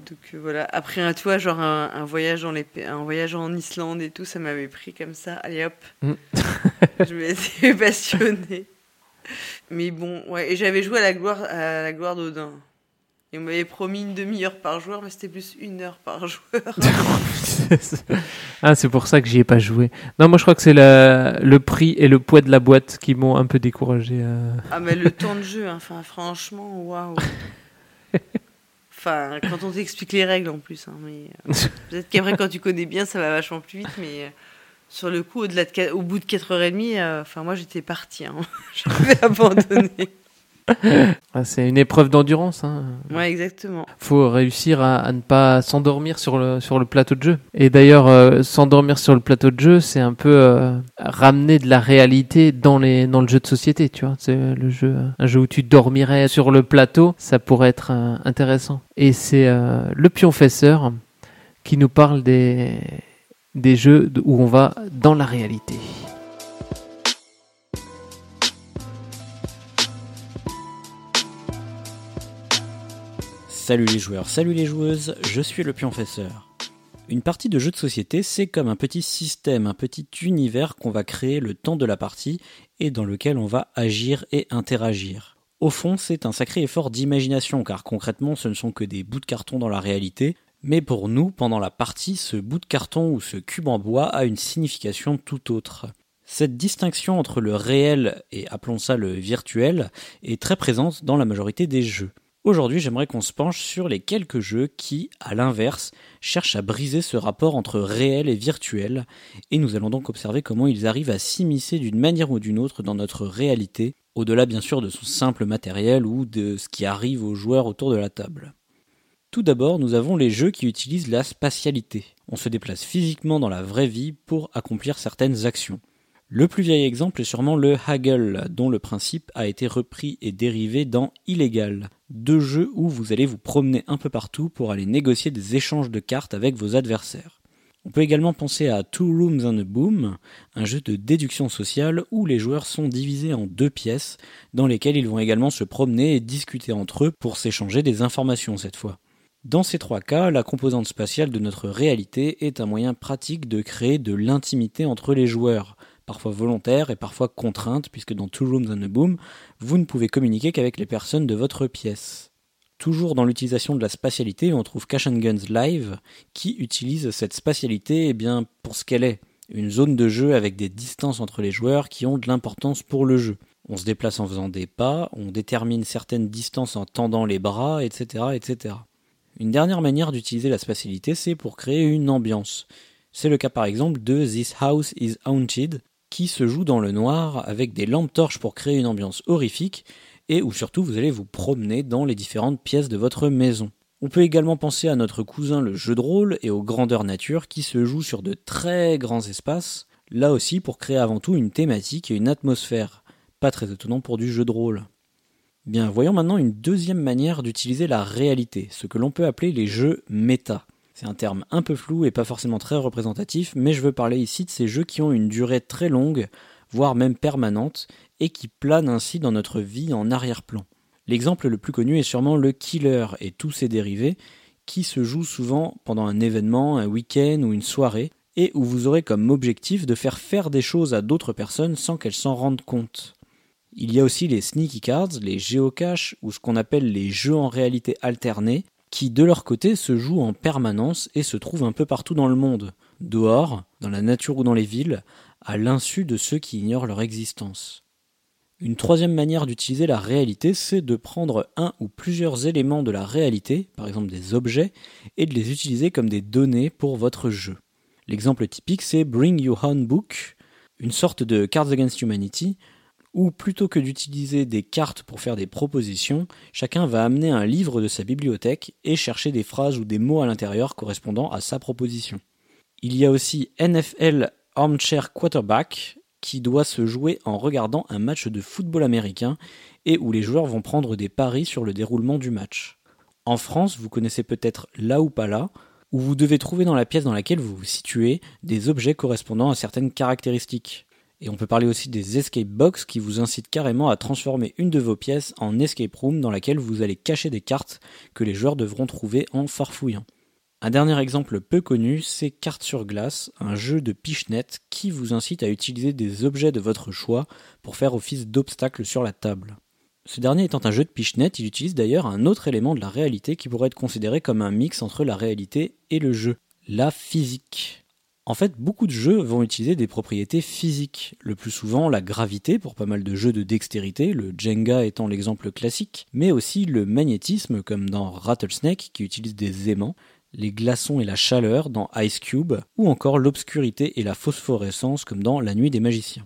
Donc euh, voilà. Après, un, tu vois, genre un, un voyage les, pa- un voyage en Islande et tout, ça m'avait pris comme ça. Allez hop. Mm. [LAUGHS] je m'étais passionnée. Mais bon, ouais. Et j'avais joué à la gloire, à la gloire d'Odin. Et on m'avait promis une demi-heure par joueur, mais c'était plus une heure par [LAUGHS] joueur. ah, c'est pour ça que j'y ai pas joué. Non, moi je crois que c'est le prix et le poids de la boîte qui m'ont un peu découragé. euh. Ah, mais le temps de jeu, hein, enfin, franchement, waouh. [LAUGHS] Enfin, quand on t'explique les règles en plus. hein, mais euh, Peut-être qu'après, quand tu connais bien, ça va vachement plus vite. Mais euh, sur le coup, au-delà de, au bout de 4h30, euh, enfin, moi j'étais partie. Hein. [LAUGHS] J'avais abandonné. [LAUGHS] Ah, c'est une épreuve d'endurance. Hein. Ouais, exactement. faut réussir à, à ne pas s'endormir sur le, sur le plateau de jeu. Et d'ailleurs, euh, s'endormir sur le plateau de jeu, c'est un peu euh, ramener de la réalité dans, les, dans le jeu de société, tu vois. C'est le jeu, euh, un jeu où tu dormirais sur le plateau, ça pourrait être euh, intéressant. Et c'est le pionfesseur qui nous parle des, des jeux où on va dans la réalité. Salut les joueurs, salut les joueuses, je suis le pionfesseur. Une partie de jeu de société, c'est comme un petit système, un petit univers qu'on va créer le temps de la partie et dans lequel on va agir et interagir. Au fond, c'est un sacré effort d'imagination car concrètement, ce ne sont que des bouts de carton dans la réalité, mais pour nous, pendant la partie, ce bout de carton ou ce cube en bois a une signification tout autre. Cette distinction entre le réel et appelons ça le virtuel est très présente dans la majorité des jeux. Aujourd'hui, j'aimerais qu'on se penche sur les quelques jeux qui, à l'inverse, cherchent à briser ce rapport entre réel et virtuel, et nous allons donc observer comment ils arrivent à s'immiscer d'une manière ou d'une autre dans notre réalité, au-delà bien sûr de son simple matériel ou de ce qui arrive aux joueurs autour de la table. Tout d'abord, nous avons les jeux qui utilisent la spatialité. On se déplace physiquement dans la vraie vie pour accomplir certaines actions. Le plus vieil exemple est sûrement le Haggle, dont le principe a été repris et dérivé dans Illegal, deux jeux où vous allez vous promener un peu partout pour aller négocier des échanges de cartes avec vos adversaires. On peut également penser à Two Rooms and a Boom, un jeu de déduction sociale où les joueurs sont divisés en deux pièces, dans lesquelles ils vont également se promener et discuter entre eux pour s'échanger des informations cette fois. Dans ces trois cas, la composante spatiale de notre réalité est un moyen pratique de créer de l'intimité entre les joueurs, parfois volontaire et parfois contrainte, puisque dans Two Rooms and a Boom, vous ne pouvez communiquer qu'avec les personnes de votre pièce. Toujours dans l'utilisation de la spatialité, on trouve Cash and Guns Live, qui utilise cette spatialité eh bien, pour ce qu'elle est, une zone de jeu avec des distances entre les joueurs qui ont de l'importance pour le jeu. On se déplace en faisant des pas, on détermine certaines distances en tendant les bras, etc. etc. Une dernière manière d'utiliser la spatialité, c'est pour créer une ambiance. C'est le cas par exemple de This House is Haunted, qui se joue dans le noir avec des lampes torches pour créer une ambiance horrifique et où surtout vous allez vous promener dans les différentes pièces de votre maison. On peut également penser à notre cousin le jeu de rôle et aux grandeurs nature qui se joue sur de très grands espaces, là aussi pour créer avant tout une thématique et une atmosphère. Pas très étonnant pour du jeu de rôle. Bien, voyons maintenant une deuxième manière d'utiliser la réalité, ce que l'on peut appeler les jeux méta. C'est un terme un peu flou et pas forcément très représentatif, mais je veux parler ici de ces jeux qui ont une durée très longue, voire même permanente, et qui planent ainsi dans notre vie en arrière-plan. L'exemple le plus connu est sûrement le killer et tous ses dérivés, qui se jouent souvent pendant un événement, un week-end ou une soirée, et où vous aurez comme objectif de faire faire des choses à d'autres personnes sans qu'elles s'en rendent compte. Il y a aussi les sneaky cards, les géocaches ou ce qu'on appelle les jeux en réalité alternés, qui de leur côté se jouent en permanence et se trouvent un peu partout dans le monde, dehors, dans la nature ou dans les villes, à l'insu de ceux qui ignorent leur existence. Une troisième manière d'utiliser la réalité, c'est de prendre un ou plusieurs éléments de la réalité, par exemple des objets, et de les utiliser comme des données pour votre jeu. L'exemple typique, c'est Bring Your Own Book, une sorte de Cards Against Humanity, où plutôt que d'utiliser des cartes pour faire des propositions, chacun va amener un livre de sa bibliothèque et chercher des phrases ou des mots à l'intérieur correspondant à sa proposition. Il y a aussi NFL Armchair Quarterback, qui doit se jouer en regardant un match de football américain et où les joueurs vont prendre des paris sur le déroulement du match. En France, vous connaissez peut-être là ou pas là, où vous devez trouver dans la pièce dans laquelle vous vous situez des objets correspondant à certaines caractéristiques. Et on peut parler aussi des escape box qui vous incitent carrément à transformer une de vos pièces en escape room dans laquelle vous allez cacher des cartes que les joueurs devront trouver en farfouillant. Un dernier exemple peu connu, c'est Carte sur glace, un jeu de pichenette qui vous incite à utiliser des objets de votre choix pour faire office d'obstacle sur la table. Ce dernier étant un jeu de pichenette, il utilise d'ailleurs un autre élément de la réalité qui pourrait être considéré comme un mix entre la réalité et le jeu, la physique. En fait, beaucoup de jeux vont utiliser des propriétés physiques, le plus souvent la gravité pour pas mal de jeux de dextérité, le Jenga étant l'exemple classique, mais aussi le magnétisme comme dans Rattlesnake qui utilise des aimants, les glaçons et la chaleur dans Ice Cube, ou encore l'obscurité et la phosphorescence comme dans La Nuit des Magiciens.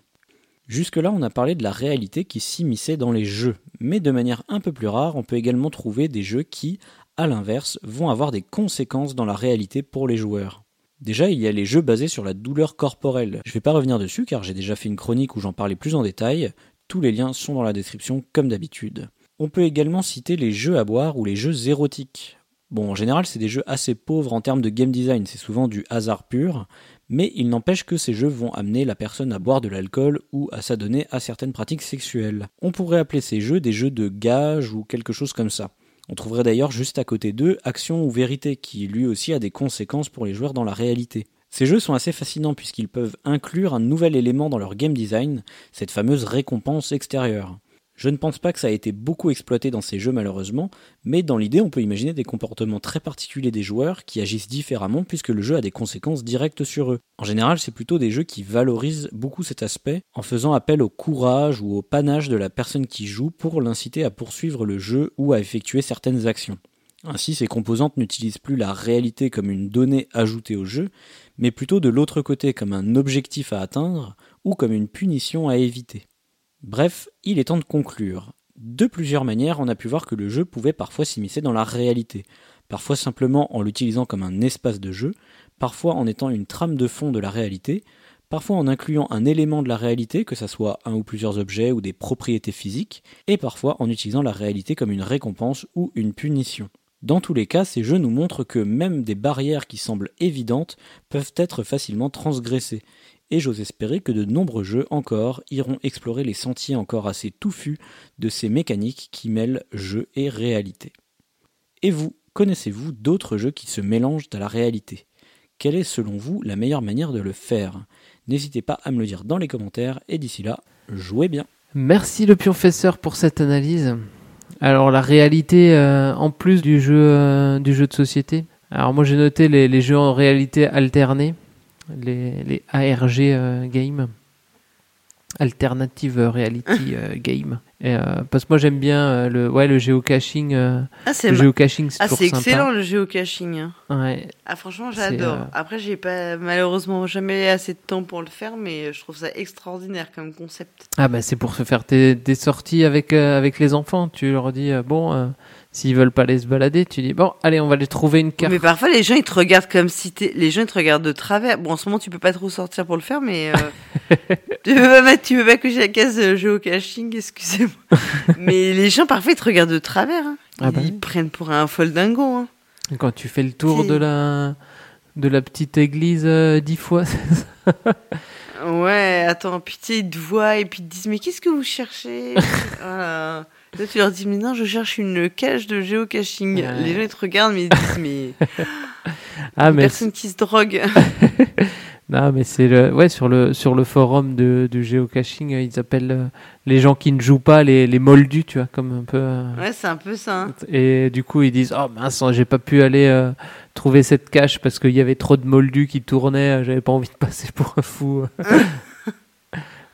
Jusque-là, on a parlé de la réalité qui s'immisçait dans les jeux, mais de manière un peu plus rare, on peut également trouver des jeux qui, à l'inverse, vont avoir des conséquences dans la réalité pour les joueurs. Déjà, il y a les jeux basés sur la douleur corporelle. Je vais pas revenir dessus car j'ai déjà fait une chronique où j'en parlais plus en détail. Tous les liens sont dans la description comme d'habitude. On peut également citer les jeux à boire ou les jeux érotiques. Bon, en général, c'est des jeux assez pauvres en termes de game design, c'est souvent du hasard pur, mais il n'empêche que ces jeux vont amener la personne à boire de l'alcool ou à s'adonner à certaines pratiques sexuelles. On pourrait appeler ces jeux des jeux de gage ou quelque chose comme ça. On trouverait d'ailleurs juste à côté d'eux Action ou Vérité, qui lui aussi a des conséquences pour les joueurs dans la réalité. Ces jeux sont assez fascinants puisqu'ils peuvent inclure un nouvel élément dans leur game design, cette fameuse récompense extérieure. Je ne pense pas que ça a été beaucoup exploité dans ces jeux malheureusement, mais dans l'idée on peut imaginer des comportements très particuliers des joueurs qui agissent différemment puisque le jeu a des conséquences directes sur eux. En général c'est plutôt des jeux qui valorisent beaucoup cet aspect en faisant appel au courage ou au panache de la personne qui joue pour l'inciter à poursuivre le jeu ou à effectuer certaines actions. Ainsi, ces composantes n'utilisent plus la réalité comme une donnée ajoutée au jeu, mais plutôt de l'autre côté comme un objectif à atteindre ou comme une punition à éviter. Bref, il est temps de conclure. De plusieurs manières, on a pu voir que le jeu pouvait parfois s'immiscer dans la réalité, parfois simplement en l'utilisant comme un espace de jeu, parfois en étant une trame de fond de la réalité, parfois en incluant un élément de la réalité, que ce soit un ou plusieurs objets ou des propriétés physiques, et parfois en utilisant la réalité comme une récompense ou une punition. Dans tous les cas, ces jeux nous montrent que même des barrières qui semblent évidentes peuvent être facilement transgressées, et j'ose espérer que de nombreux jeux encore iront explorer les sentiers encore assez touffus de ces mécaniques qui mêlent jeu et réalité. Et vous, connaissez-vous d'autres jeux qui se mélangent à la réalité? Quelle est selon vous la meilleure manière de le faire? N'hésitez pas à me le dire dans les commentaires et d'ici là, jouez bien. Merci le pionfesseur pour cette analyse. Alors la réalité euh, en plus du jeu euh, du jeu de société. Alors moi j'ai noté les, les jeux en réalité alternée, les, les ARG euh, game, alternative reality [LAUGHS] euh, game. Et, euh, parce que moi j'aime bien euh, le ouais le géocaching. Ah, c'est le géocaching c'est Ah, c'est sympa. excellent le géocaching. hein. Ouais. Ah, franchement, j'adore. Après, j'ai pas malheureusement jamais assez de temps pour le faire, mais je trouve ça extraordinaire comme concept. Ah bah c'est pour se faire tes, des sorties avec avec les enfants. Tu leur dis bon s'ils veulent pas aller se balader, tu dis bon allez on va aller trouver une carte. Mais parfois, les gens ils te regardent comme si t'es. Les gens ils te regardent de travers. Bon, en ce moment, tu peux pas trop sortir pour le faire, mais euh, [LAUGHS] tu peux pas mettre, tu peux pas cocher la case euh, géocaching, excusez-moi. [LAUGHS] mais les gens parfois ils te regardent de travers. hein. Ils, Ah bah ils prennent pour un foldingo. Hein. Quand tu fais le tour de la de la petite église euh, dix fois. [LAUGHS] c'est ça? Ouais, attends, sais, ils te voient et puis ils te disent Mais qu'est-ce que vous cherchez? Voilà. Là, tu leur dis Mais non, je cherche une cage de géocaching. Ouais. Les gens ils te regardent, mais ils disent Mais. [LAUGHS] Ah, Une mais personne qui se drogue. [LAUGHS] non mais c'est le ouais sur le sur le forum de du géocaching euh, ils appellent euh, les gens qui ne jouent pas les les moldus tu vois comme un peu. euh, ouais, c'est un peu ça. hein. Et du coup, ils disent Oh mince, j'ai pas pu aller euh, trouver cette cache parce qu'il y avait trop de moldus qui tournaient, j'avais pas envie de passer pour un fou. [LAUGHS]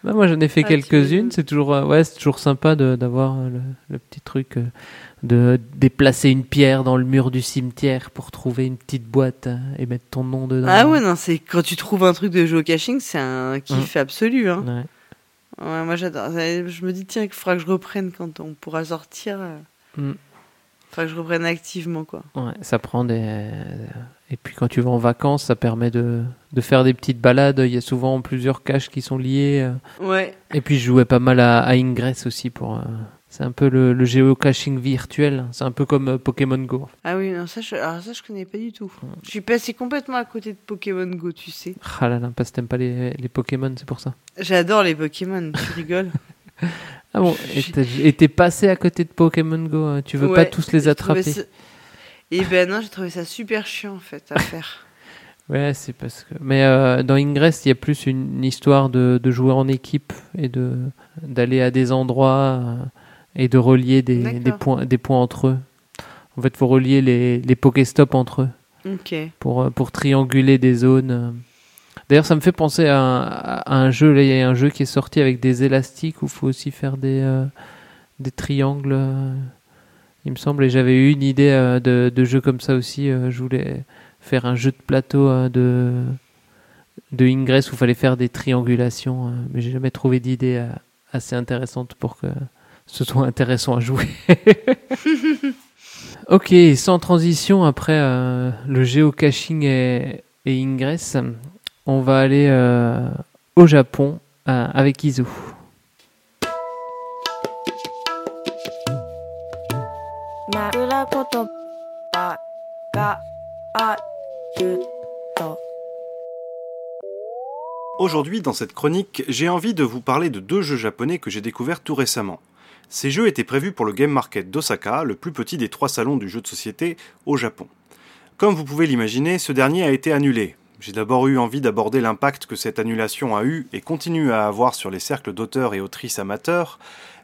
Non, moi, j'en ai fait Ah, quelques-unes, c'est toujours, euh, ouais, c'est toujours sympa d'avoir euh, le, le petit truc euh, de déplacer une pierre dans le mur du cimetière pour trouver une petite boîte et mettre ton nom dedans. Ah ouais, non, c'est quand tu trouves un truc de géocaching, c'est un kiff absolu. Hein. Ouais. Ouais, moi j'adore. Je me dis, tiens, qu'il faudra que je reprenne quand on pourra sortir. euh, Mm. Faudra que je reprenne activement, quoi. Ouais, ça prend des. Et puis quand tu vas en vacances, ça permet de, de faire des petites balades. Il y a souvent plusieurs caches qui sont liées. Ouais. Et puis je jouais pas mal à, à Ingress aussi pour. euh, C'est un peu le, le géocaching virtuel. C'est un peu comme euh, Pokémon Go. Ah oui, non, ça je, alors ça, je connais pas du tout. Je suis passé complètement à côté de Pokémon Go, tu sais. Ah là là, parce que t'aimes pas les, les Pokémon, c'est pour ça. J'adore les Pokémon, tu rigoles. [LAUGHS] Ah bon, et t'es passé à côté de Pokémon Go. hein. Tu veux pas tous les attraper Et ben non, j'ai trouvé ça super chiant en fait à faire. [LAUGHS] Ouais, c'est parce que. Mais euh, dans Ingress, il y a plus une histoire de, de jouer en équipe et de d'aller à des endroits euh, et de relier des, des points des points entre eux. En fait, faut relier les les Pokéstops entre eux Ok. pour euh, pour trianguler des zones. D'ailleurs, ça me fait penser à un, à un jeu. Là, il y a un jeu qui est sorti avec des élastiques où il faut aussi faire des euh, des triangles. Il me semble, et j'avais eu une idée euh, de, de jeu comme ça aussi. euh, je voulais faire un jeu de plateau euh, de, de Ingress où il fallait faire des triangulations, mais j'ai jamais trouvé d'idée assez intéressante pour que ce soit intéressant à jouer. [LAUGHS] ok, sans transition, après le géocaching et, et Ingress, on va aller au Japon avec Izu. 枕言葉があると Aujourd'hui, dans cette chronique, j'ai envie de vous parler de deux jeux japonais que j'ai découverts tout récemment. Ces jeux étaient prévus pour le Game Market d'Osaka, le plus petit des trois salons du jeu de société au Japon. Comme vous pouvez l'imaginer, ce dernier a été annulé. j'ai d'abord eu envie d'aborder l'impact que cette annulation a eu et continue à avoir sur les cercles d'auteurs et autrices amateurs,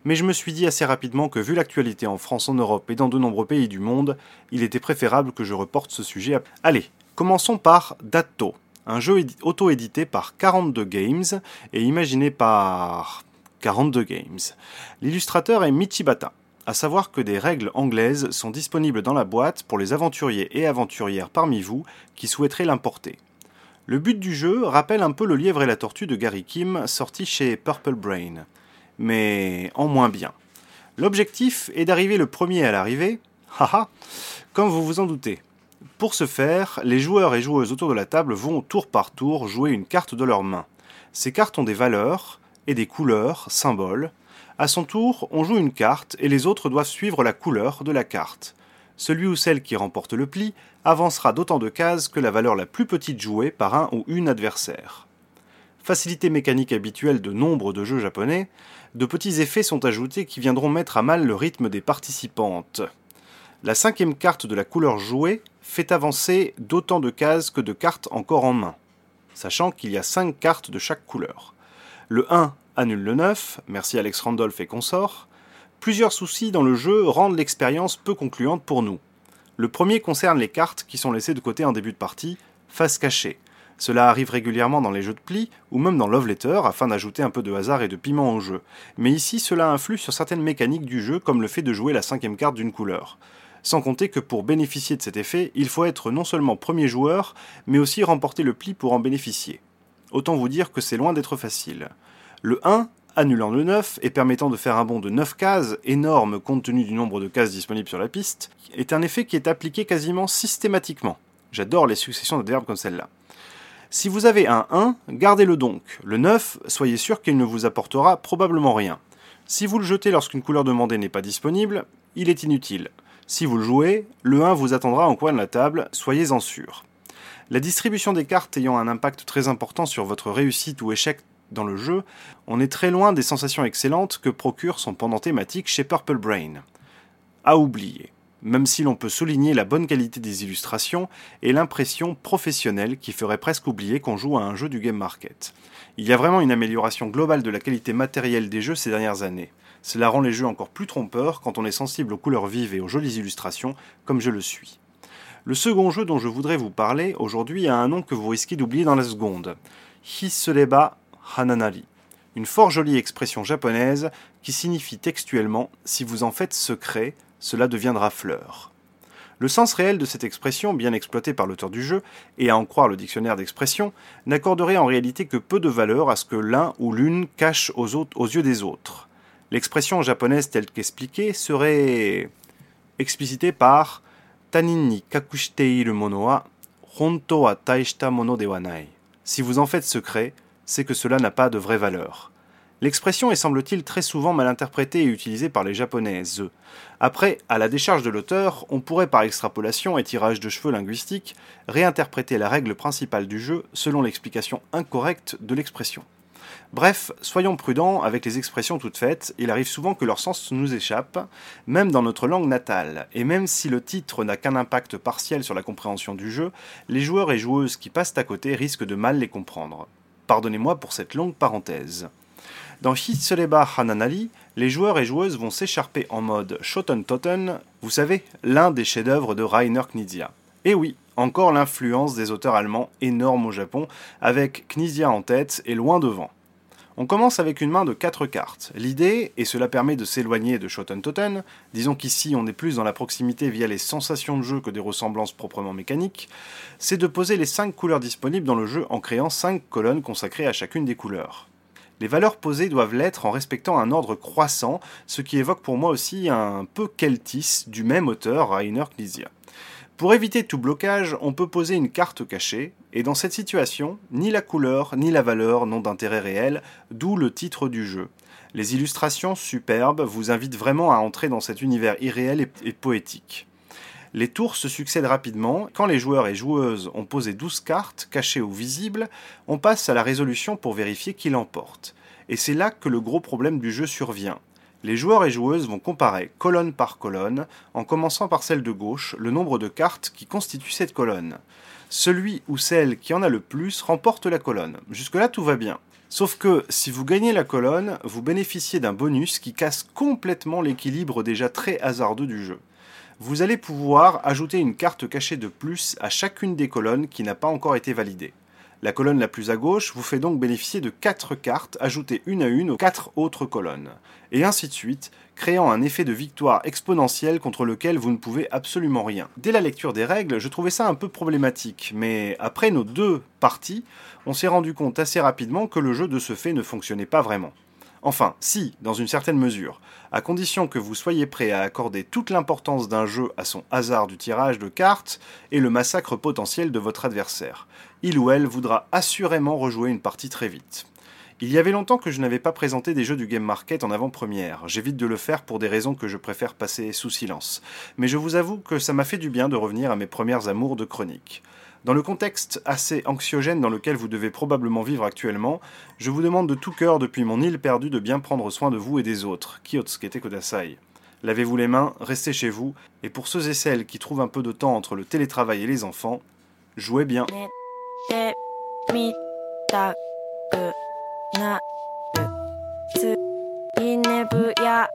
mais je me suis dit assez rapidement que vu l'actualité en France, en Europe et dans de nombreux pays du monde, il était préférable que je reporte ce sujet. À... Allez, commençons par Datto, un jeu édi- auto-édité par 42 Games et imaginé par 42 Games. L'illustrateur est Michibata. À savoir que des règles anglaises sont disponibles dans la boîte pour les aventuriers et aventurières parmi vous qui souhaiteraient l'importer. Le but du jeu rappelle un peu le lièvre et la tortue de Gary Kim sorti chez Purple Brain, mais en moins bien. L'objectif est d'arriver le premier à l'arrivée, [LAUGHS] haha, comme vous vous en doutez. Pour ce faire, les joueurs et joueuses autour de la table vont tour par tour jouer une carte de leur main. Ces cartes ont des valeurs et des couleurs, symboles. À son tour, on joue une carte et les autres doivent suivre la couleur de la carte. Celui ou celle qui remporte le pli avancera d'autant de cases que la valeur la plus petite jouée par un ou une adversaire. Facilité mécanique habituelle de nombre de jeux japonais, de petits effets sont ajoutés qui viendront mettre à mal le rythme des participantes. La cinquième carte de la couleur jouée fait avancer d'autant de cases que de cartes encore en main, sachant qu'il y a 5 cartes de chaque couleur. Le 1 annule le 9, merci Alex Randolph et consorts. Plusieurs soucis dans le jeu rendent l'expérience peu concluante pour nous. Le premier concerne les cartes qui sont laissées de côté en début de partie, face cachée. Cela arrive régulièrement dans les jeux de pli ou même dans Love Letter afin d'ajouter un peu de hasard et de piment au jeu. Mais ici, cela influe sur certaines mécaniques du jeu comme le fait de jouer la cinquième carte d'une couleur. Sans compter que pour bénéficier de cet effet, il faut être non seulement premier joueur, mais aussi remporter le pli pour en bénéficier. Autant vous dire que c'est loin d'être facile. Le 1, annulant le 9 et permettant de faire un bond de 9 cases, énorme compte tenu du nombre de cases disponibles sur la piste, est un effet qui est appliqué quasiment systématiquement. J'adore les successions d'adverbes comme celle-là. Si vous avez un 1, gardez-le donc. Le 9, soyez sûr qu'il ne vous apportera probablement rien. Si vous le jetez lorsqu'une couleur demandée n'est pas disponible, il est inutile. Si vous le jouez, le 1 vous attendra en coin de la table, soyez-en sûr. La distribution des cartes ayant un impact très important sur votre réussite ou échec dans le jeu, on est très loin des sensations excellentes que procure son pendant thématique chez Purple Brain. À oublier, même si l'on peut souligner la bonne qualité des illustrations et l'impression professionnelle qui ferait presque oublier qu'on joue à un jeu du Game Market. Il y a vraiment une amélioration globale de la qualité matérielle des jeux ces dernières années. Cela rend les jeux encore plus trompeurs quand on est sensible aux couleurs vives et aux jolies illustrations, comme je le suis. Le second jeu dont je voudrais vous parler aujourd'hui a un nom que vous risquez d'oublier dans la seconde. Hisureba Hananari. Une fort jolie expression japonaise qui signifie textuellement si vous en faites secret, cela deviendra fleur. Le sens réel de cette expression, bien exploitée par l'auteur du jeu, et à en croire le dictionnaire d'expression, n'accorderait en réalité que peu de valeur à ce que l'un ou l'une cache aux, autres, aux yeux des autres. L'expression japonaise telle qu'expliquée serait explicitée par Tanin ni kakushiteiru mono wa taishita mono de. Si vous en faites secret, c'est que cela n'a pas de vraie valeur. L'expression est semble-t-il très souvent mal interprétée et utilisée par les japonaises. Après, à la décharge de l'auteur, on pourrait par extrapolation et tirage de cheveux linguistique réinterpréter la règle principale du jeu selon l'explication incorrecte de l'expression. Bref, soyons prudents avec les expressions toutes faites, il arrive souvent que leur sens nous échappe, même dans notre langue natale, et même si le titre n'a qu'un impact partiel sur la compréhension du jeu, les joueurs et joueuses qui passent à côté risquent de mal les comprendre. Pardonnez-moi pour cette longue parenthèse. Dans Hitsureba Hananari, les joueurs et joueuses vont s'écharper en mode Shoten Toten, vous savez, l'un des chefs-d'œuvre de Rainer Knizia. Et oui, encore l'influence des auteurs allemands énorme au Japon, avec Knizia en tête et loin devant. On commence avec une main de 4 cartes. L'idée, et cela permet de s'éloigner de Shoten Toten, disons qu'ici on est plus dans la proximité via les sensations de jeu que des ressemblances proprement mécaniques, c'est de poser les 5 couleurs disponibles dans le jeu en créant 5 colonnes consacrées à chacune des couleurs. Les valeurs posées doivent l'être en respectant un ordre croissant, ce qui évoque pour moi aussi un peu Keltis du même auteur, Rainer Knizia. Pour éviter tout blocage, on peut poser une carte cachée, et dans cette situation, ni la couleur ni la valeur n'ont d'intérêt réel, d'où le titre du jeu. Les illustrations superbes vous invitent vraiment à entrer dans cet univers irréel et, poétique. Les tours se succèdent rapidement. Quand les joueurs et joueuses ont posé 12 cartes, cachées ou visibles, on passe à la résolution pour vérifier qui l'emporte. Et c'est là que le gros problème du jeu survient. Les joueurs et joueuses vont comparer colonne par colonne, en commençant par celle de gauche, le nombre de cartes qui constituent cette colonne. Celui ou celle qui en a le plus remporte la colonne. Jusque-là, tout va bien. Sauf que si vous gagnez la colonne, vous bénéficiez d'un bonus qui casse complètement l'équilibre déjà très hasardeux du jeu. Vous allez pouvoir ajouter une carte cachée de plus à chacune des colonnes qui n'a pas encore été validée. La colonne la plus à gauche vous fait donc bénéficier de 4 cartes ajoutées une à une aux 4 autres colonnes, et ainsi de suite, créant un effet de victoire exponentielle contre lequel vous ne pouvez absolument rien. Dès la lecture des règles, je trouvais ça un peu problématique, mais après nos deux parties, on s'est rendu compte assez rapidement que le jeu de ce fait ne fonctionnait pas vraiment. Enfin, si, dans une certaine mesure, à condition que vous soyez prêt à accorder toute l'importance d'un jeu à son hasard du tirage de cartes et le massacre potentiel de votre adversaire. Il ou elle voudra assurément rejouer une partie très vite. Il y avait longtemps que je n'avais pas présenté des jeux du Game Market en avant-première. J'évite de le faire pour des raisons que je préfère passer sous silence. Mais je vous avoue que ça m'a fait du bien de revenir à mes premières amours de chronique. Dans le contexte assez anxiogène dans lequel vous devez probablement vivre actuellement, je vous demande de tout cœur depuis mon île perdue de bien prendre soin de vous et des autres. Kiyotsuke Kodasai. Lavez-vous les mains, restez chez vous, et pour ceux et celles qui trouvent un peu de temps entre le télétravail et les enfants, jouez bien. てみたくなるついねぶや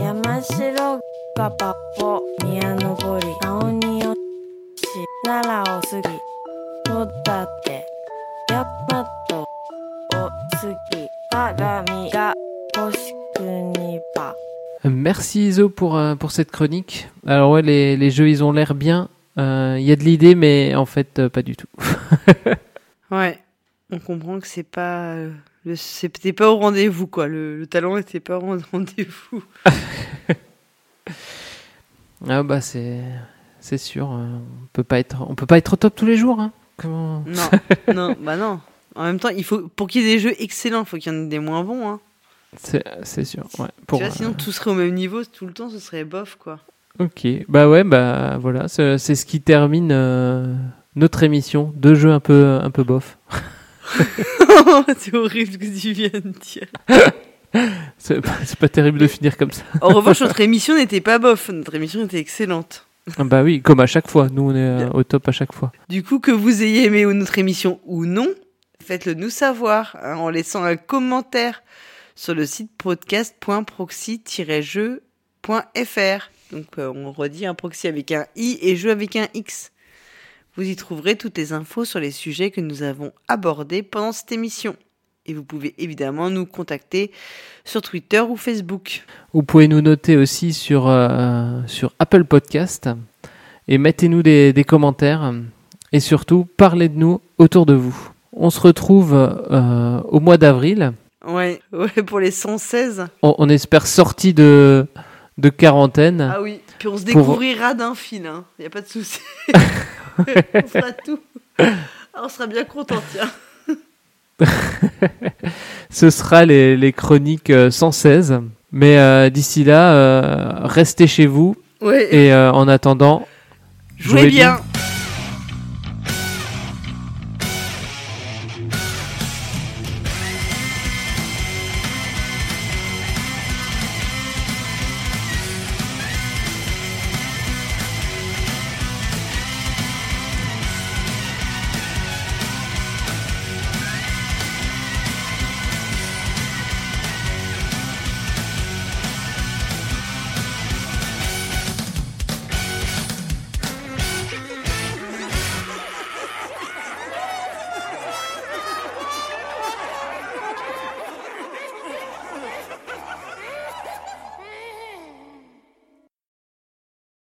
山城がパポ宮登り青によし奈良を過ぎ戸建大和を過ぎ鏡が星国場 Merci Iso pour, euh, pour cette chronique. Alors ouais, les, les jeux ils ont l'air bien. Euh, Il y a de l'idée, mais en fait euh, pas du tout. [LAUGHS] Ouais, on comprend que c'est pas, euh, c'était pas au rendez-vous quoi. Le, le talent était pas au rendez-vous. [LAUGHS] ah bah c'est c'est sûr. euh, on peut pas être on peut pas être au top tous les jours. Hein. Comment Non, [LAUGHS] non, bah non. En même temps, il faut pour qu'il y ait des jeux excellents, il faut qu'il y en ait des moins bons. Hein. C'est c'est sûr. Ouais. Pour, tu vois, sinon euh, tout serait au même niveau tout le temps, ce serait bof quoi. Ok, bah ouais, bah voilà, c'est c'est ce qui termine euh, notre émission. Deux jeux un peu, un peu bof. [LAUGHS] c'est horrible ce que tu viens de dire. [LAUGHS] c'est pas, c'est pas terrible de finir comme ça. [LAUGHS] En revanche, notre émission n'était pas bof, notre émission était excellente. Ah bah oui, comme à chaque fois. Nous, on est euh, au top à chaque fois. Du coup, que vous ayez aimé notre émission ou non, faites-le nous savoir hein, en laissant un commentaire sur le site podcast.proxy-jeu.fr. Donc, euh, on redit un proxy avec un i et jeu avec un x. Vous y trouverez toutes les infos sur les sujets que nous avons abordés pendant cette émission. Et vous pouvez évidemment nous contacter sur Twitter ou Facebook. Vous pouvez nous noter aussi sur, euh, sur Apple Podcast et mettez-nous des, des commentaires et surtout parlez de nous autour de vous. On se retrouve euh, au mois d'avril. Ouais, [LAUGHS] ouais, pour les 116. On, on espère sorti de, de quarantaine. Ah oui, puis on se Pour- découvrira d'un fil, hein. Y a pas de souci. [LAUGHS] on fera tout. Ah, on sera bien content, tiens. [LAUGHS] Ce sera les, les chroniques euh, 116. Mais euh, d'ici là, euh, restez chez vous. Ouais. Et euh, en attendant, Jouez bien.